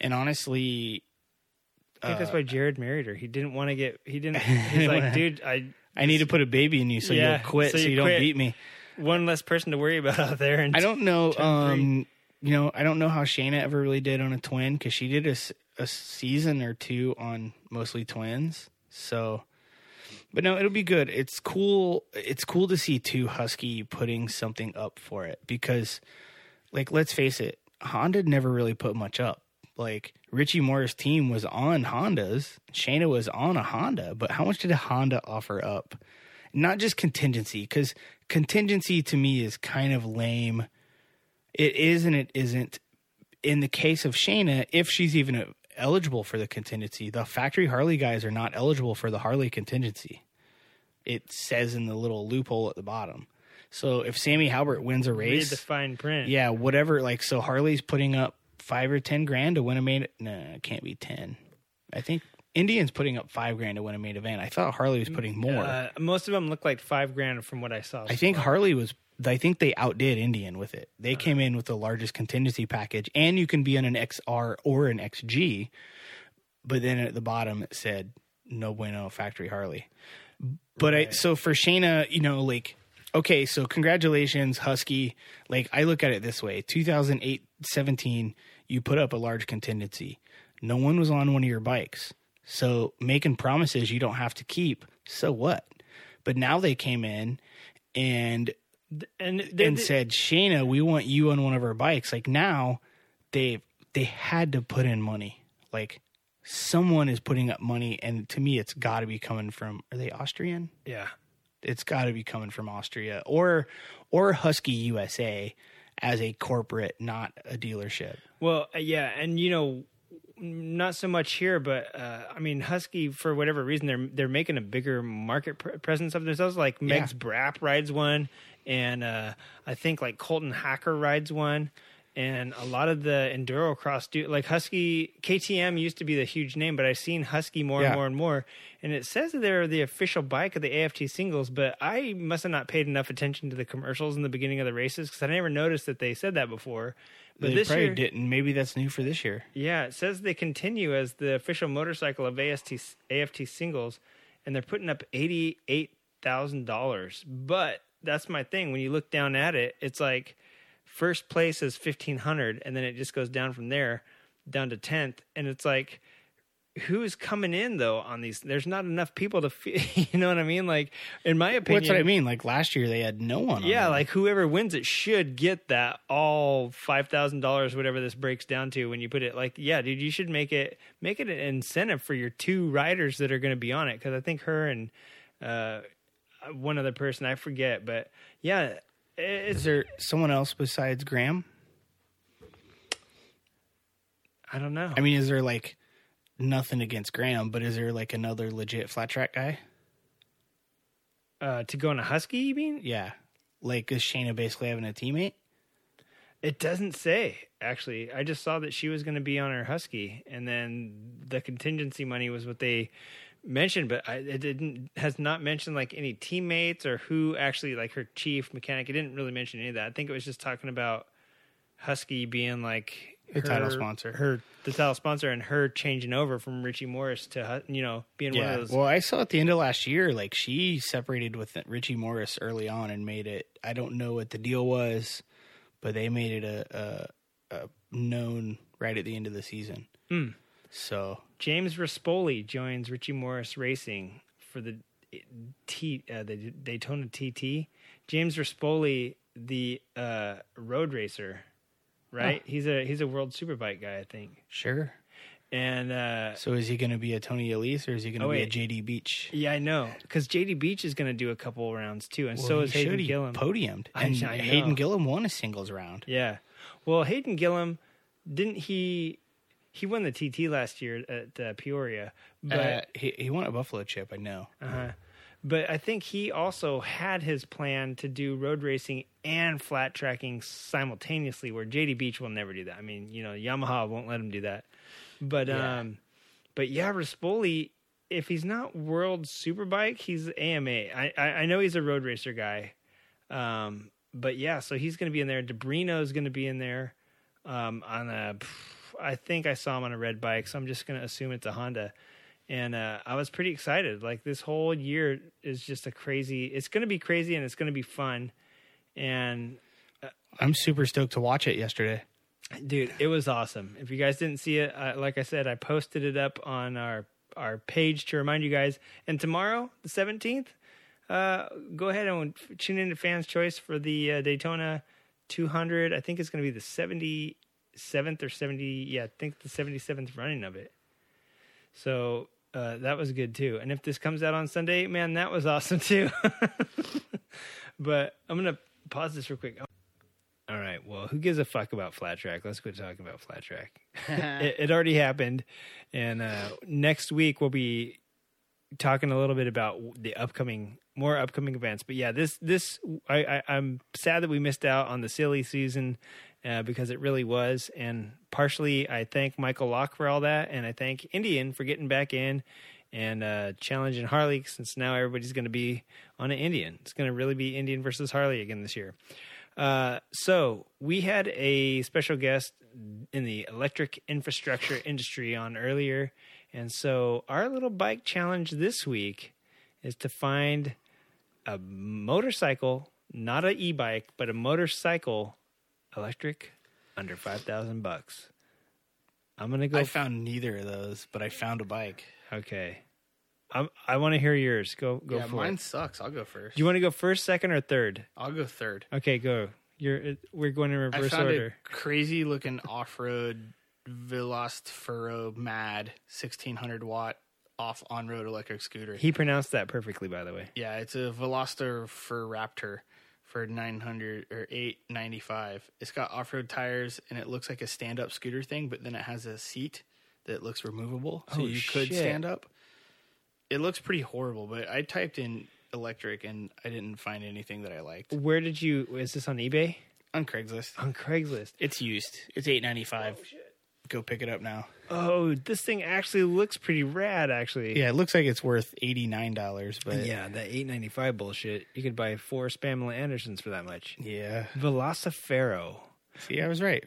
and honestly I think that's uh, why Jared married her. He didn't want to get. He didn't. He's like, dude, I i need to put a baby in you so Yeah, you'll quit so so, you you, don't quit. beat me one less person to worry about out there. And i don't know um you know i don't know how shayna ever really did on a twin because she did a season or two on mostly twins so but no it'll be good it's cool it's cool to see two husky putting something up for it because like let's face it Honda never really put much up. Like Richie Morris' team was on Hondas, Shayna was on a Honda, but how much did a Honda offer up? Not just contingency, because contingency to me is kind of lame. It is and it isn't. In the case of Shayna, if she's even eligible for the contingency, the factory Harley guys are not eligible for the Harley contingency. It says in the little loophole at the bottom. So if Sammy Halbert wins a race, Read the fine print. yeah, whatever. Like, so Harley's putting up five or ten grand to win a main. No, it can't be ten. I think Indian's putting up five grand to win a main event. I thought Harley was putting more. Uh, most of them look like five grand from what I saw. I think Harley was. I think they outdid Indian with it. They came in with the largest contingency package, and you can be on an XR or an XG. But then at the bottom it said no bueno factory Harley. But I so for Shayna, you know, like okay, so congratulations Husky. Like I look at it this way: 2008, 17, you put up a large contingency. No one was on one of your bikes, so making promises you don't have to keep. So what? But now they came in and and they, and said, Shayna, we want you on one of our bikes. Like now, they they had to put in money. Like someone is putting up money, and to me, it's got to be coming from. Are they Austrian? yeah. It's got to be coming from Austria or or Husky USA as a corporate, not a dealership. Well, uh, yeah, and you know, not so much here, but uh, I mean, Husky for whatever reason they're they're making a bigger market pr- presence of themselves. Like Megs Brap rides one, and uh, I think like Colton Haaker rides one, and a lot of the enduro cross do like Husky KTM used to be the huge name, but I've seen Husky more Yeah. and more and more. And it says that they're the official bike of the AFT singles, but I must have not paid enough attention to the commercials in the beginning of the races because I never noticed that they said that before. But they this probably year, didn't. Maybe that's new for this year. yeah, it says they continue as the official motorcycle of AST, AFT singles, and they're putting up eighty-eight thousand dollars. But that's my thing. When you look down at it, it's like first place is fifteen hundred, and then it just goes down from there, down to tenth, and it's like. Who's coming in though on these? There's not enough people to, fe- you know what I mean? Like, in my opinion, That's what I mean. Like last year, they had no one. yeah, them. like whoever wins it should get that all five thousand dollars, whatever this breaks down to. When you put it like, yeah, dude, you should make it make it an incentive for your two riders that are going to be on it because I think her and uh, one other person I forget, but yeah, is there someone else besides Graham? I don't know. I mean, is there like nothing against Graham, but is there like another legit flat track guy? uh, to go on a husky, you mean? Yeah. Like is Shayna basically having a teammate? It doesn't say actually. I just saw that she was going to be on her husky, and then the contingency money was what they mentioned, but I, it didn't has not mentioned like any teammates or who actually like her chief mechanic. It didn't really mention any of that. I think it was just talking about Husky being like The title sponsor. her the title sponsor, and her changing over from Richie Morris to you know being one of those. Well, I saw at the end of last year, like she separated with Richie Morris early on and made it. I don't know what the deal was, but they made it a, a, a known right at the end of the season. Hmm. So James Rispoli joins Richie Morris Racing for the T uh, the Daytona TT. James Rispoli, the uh, road racer, right? He's a he's a world superbike guy, I think. sure. And uh, So is he going to be a Toni Elias or is he going to Oh, be a. JD Beach? yeah, I know because JD Beach is going to do a couple rounds too, and so Well, is he should. Hayden Gillim. Podiumed, I- and I know. Hayden Gillim won a singles round. yeah, well, Hayden Gillim didn't he? He won the TT last year at uh, Peoria, but uh, he he won a Buffalo chip. I know. Uh-huh. But I think he also had his plan to do road racing and flat tracking simultaneously, where JD Beach will never do that. I mean, you know, Yamaha won't let him do that. But Yeah. um, but yeah, Rispoli, if he's not World Superbike, he's AMA. I, I I know he's a road racer guy. Um, but yeah, so he's going to be in there. DiBrino is going to be in there. Um, on a, I think I saw him on a red bike, so I'm just going to assume it's a Honda and uh, I was pretty excited. Like this whole year is just a crazy. It's going to be crazy and it's going to be fun. And I'm super stoked to watch it yesterday. dude, it was awesome. If you guys didn't see it, uh, like I said, I posted it up on our our page to remind you guys. And tomorrow, the 17th, uh, go ahead and tune in to Fans Choice for the uh, Daytona 200. I think it's going to be the 70 seventh or seventy. Yeah, I think the seventy seventh running of it. So uh, that was good too. And if this comes out on Sunday, man, that was awesome too. but I'm gonna pause this real quick. All right. Well, who gives a fuck about flat track? Let's quit talking about flat track. it, it already happened, and uh, next week we'll be talking a little bit about the upcoming, more upcoming events. But yeah, this this I, I I'm sad that we missed out on the silly season uh, because it really was, and partially I thank Michael Lock for all that, and I thank Indian for getting back in and uh, challenging Harley since now everybody's going to be on an Indian. It's going to really be Indian versus Harley again this year. Uh, so we had a special guest in the electric infrastructure industry on earlier, and so our little bike challenge this week is to find a motorcycle, not an e-bike, but a motorcycle, electric, under five thousand bucks. I'm gonna go. I found neither of those, but I found a bike. okay. I'm, I want to hear yours. Go go yeah, for mine it. sucks. I'll go first. Do you want to go first, second, or third? I'll go third. Okay, go. You're. We're going in I reverse found order. a crazy looking off road Velost Velostfuro Mad 1600 watt off on road electric scooter. He pronounced that perfectly, by the way. yeah, it's a Veloster for Raptor for 900 or 895. It's got off road tires and it looks like a stand up scooter thing, but then it has a seat that looks removable, so Oh, you could stand up. It looks pretty horrible, but I typed in electric and I didn't find anything that I liked Where did you? Is this on eBay? on Craigslist. On Craigslist. It's used. It's 895. Go pick it up now. Oh, this thing actually looks pretty rad. Actually. Yeah, it looks like it's worth eighty nine dollars, but Yeah, that eight ninety five bullshit. You could buy four Spamela Andersons for that much. yeah. Velocifero. See, I was right.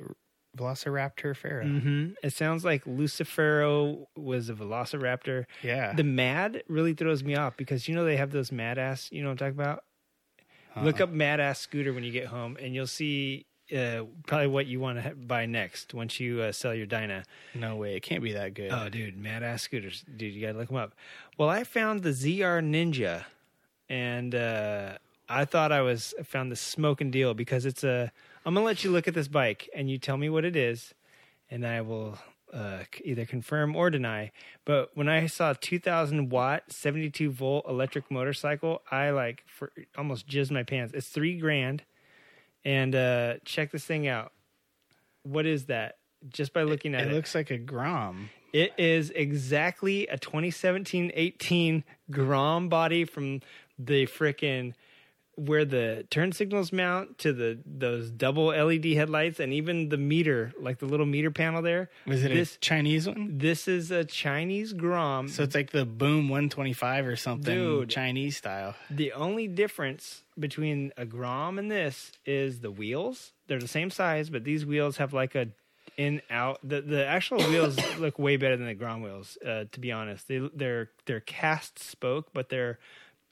Velociraptor Pharaoh. hmm It sounds like Lucifero was a Velociraptor. Yeah. The Mad really throws me off because you know they have those Mad ass. You know what I'm talking about? Look up Mad ass scooter when you get home, and you'll see uh, probably what you want to buy next once you uh, sell your Dyna. no way, it can't be that good. Oh, dude, Mad ass scooters, dude, you gotta look them up. Well, I found the ZR Ninja, and uh, I thought I was I found the smoking deal because it's a. I'm gonna let you look at this bike, and you tell me what it is, and I will uh, either confirm or deny. But when I saw 2,000 watt, 72 volt electric motorcycle, I like for almost jizzed my pants. It's three grand, and uh, check this thing out. What is that? Just by looking at it it, looks like a Grom. it is exactly a 2017-18 Grom body from the frickin' where the turn signals mount to the those double LED headlights and even the meter, like the little meter panel there. Was it this? a Chinese one? This is a Chinese Grom. So it's like the Boom 125 or something, Dude. Chinese style. The only difference between a Grom and this is the wheels. They're the same size, but these wheels have like a in out. The the actual wheels look way better than the Grom wheels. Uh, to be honest, they they're they're cast spoke, but they're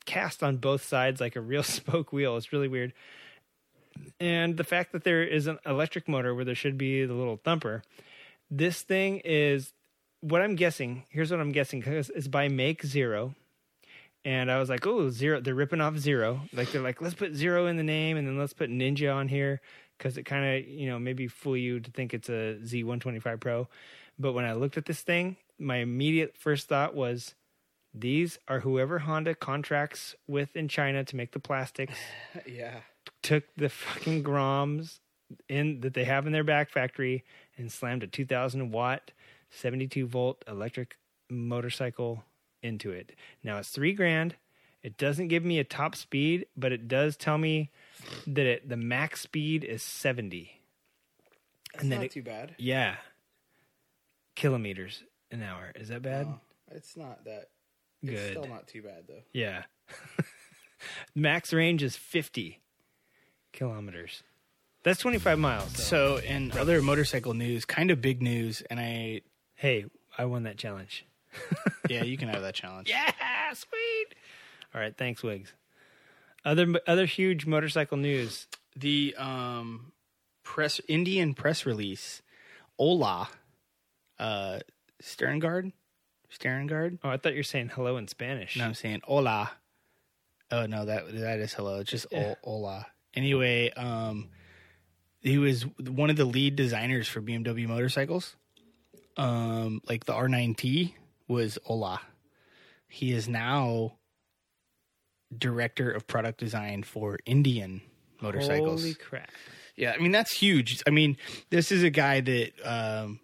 cast on both sides like a real spoke wheel. It's really weird. And the fact that there is an electric motor where there should be the little thumper, this thing is what I'm guessing. Here's what I'm guessing because it's by Make Zero. And I was like, oh, zero. They're ripping off zero. Like they're like, let's put zero in the name, and then let's put Ninja on here because it kind of, you know, maybe fool you to think it's a Z125 Pro. But when I looked at this thing, my immediate first thought was, these are whoever Honda contracts with in China to make the plastics Yeah. took the fucking Groms in that they have in their back factory and slammed a 2000 watt 72 volt electric motorcycle into it. Now it's 3 grand. It doesn't give me a top speed, but it does tell me that it, the max speed is 70. and then it, too bad. yeah. Kilometers an hour. Is that bad? It's not that. Good. Still not too bad though. Yeah. Max range is 50 kilometers. That's 25 miles. though. So, in other motorcycle news, kind of big news, and I, hey, I won that challenge. Yeah, you can have that challenge. Yeah, sweet. All right, thanks, Wiggs. Other other huge motorcycle news. The um, press Indian press release, Ola, uh, Stenegard, Stenegard. Oh, I thought you were saying hello in Spanish. No, I'm saying hola. Oh no, that that is hello. It's just o- hola. Anyway, um, he was one of the lead designers for BMW motorcycles. Um, like the R9T was Ola. He is now director of product design for Indian motorcycles. Holy crap! Yeah, I mean that's huge. I mean, this is a guy that um,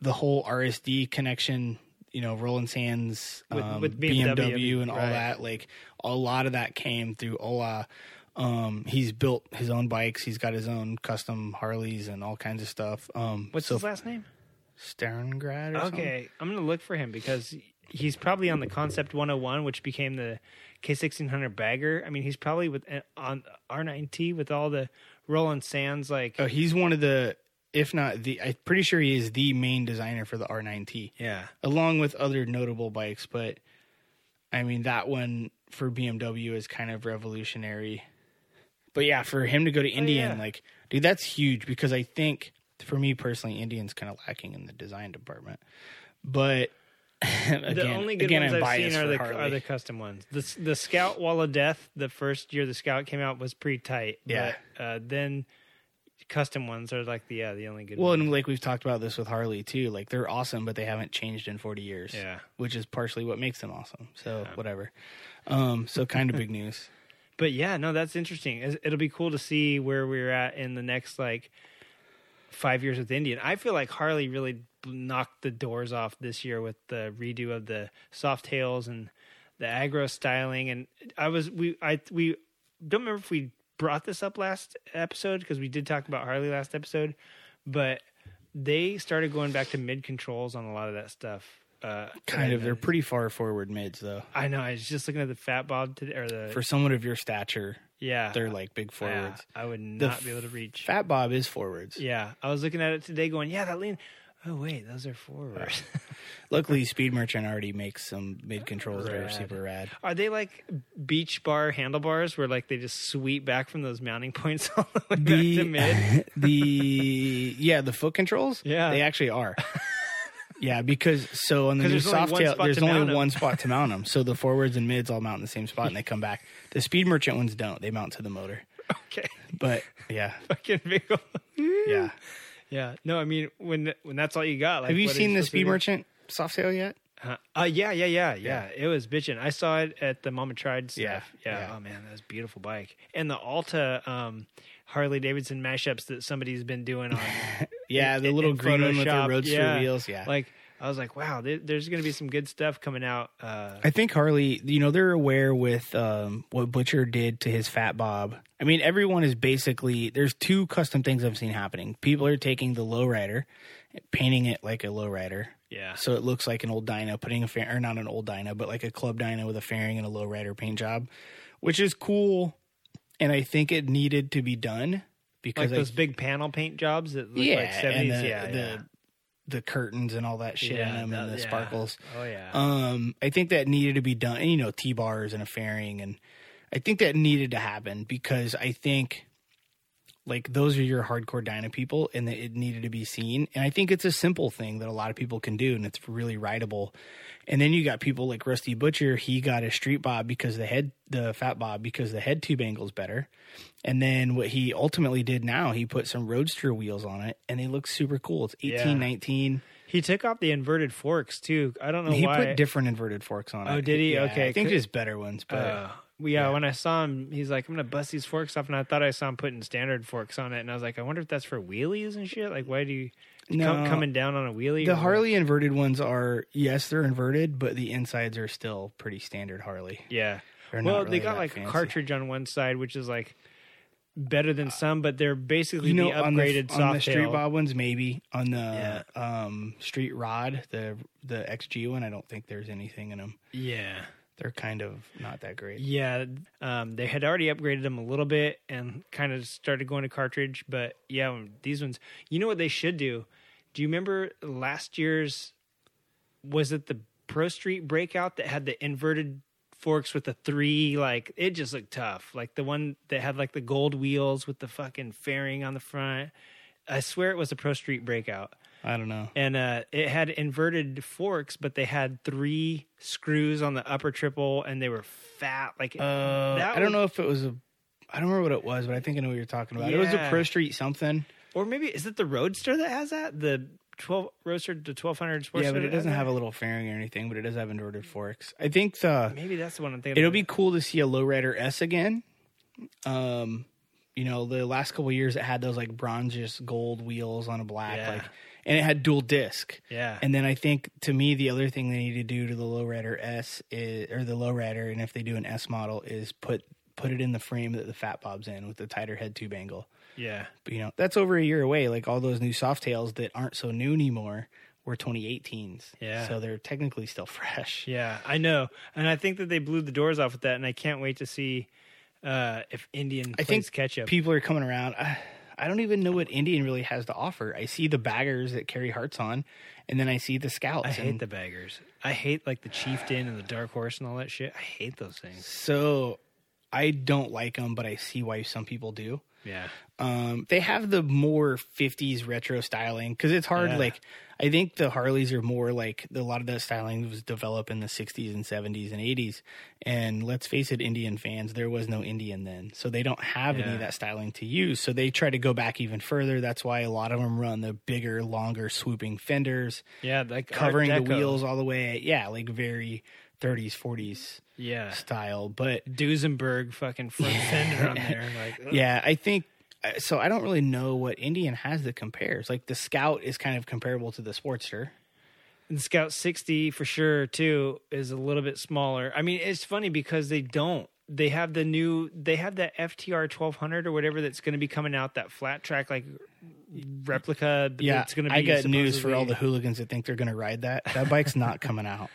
the whole RSD connection, you know, Roland Sands, With- um, with BMW, BMW, and all right. that. Like a lot of that came through Ola. Um, he's built his own bikes. He's got his own custom Harleys and all kinds of stuff. Um, What's so his last name? Sterngrad or something? Okay, I'm gonna look for him because he's probably on the Concept 101, which became the K1600 Bagger. I mean, he's probably with on R9T with all the Roland Sands. Like, Oh, he's one of the, if not the, I'm pretty sure he is the main designer for the R9T. yeah, along with other notable bikes, but I mean that one for BMW is kind of revolutionary. But yeah, for him to go to oh, Indian, Oh, yeah. like, dude, that's huge because I think for me personally, Indian's kind of lacking in the design department. But again, the only good again, ones I'm I've seen are the Harley. are the custom ones. The the Scout Wall of Death, the first year the Scout came out was pretty tight. Yeah. but, uh, then custom ones are like the yeah the only good. well, ones. and like we've talked about this with Harley too. Like they're awesome, but they haven't changed in 40 years. Yeah. which is partially what makes them awesome. So whatever. Um, so kind of big news. But yeah, no, that's interesting. It'll be cool to see where we're at in the next like five years with Indian. I feel like Harley really knocked the doors off this year with the redo of the Softails and the aggro styling. And I was we I we don't remember if we brought this up last episode because we did talk about Harley last episode, but they started going back to mid controls on a lot of that stuff. Uh, Kind of. They're pretty far forward mids though. I know. I was just looking at the Fat Bob today, or the For someone of your stature, yeah, they're like big yeah, forwards. I would The not be able to reach. Fat Bob is forwards. Yeah, I was looking at it today, going, "Yeah, that lean." Oh wait, those are forwards. Luckily, Speed Merchant already makes some mid controls that are super rad. are they like beach bar handlebars, where like they just sweep back from those mounting points all the way back to mid? the yeah, the foot controls. Yeah. they actually are. yeah, because so on the new Softail, there's only one spot to mount them. So the forwards and mids all mount in the same spot and they come back. The Speed Merchant ones don't; they mount to the motor. Okay, But yeah, fucking big. ol- yeah. yeah, no, I mean when when that's all you got. Like, Have you seen the Speed? Merchant Softail yet? Uh, uh, yeah, yeah, yeah, yeah. It was bitching. I saw it at the Mama Tried stuff. Yeah, Yeah. yeah. Oh man, that was a beautiful bike. And the Alta um, Harley Davidson mashups that somebody's been doing on Yeah, the little in green one with the roadster Yeah. wheels. Yeah, Like I was like, wow, there, there's going to be some good stuff coming out. Uh, I think Harley, you know, they're aware with um, what Butcher did to his Fat Bob. I mean, everyone is basically there's two custom things I've seen happening. People are taking the lowrider, painting it like a lowrider, yeah, so it looks like an old Dyna, putting a fair or not an old Dyna, but like a club Dyna with a fairing and a lowrider paint job, which is cool. And I think it needed to be done because like I those big panel paint jobs that look yeah, like seventies. the, yeah, the yeah. the curtains and all that shit in Yeah, them and the yeah. sparkles. Oh yeah. Um, I think that needed to be done. And, you know, T bars and a fairing, and I think that needed to happen because I think like those are your hardcore dyna people, and that it needed to be seen. And I think it's a simple thing that a lot of people can do, and it's really rideable. And then you got people like Rusty Butcher. He got a street bob because the head, the fat bob, because the head tube angle is better. And then what he ultimately did now, he put some roadster wheels on it, and they look super cool. It's eighteen, Yeah. nineteen. he took off the inverted forks too. I don't know He why. put different inverted forks on it. Oh, did he? Yeah, Okay, I think just better ones, but. Uh, well, yeah, when I saw him, he's like, "I'm gonna bust these forks off," and I thought I saw him putting standard forks on it, and I was like, "I wonder if that's for wheelies and shit. Like, why do you No. coming down on a wheelie?" The or- Harley inverted ones are yes, they're inverted, but the insides are still pretty standard Harley. yeah. They're Well, really they got like fancy. cartridge on one side, which is like better than some, but they're basically You know, the on the, upgraded on the street bob ones, maybe on the Yeah. um, street rod, the the XG one, I don't think there's anything in them. Yeah. They're kind of not that great. Yeah, um, they had already upgraded them a little bit and kind of started going to cartridge, but yeah, these ones. You know what they should do? Do you remember last year's? Was it the Pro Street breakout that had the inverted forks with the three? Like it just looked tough. Like the one that had like the gold wheels with the fucking fairing on the front. I swear it was a Pro Street breakout I don't know. and uh, it had inverted forks, but they had three screws on the upper triple, and they were fat. Like Uh, I don't was- know if it was a. I don't remember what it was, but I think I know what you're talking about. It was a Pro Street something. Or maybe is it the Roadster that has that? The twelve Roadster to twelve hundred Sportster. yeah, but it doesn't have a little fairing or anything, but it does have inverted forks. I think the Maybe that's the one I'm thinking. it'll of. be cool to see a lowrider S again. Um, you know, the last couple years it had those like bronzish gold wheels on a black, Yeah. like, and it had dual disc. Yeah. And then I think to me the other thing they need to do to the lowrider S is, or the lowrider, and if they do an S model, is put put it in the frame that the Fat Bob's in with the tighter head tube angle. Yeah. But you know, that's over a year away. Like all those new Softails that aren't so new anymore were 2018s. Yeah. So they're technically still fresh. Yeah, I know, and I think that they blew the doors off with that, and I can't wait to see uh, if Indian I think catch up. people are coming around. I, I don't even know what Indian really has to offer. I see the baggers that carry hearts on, and then I see the scouts. I hate and the baggers. I hate like the chieftain and the dark horse and all that shit. I hate those things. So I don't like them, but I see why some people do. Yeah, Um, they have the more 50s retro styling because it's hard. Yeah. Like, I think the Harleys are more like a lot of that styling was developed in the 60s and 70s and 80s. And let's face it, Indian fans, there was no Indian then. So they don't have any of that styling to use. So they try to go back even further. That's why a lot of them run the bigger, longer, swooping fenders, yeah, like covering the wheels all the way. Yeah, like very 30s, 40s Yeah, style. But Duesenberg fucking front fender on there. Like, ugh. yeah, I think uh, so. I don't really know what Indian has that compares. Like the Scout is kind of comparable to the Sportster. And Scout 60 for sure too is a little bit smaller. I mean, it's funny because they don't. They have the new. They have that FTR 1200 or whatever that's going to be coming out. That flat track like replica. Yeah, it's going to be. I got news for all the hooligans that think they're going to ride that. That bike's not coming out.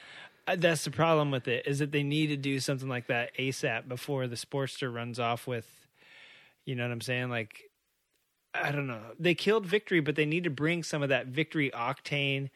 That's the problem with it is that they need to do something like that ASAP before the Sportster runs off with. You know what I'm saying? Like, I don't know. They killed Victory, but they need to bring some of that Victory octane,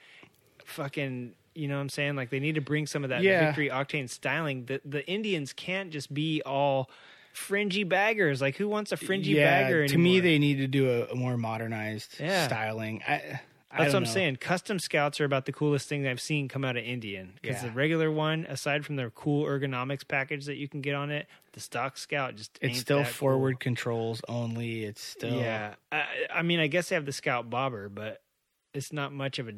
fucking. You know what I'm saying? Like they need to bring some of that Yeah. Victory octane styling. The the Indians can't just be all fringy baggers. Like who wants a fringy yeah, bagger? to me, they need to do a, a more modernized Yeah. styling. I That's what I'm know. saying. Custom scouts are about the coolest thing I've seen come out of Indian. Because Yeah. the regular one, aside from their cool ergonomics package that you can get on it, the stock scout just It's still that cool. forward controls only. It's still Yeah, I, I mean, I guess they have the scout bobber, but it's not much of a.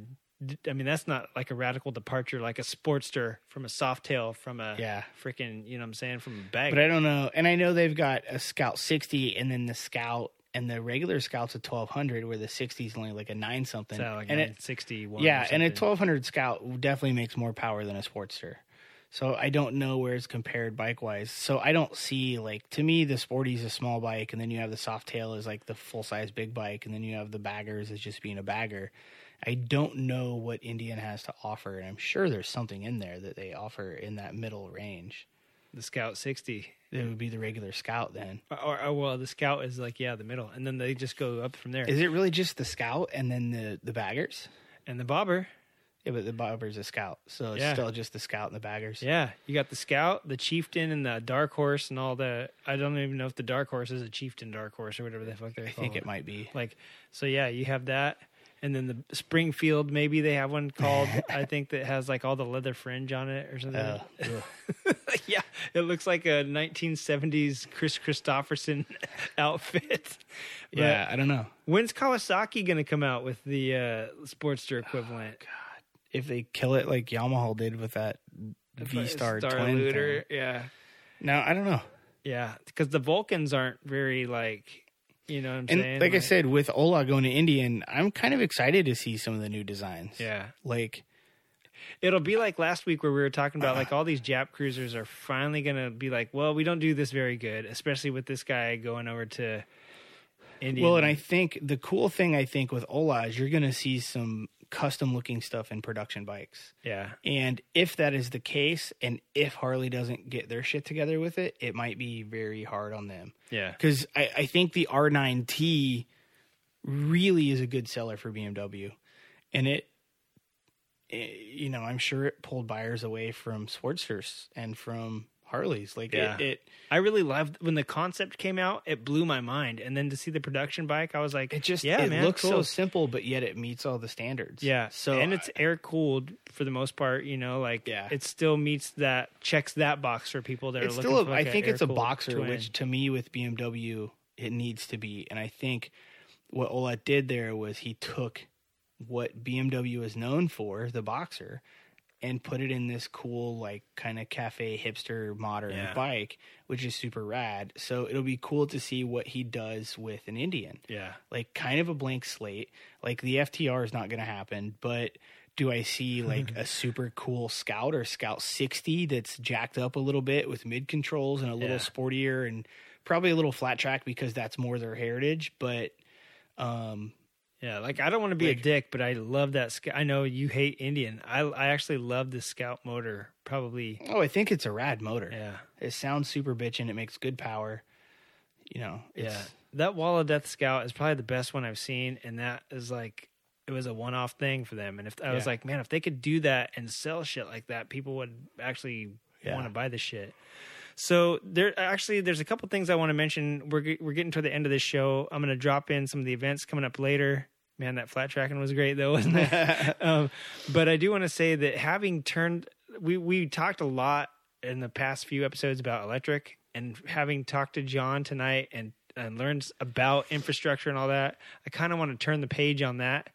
I mean, that's not like a radical departure, like a Sportster from a Softail from a Yeah. freaking. You know what I'm saying? From a bag. But I don't know. And I know they've got a Scout 60 and then the Scout and the regular Scout's a 1200 where the 60 is only like a 9 something. So like and it, 61. yeah, and a 1200 Scout definitely makes more power than a Sportster. So I don't know where it's compared bike wise. So I don't see like to me the Sporty is a small bike, and then you have the Softail is like the full size big bike, and then you have the Baggers as just being a bagger. I don't know what Indian has to offer, and I'm sure there's something in there that they offer in that middle range. The Scout 60. It would be the regular Scout then. Uh, or, or well, the Scout is like yeah, the middle, and then they just go up from there. Is it really just the Scout and then the the baggers? and the bobber. Yeah, but the bobber's a Scout, so it's Yeah. still just the Scout and the baggers. Yeah, you got the Scout, the Chieftain, and the Dark Horse, and all the. I don't even know if the Dark Horse is a Chieftain Dark Horse or whatever the fuck they're I think it might be. Like, so yeah, you have that, and then the Springfield. Maybe they have one called. I think that has like all the leather fringe on it or something. Uh, yeah, it looks like a 1970s Kris Kristofferson outfit. But yeah, I don't know. when's Kawasaki going to come out with the uh, Sportster equivalent? God. If they kill it like Yamaha did with that V Star twin yeah. No, I don't know. Yeah, because the Vulcans aren't very like, you know what I'm And saying? like I said, with Ola going to Indian, I'm kind of excited to see some of the new designs. yeah, Like, it'll be like last week where we were talking about uh-huh. like all these Jap cruisers are finally gonna be like, well, we don't do this very good, especially with this guy going over to Indian. well, and I think the cool thing I think with Ola is you're going to see some custom looking stuff in production bikes. yeah, And if that is the case, and if Harley doesn't get their shit together with it, it might be very hard on them. yeah, Because I, I think the R9T really is a good seller for BMW. And it, it, you know, I'm sure it pulled buyers away from Sportsters and from Harleys. Like Yeah. it, it I really loved when the concept came out. It blew my mind, and then to see the production bike, I was like, it just yeah, it man, looks so simple, but yet it meets all the standards. Yeah. So and it's air cooled for the most part. You know, like Yeah. it still meets that checks that box for people that it's are still. looking. A, for I think it's a boxer, twin. which to me with BMW it needs to be. And I think what Ola did there was he took what BMW is known for, the boxer, and put it in this cool like kind of cafe hipster modern Yeah. bike, which is super rad. So it'll be cool to see what he does with an Indian. yeah, like kind of a blank slate. Like the FTR is not going to happen, but do I see like a super cool Scout or Scout 60 that's jacked up a little bit with mid controls and a little Yeah. sportier and probably a little flat track because that's more their heritage, but um yeah. Like I don't want to be Like- a dick, but I love that. Sc- I know you hate Indian. I I actually love the Scout motor. Probably. oh, I think it's a rad motor. Yeah. It sounds super bitchin', it makes good power. You know, it's, Yeah, that Wall of Death Scout is probably the best one I've seen, and that is like it was a one-off thing for them. And if I was like, man, if they could do that and sell shit like that, people would actually Yeah. want to buy the shit. So there, actually, there's a couple things I want to mention. We're we're getting toward the end of this show. I'm going to drop in some of the events coming up later. Man, that flat tracking was great though, wasn't it? um, but I do want to say that having turned, we we talked a lot in the past few episodes about electric, and having talked to John tonight and and learned about infrastructure and all that, I kind of want to turn the page on that,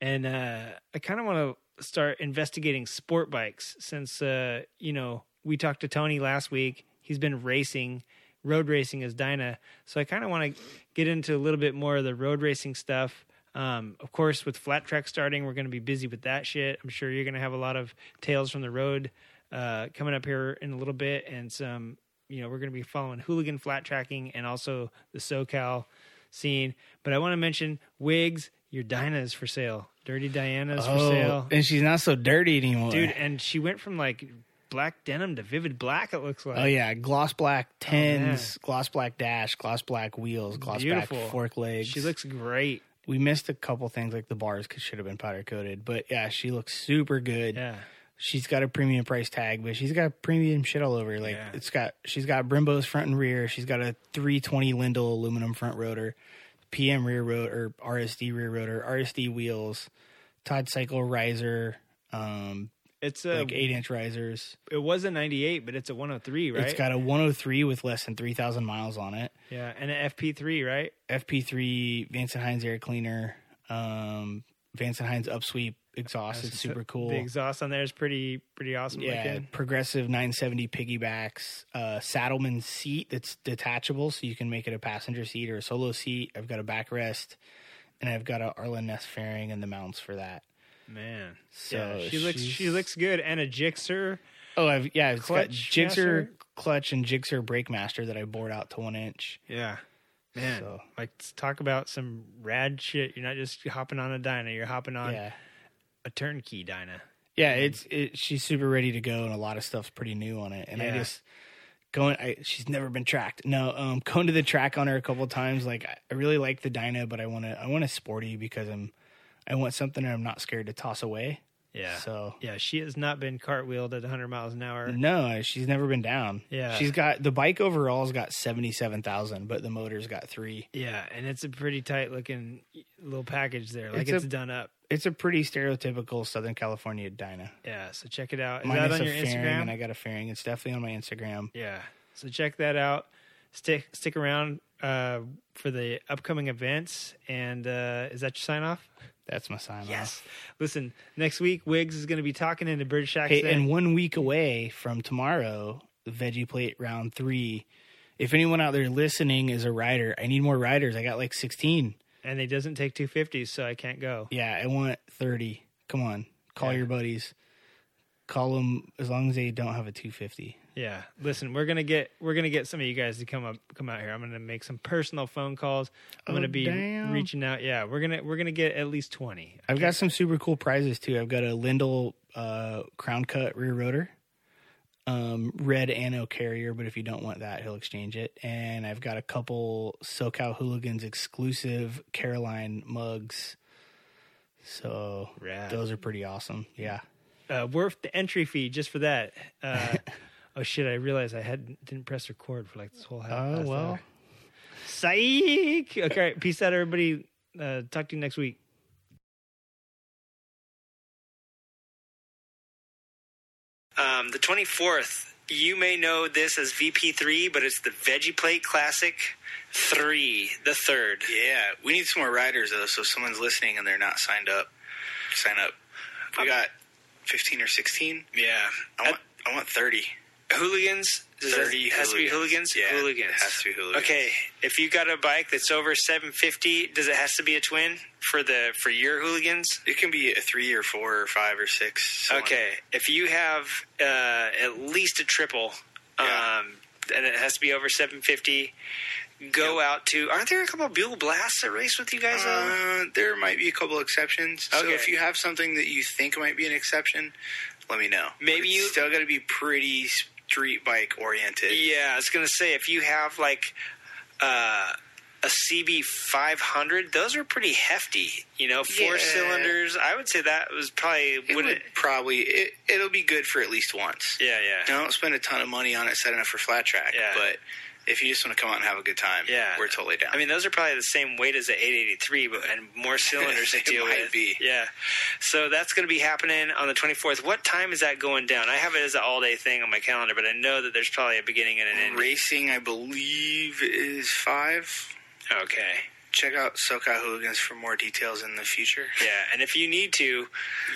and uh, I kind of want to start investigating sport bikes since uh, you know we talked to Tony last week. He's been racing, road racing as Dyna, so I kind of want to get into a little bit more of the road racing stuff. Um, of course, with flat track starting, we're going to be busy with that shit. I'm sure you're going to have a lot of tales from the road uh, coming up here in a little bit, and some. You know, we're going to be following hooligan flat tracking and also the SoCal scene. But I want to mention Wiggs. Your Dyna's for sale. Dirty Diana's for sale, Oh, and she's not so dirty anymore. dude. And she went from like black denim to vivid black. It looks like. Oh yeah, gloss black tens, man. gloss black dash, gloss black wheels, gloss Beautiful. black fork legs. She looks great. We missed a couple things like the bars could should have been powder coated, but yeah, she looks super good. Yeah. She's got a premium price tag, but she's got premium shit all over. Like Yeah. it's got she's got Brembo's front and rear. She's got a 320 Lyndall aluminum front rotor, PM rear rotor, RSD rear rotor, RSD wheels, Todd Cycle riser, um, It's a. like eight inch risers. it was a 98, but it's a 103, right? It's got a 103 with less than 3,000 miles on it. yeah, and an FP3, right? FP3 Vance and Hines air cleaner, um, Vance and Hines upsweep exhaust. It's super cool. The exhaust on there is pretty pretty awesome. yeah, looking. progressive 970 piggybacks, uh, Saddlemen seat that's detachable, so you can make it a passenger seat or a solo seat. I've got a backrest, and I've got a Arlen Ness fairing and the mounts for that. Man. So yeah, she looks she looks good, and a Gixxer. Oh, I've yeah, it's got Gixxer master? clutch and Gixxer brake master that I bored out to one inch. Yeah, man. So- Like talk about some rad shit. You're not just hopping on a Dyna. You're hopping on Yeah. a turnkey Dyna. Yeah, it's it, she's super ready to go, and a lot of stuff's pretty new on it. And I just going, I she's never been tracked. No, um, going to the track on her a couple of times. Like I, I really like the Dyna, but I want to I want a sporty because I'm I want something that I'm not scared to toss away. Yeah. So yeah, she has not been cartwheeled at 100 miles an hour. no, she's never been down. Yeah. she's got the bike overall's got seventy seven thousand, but the motor's got three. Yeah, and it's a pretty tight looking little package there. Like It's it's, a- done up. It's a pretty stereotypical Southern California Dyna. Yeah, so check it out. Is Minus that on a your fairing, Instagram? and I got a fairing. It's definitely on my Instagram. Yeah. So check that out. Stick stick around uh, for the upcoming events. And uh, is that your sign off? That's my sign. off. Yes. Listen, next week Wiggs is going to be talking in into British accent. Hey, and one week away from tomorrow, the Veggie Plate round three. If anyone out there listening is a rider, I need more riders. I got like 16. and it doesn't take 250s, so I can't go. Yeah, I want 30. Come on, call Yeah. your buddies. Call them as long as they don't have a 250. Yeah. Listen, we're gonna get we're gonna get some of you guys to come up come out here. I'm gonna make some personal phone calls. I'm Oh, gonna be damn. reaching out. Yeah, we're gonna we're gonna get at least 20. I've got some super cool prizes too. I've got a Lyndall uh, crown cut rear rotor, um, red anno carrier, but if you don't want that, he'll exchange it. And I've got a couple SoCal Hooligans exclusive Caroline mugs. So Rad. those are pretty awesome. Yeah. Uh, worth the entry fee just for that. Uh, Oh shit! I realized I had didn't press record for like this whole half. Oh past well. hour. Psych. Okay, peace out, everybody. Uh, talk to you next week. Um, the 24th, you may know this as VP3, but it's the Veggie Plate Classic 3, the third. Yeah, we need some more riders though. So if someone's listening and they're not signed up, sign up. We got fifteen or sixteen. Yeah. I want I want thirty. Hooligans? Does that- Thirty. has to be hooligans? Yeah, hooligans. It has to be hooligans. Okay, if you got a bike that's over 750, does it has to be a twin for the for your hooligans? It can be a three or four or five or six. someone- Okay, if you have uh, at least a triple, Yeah. um, and it has to be over 750, go out to. Aren't there a couple of Buell Blasts that race with you guys? Uh, there might be a couple exceptions. So if you have something that you think might be an exception, let me know. Maybe It's you- still got to be pretty street bike oriented. Yeah, I was gonna say if you have like uh, a CB 500, those are pretty hefty. You know, four Yeah. cylinders. I would say that was probably It would it. probably it, it'll be good for at least once. Yeah, yeah. Don't spend a ton of money on it setting up for flat track. Yeah. But if you just want to come out and have a good time, Yeah. we're totally down. I mean, those are probably the same weight as the 883, but and more cylinders to It deal might with. be. Yeah. So that's going to be happening on the 24th. What time is that going down? I have it as an all day thing on my calendar, but I know that there's probably a beginning and an end. racing, I believe, is five. Okay. Check out SoCal Hooligans for more details in the future. Yeah, and if you need to,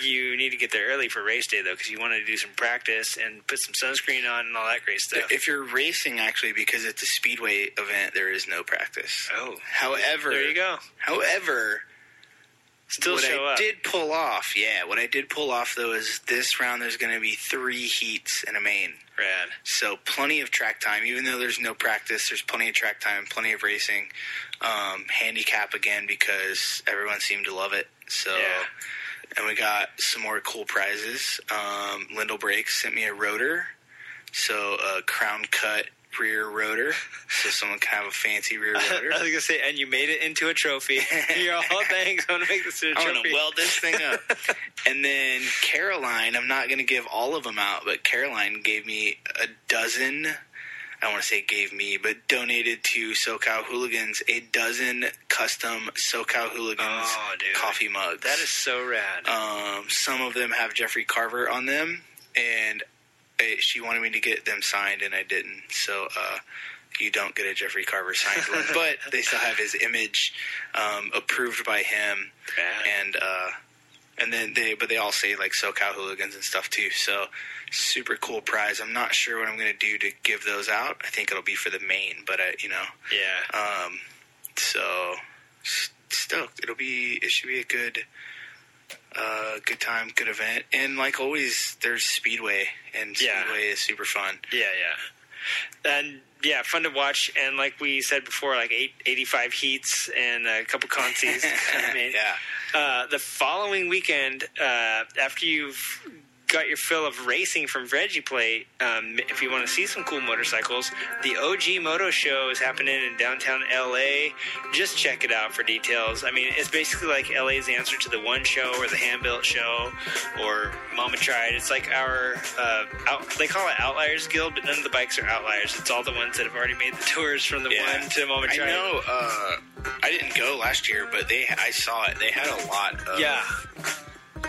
you need to get there early for race day though, because you want to do some practice and put some sunscreen on and all that great stuff. If you're racing, actually, because it's a speedway event, there is no practice. oh, However, there you go. However, Still what show I up. did pull off, yeah, what I did pull off though is this round there's going to be three heats in a main. Rad. So plenty of track time, even though there's no practice. There's plenty of track time, plenty of racing. Um, handicap again because everyone seemed to love it. So, Yeah. and we got some more cool prizes. Um, Lyndall Brakes sent me a rotor, so a crown cut rear rotor, so someone can have a fancy rear rotor. I was gonna say, and you made it into a trophy. You're all thanks. I'm gonna make this into a I'm trophy. gonna weld this thing up. and then Caroline, I'm not gonna give all of them out, but Caroline gave me a dozen. I don't want to say gave me, but donated to SoCal Hooligans a dozen custom SoCal Hooligans Oh, coffee mugs. that is so rad. Um, some of them have Jeffrey Carver on them, and uh, she wanted me to get them signed, and I didn't. So uh, you don't get a Jeffrey Carver signed one, but they still have his image um, approved by him, Rad. and uh, and then they, but they all say like SoCal hooligans and stuff too. So super cool prize. I'm not sure what I'm going to do to give those out. I think it'll be for the main, but I, you know, yeah. um, so stoked. It'll be. It should be a good, uh, good time, good event. And like always, there's Speedway, and Yeah. Speedway is super fun. Yeah, yeah. And yeah, fun to watch. And like we said before, like eight, 85 heats and a couple consies. I mean, yeah. Uh, the following weekend, uh, after you've got your fill of racing from Veggie Plate, um, if you want to see some cool motorcycles, the OG Moto Show is happening in downtown LA. Just check it out for details. I mean, it's basically like LA's answer to the One Show or the Hand Built Show or Mama Tried. It's like our, uh, out, they call it Outliers Guild, but none of the bikes are outliers. It's all the ones that have already made the tours from the Yeah. One to Mama Tried. I know. Uh, I didn't go last year, but they I saw it. They had a lot of Yeah,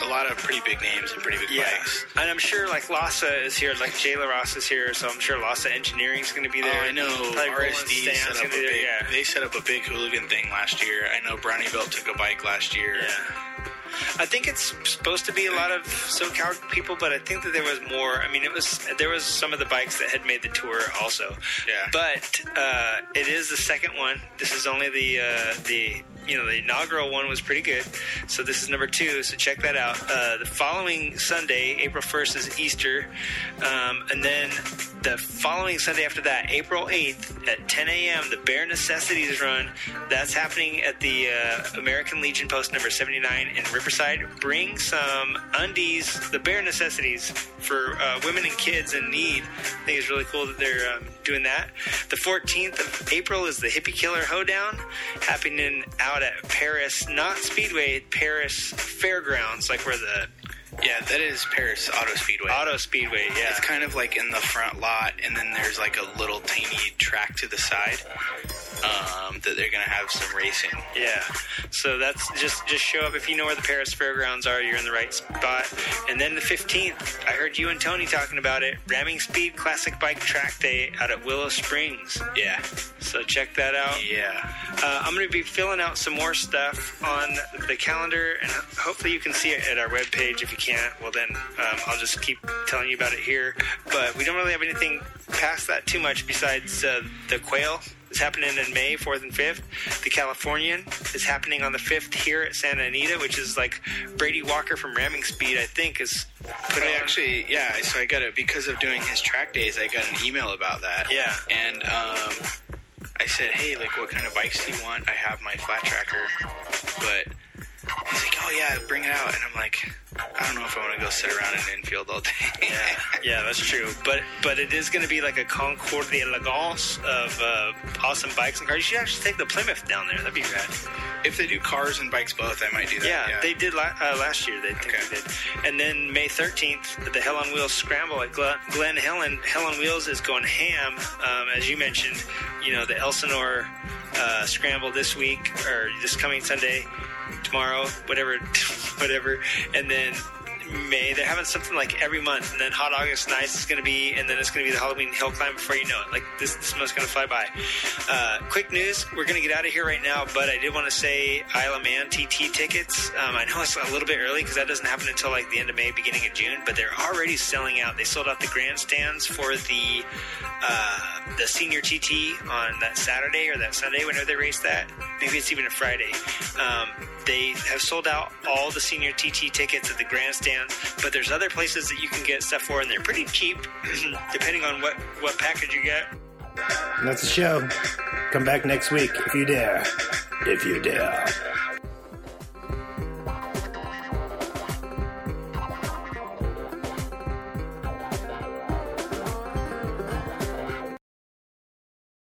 a lot of pretty big names and pretty big Yeah, bikes. and I'm sure like Lossa is here, like Jay LaRossa is here, so I'm sure Lossa Engineering is going to be there. Oh, I know Probably RSD set up a big. yeah. They set up a big hooligan thing last year. I know Brownie Belt took a bike last year. Yeah. I think it's supposed to be a lot of SoCal people, but I think that there was more. I mean, it was there was some of the bikes that had made the tour also. Yeah. But uh, it is the second one. This is only the uh, the you know the inaugural one was pretty good. So this is number two. So check that out. Uh, the following Sunday, April first, is Easter, um, and then the following Sunday after that, April eighth at 10 a.m. The Bare Necessities Run. That's happening at the uh, American Legion Post number 79 in Riverside. Bring some undies, the bare necessities for uh, women and kids in need. I think it's really cool that they're um, doing that. The 14th of April is the Hippie Killer Hoedown happening out at Perris, not Speedway, Perris Fairgrounds, like where the Yeah, that is Perris Auto Speedway. Auto Speedway. Yeah. It's kind of like in the front lot, and then there's like a little tiny track to the side um, that they're gonna have some racing. Yeah. So that's just just show up if you know where the Perris Fairgrounds are. You're in the right spot. And then the 15th, I heard you and Tony talking about it. Ramming Speed Classic Bike Track Day out at Willow Springs. Yeah, So check that out. yeah. Uh, I'm going to be filling out some more stuff on the calendar, and hopefully you can see it at our webpage. If you can't, well then um, I'll just keep telling you about it here. But we don't really have anything past that too much besides uh, the quail. is happening in May, 4th and 5th. The Californian is happening on the 5th here at Santa Anita, which is like Brady Walker from Ramming Speed, I think, is put I on. actually, yeah. So I got it because of doing his track days. I got an email about that. Yeah. and um, I said, "Hey, like, what kind of bikes do you want? I have my flat tracker, but." He's like, oh yeah, bring it out, and I'm like, I don't know if I want to go sit around in an infield all day. Yeah, yeah, that's true. But but it is going to be like a Concours d'Elegance of uh, awesome bikes and cars. You should actually take the Plymouth down there. That'd be rad. if they do cars and bikes both, I might do that. Yeah, Yeah, they did la- uh, last year. They Okay. they did. And then May 13th, the Hell on Wheels Scramble at Glen, Glen Helen. Hell on Wheels is going ham. Um, as you mentioned, you know, the Elsinore uh, Scramble this week, or this coming Sunday, tomorrow, whatever, whatever. And then May, they're having something like every month. And then Hot August Nights is going to be, and then it's going to be the Halloween Hill Climb before you know it. Like, this, this month's going to fly by. Uh, quick news, we're going to get out of here right now, but I did want to say Isle of Man TT tickets. Um, I know it's a little bit early because that doesn't happen until like the end of May, beginning of June, but they're already selling out. They sold out the grandstands for the uh, the senior TT on that Saturday or that Sunday whenever they race that. Maybe it's even a Friday. Um, they have sold out all the senior TT tickets at the grandstands, but there's other places that you can get stuff for, and they're pretty cheap depending on what what package you get. And that's the show. Come back next week if you dare. If you dare.